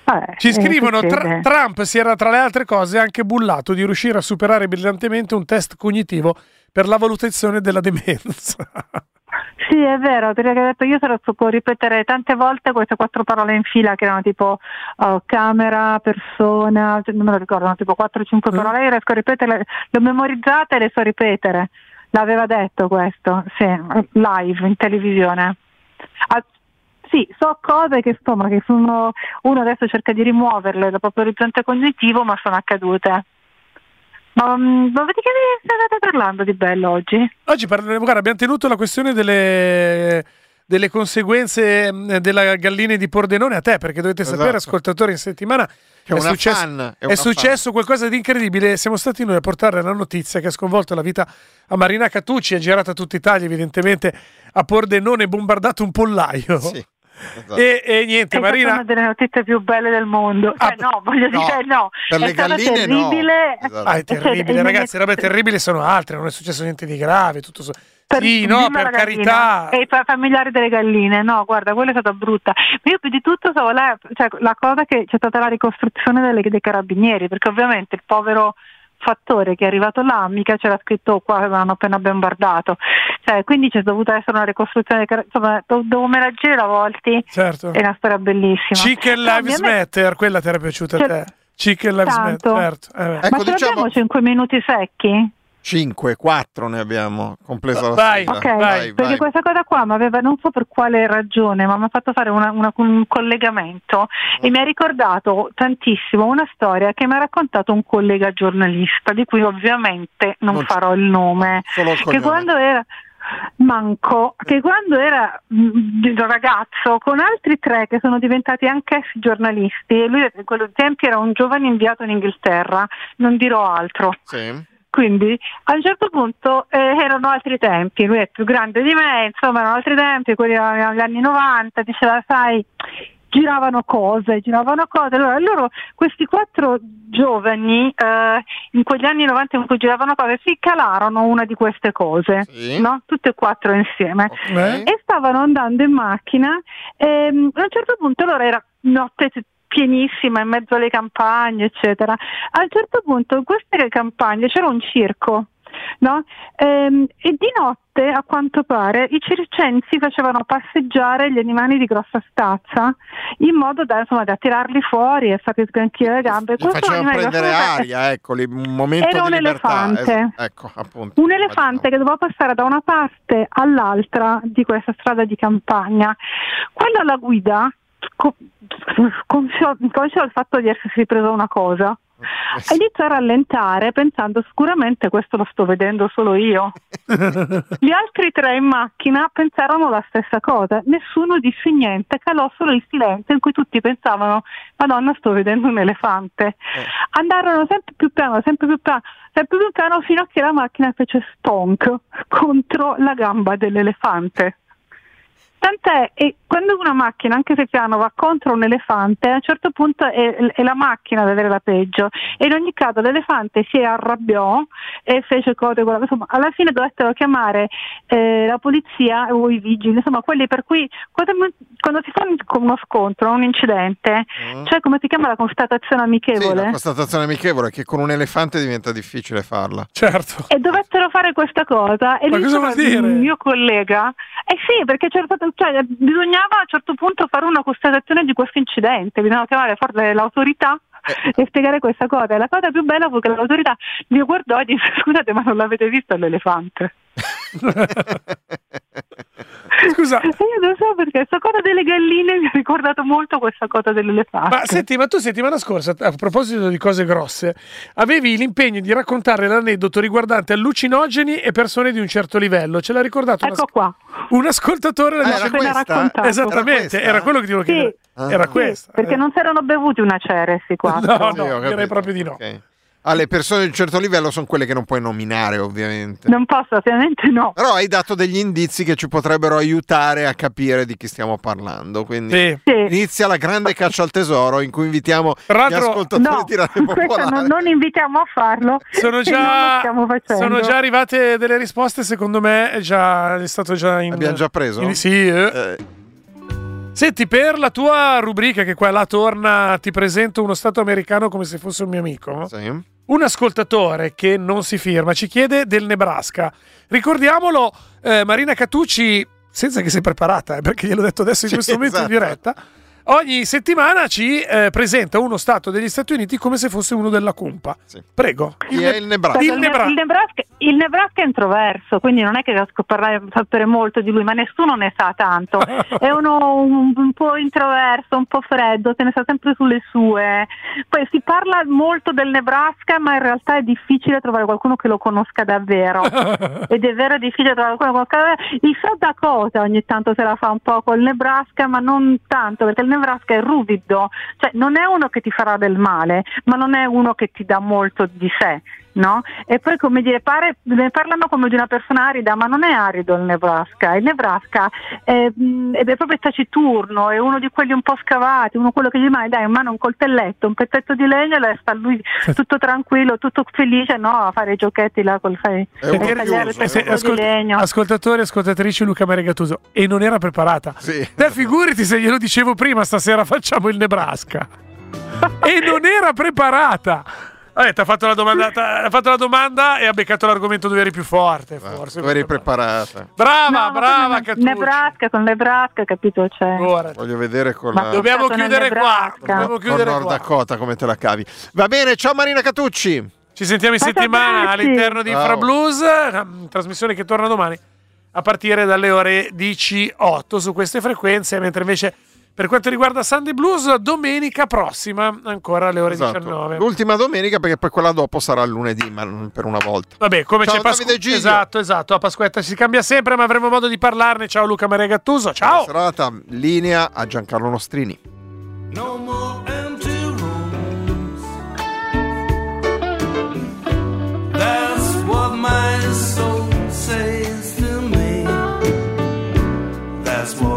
Speaker 19: Eh,
Speaker 1: Ci scrivono,
Speaker 19: eh,
Speaker 1: tra- Trump si era tra le altre cose anche bullato di riuscire a superare brillantemente un test cognitivo per la valutazione della demenza.
Speaker 19: Sì, è vero, perché ho detto io sarò può ripetere tante volte queste quattro parole in fila che erano tipo oh, camera, persona, cioè, non me lo ricordo, erano tipo 4-5 mm. parole, io riesco a ripeterle, le ho memorizzate e le so ripetere. L'aveva detto questo, sì, live in televisione. Ah, sì, so cose che insomma che sono uno adesso cerca di rimuoverle dal proprio orizzonte cognitivo, ma sono accadute. Ma, mm, ma di che state parlando di bello oggi?
Speaker 1: Oggi parleremo, guarda, abbiamo tenuto la questione delle, delle conseguenze mm, della gallina di Pordenone a te, perché dovete esatto. sapere, ascoltatori, in settimana è, è, successo,
Speaker 2: fan,
Speaker 1: è, è successo qualcosa di incredibile. Siamo stati noi a portare la notizia che ha sconvolto la vita a Marina Catucci, è girata tutta Italia, evidentemente a Pordenone bombardato un pollaio.
Speaker 2: Sì.
Speaker 1: Esatto. E, e, niente,
Speaker 19: è
Speaker 1: Marina.
Speaker 19: È una delle notizie più belle del mondo. Cioè, ah, no, voglio
Speaker 2: no,
Speaker 19: dire, no.
Speaker 2: Per le galline,
Speaker 19: terribile.
Speaker 2: no. Esatto.
Speaker 1: Ah, è terribile, cioè, ragazzi. Robe terribili sono altre. Non è successo niente di grave. Tutto so...
Speaker 19: Per,
Speaker 1: sì, no, per carità.
Speaker 19: E i familiari delle galline, no, guarda, quella è stata brutta. Ma io più di tutto so, la, cioè, la cosa che c'è stata la ricostruzione delle, dei carabinieri, perché ovviamente il povero fattore che è arrivato là, mica c'era scritto qua avevano appena bombardato. Cioè, quindi c'è dovuta essere una ricostruzione, insomma, devo menagire a volte.
Speaker 1: Certo.
Speaker 19: È una storia bellissima.
Speaker 1: Chicken Lives Matter, quella ti era piaciuta a te? Chicken Lives Matter, certo.
Speaker 19: Eh, ecco, Ma diciamo... abbiamo 5 minuti secchi?
Speaker 2: 5, 4 ne abbiamo complesa la
Speaker 1: vai,
Speaker 2: sigla.
Speaker 19: Ok,
Speaker 1: vai,
Speaker 19: perché
Speaker 2: vai.
Speaker 19: questa cosa qua mi aveva, non so per quale ragione, ma mi ha fatto fare una, una, un collegamento e mi ha ricordato tantissimo una storia che mi ha raccontato un collega giornalista, di cui ovviamente non, non farò il nome,
Speaker 2: Solo il
Speaker 19: che quando era Manco, che quando era un ragazzo con altri tre che sono diventati anch'essi giornalisti, e lui in quei tempi era un giovane inviato in Inghilterra, non dirò altro.
Speaker 2: Sì.
Speaker 19: Quindi a un certo punto eh, erano altri tempi, lui è più grande di me, insomma erano altri tempi, quelli erano gli anni 90, diceva sai, giravano cose, giravano cose. Allora loro, questi quattro giovani, eh, in quegli anni 90 in cui giravano cose, si calarono una di queste cose,
Speaker 2: Sì.
Speaker 19: no? tutte e quattro insieme,
Speaker 2: Ok.
Speaker 19: e stavano andando in macchina e mm, a un certo punto allora era notte pienissima in mezzo alle campagne, eccetera. A un certo punto in queste campagne c'era un circo. No? Ehm, e di notte, a quanto pare, i circensi facevano passeggiare gli animali di grossa stazza in modo da, insomma, da tirarli fuori e farli sgranchire le gambe.
Speaker 2: Gli facevano prendere aria, ecco, li- un momento
Speaker 19: Era un elefante.
Speaker 2: Esatto, Ecco, appunto.
Speaker 19: un elefante che doveva passare da una parte all'altra di questa strada di campagna. Quello alla guida, conscio conscio del fatto di essersi ripreso una cosa,
Speaker 2: Eh
Speaker 19: iniziò a rallentare pensando sicuramente questo lo sto vedendo solo io. (laughs) Gli altri tre in macchina pensarono la stessa cosa, nessuno disse niente, calò solo il silenzio in cui tutti pensavano Madonna sto vedendo un elefante. Andarono sempre più piano, sempre più piano, sempre più piano fino a che la macchina fece stonk contro la gamba dell'elefante. Tant'è, e quando una macchina, anche se piano, va contro un elefante, a un certo punto è, è la macchina ad avere la peggio. E in ogni caso l'elefante si arrabbiò e fece cose, guarda, insomma, alla fine dovettero chiamare eh, la polizia o i vigili, insomma, quelli per cui quando, quando si fa un- uno scontro, un incidente, cioè come si chiama la constatazione
Speaker 2: Sì,
Speaker 19: amichevole?
Speaker 2: la constatazione amichevole è che con un elefante diventa difficile farla.
Speaker 1: Certo.
Speaker 19: e dovettero fare questa cosa e
Speaker 1: Ma
Speaker 19: lì
Speaker 1: cosa vuol dire?
Speaker 19: il mio collega eh sì perché c'era stato- cioè, bisognava a un certo punto fare una constatazione di questo incidente. Bisognava chiamare forse l'autorità
Speaker 1: Eh.
Speaker 19: e spiegare questa cosa. E la cosa più bella fu che l'autorità mi guardò e disse scusate ma non l'avete visto l'elefante (laughs)
Speaker 1: Scusa.
Speaker 19: Io non so perché questa cosa delle galline mi ha ricordato molto questa cosa dell'elefante
Speaker 1: Ma senti, ma tu settimana scorsa, a proposito di cose grosse, avevi l'impegno di raccontare l'aneddoto riguardante allucinogeni e persone di un certo livello. Ce l'ha ricordato un
Speaker 19: ecco qua
Speaker 1: un ascoltatore?
Speaker 2: Ah,
Speaker 1: del-
Speaker 2: era questa?
Speaker 19: raccontato.
Speaker 1: Esattamente,
Speaker 2: Era
Speaker 1: era, quello che ti volevo
Speaker 19: Sì.
Speaker 1: chiedere.
Speaker 2: Ah.
Speaker 1: Era
Speaker 19: Sì,
Speaker 1: questa.
Speaker 19: perché
Speaker 1: eh.
Speaker 19: non si erano bevuti una Ceresi qua (laughs)
Speaker 1: No,
Speaker 2: Sì,
Speaker 1: no,
Speaker 2: ho
Speaker 1: direi proprio di no.
Speaker 2: Ok. Ah, le persone di un certo livello sono quelle che non puoi nominare, ovviamente.
Speaker 19: non posso ovviamente no
Speaker 2: Però hai dato degli indizi che ci potrebbero aiutare a capire di chi stiamo parlando. Quindi
Speaker 1: Sì.
Speaker 19: Sì.
Speaker 2: inizia la grande caccia al tesoro in cui invitiamo
Speaker 1: Tra
Speaker 2: gli ascoltatori
Speaker 19: No, questo
Speaker 2: Popolare.
Speaker 19: non, non invitiamo a farlo.
Speaker 1: Sono già, sono già arrivate delle risposte, secondo me è, già, è stato già in...
Speaker 2: Abbiamo già preso?
Speaker 1: in- sì, eh.
Speaker 2: Eh,
Speaker 1: Senti, per la tua rubrica che qua là torna, ti presento uno stato americano come se fosse un mio amico.
Speaker 2: Sì.
Speaker 1: Un ascoltatore che non si firma ci chiede del Nebraska. Ricordiamolo, eh, Marina Catucci, senza che sei preparata, eh, perché gliel'ho detto adesso in questo momento
Speaker 2: esatto.
Speaker 1: in diretta, ogni settimana ci eh, presenta uno stato degli Stati Uniti come se fosse uno della Cumpa. Prego.
Speaker 2: Chi è il Nebraska?
Speaker 19: Aspetta,
Speaker 1: Il
Speaker 19: Il,
Speaker 1: Nebra-
Speaker 19: il Nebraska, il Nebraska è introverso, quindi non è che riesco a parlare, sapere molto di lui, ma nessuno ne sa tanto. (laughs) È uno un, un po' introverso, un po' freddo, se ne sa sempre sulle sue. Poi si parla molto del Nebraska, ma in realtà è difficile trovare qualcuno che lo conosca davvero. (laughs) Ed è vero difficile trovare qualcuno che lo conosca davvero. Il South Dakota ogni tanto se la fa un po' col Nebraska, ma non tanto, perché il Nebraska è ruvido, cioè non è uno che ti farà del male, ma non è uno che ti dà molto di sé. No? E poi come dire, pare, ne parlano come di una persona arida, ma non è arido il Nebraska. Il Nebraska è, mh, è proprio taciturno, è uno di quelli un po' scavati, uno quello che gli mai dai in mano un coltelletto, un pezzetto di legno e sta lui tutto tranquillo, tutto felice no? a fare i giochetti là col fai.
Speaker 2: Curioso,
Speaker 19: pezzetto
Speaker 2: eh.
Speaker 19: di legno.
Speaker 1: Ascoltatori e ascoltatrici Luca Maria Gattuso e non era preparata. Te figurati se glielo dicevo prima stasera facciamo il Nebraska. (laughs) e non era preparata. Vabbè, ti ha fatto, la domanda- t'ha fatto la domanda e ha beccato l'argomento dove eri più forte, forse.
Speaker 2: Tu eri preparata.
Speaker 1: Brava,
Speaker 19: No,
Speaker 1: brava,
Speaker 19: ne- Nebraska con Nebraska, capito? Cioè.
Speaker 2: Voglio vedere con
Speaker 19: Ma
Speaker 2: la...
Speaker 1: Dobbiamo chiudere qua. Dobbiamo
Speaker 2: con
Speaker 1: chiudere
Speaker 2: Nord
Speaker 1: qua.
Speaker 2: Dakota come te la cavi. Va bene, ciao Marina Catucci.
Speaker 1: Ci sentiamo in
Speaker 2: Ciao,
Speaker 1: settimana
Speaker 2: ragazzi.
Speaker 1: all'interno di
Speaker 2: Ciao.
Speaker 1: Infra Blues, trasmissione che torna domani a partire dalle ore 18 su queste frequenze, mentre invece per quanto riguarda Sunday Blues, domenica prossima, ancora alle ore
Speaker 2: esatto.
Speaker 1: 19.
Speaker 2: L'ultima domenica, perché poi quella dopo sarà lunedì, ma per una volta.
Speaker 1: Vabbè, come
Speaker 2: ciao,
Speaker 1: c'è
Speaker 2: Pasquetta.
Speaker 1: Esatto, esatto. A Pasquetta si cambia sempre, ma avremo modo di parlarne. Ciao Luca Maria Gattuso. Ciao.
Speaker 2: Buona serata, linea a Giancarlo Nostrini.
Speaker 12: No more
Speaker 21: empty rooms. That's what my soul says to me. That's what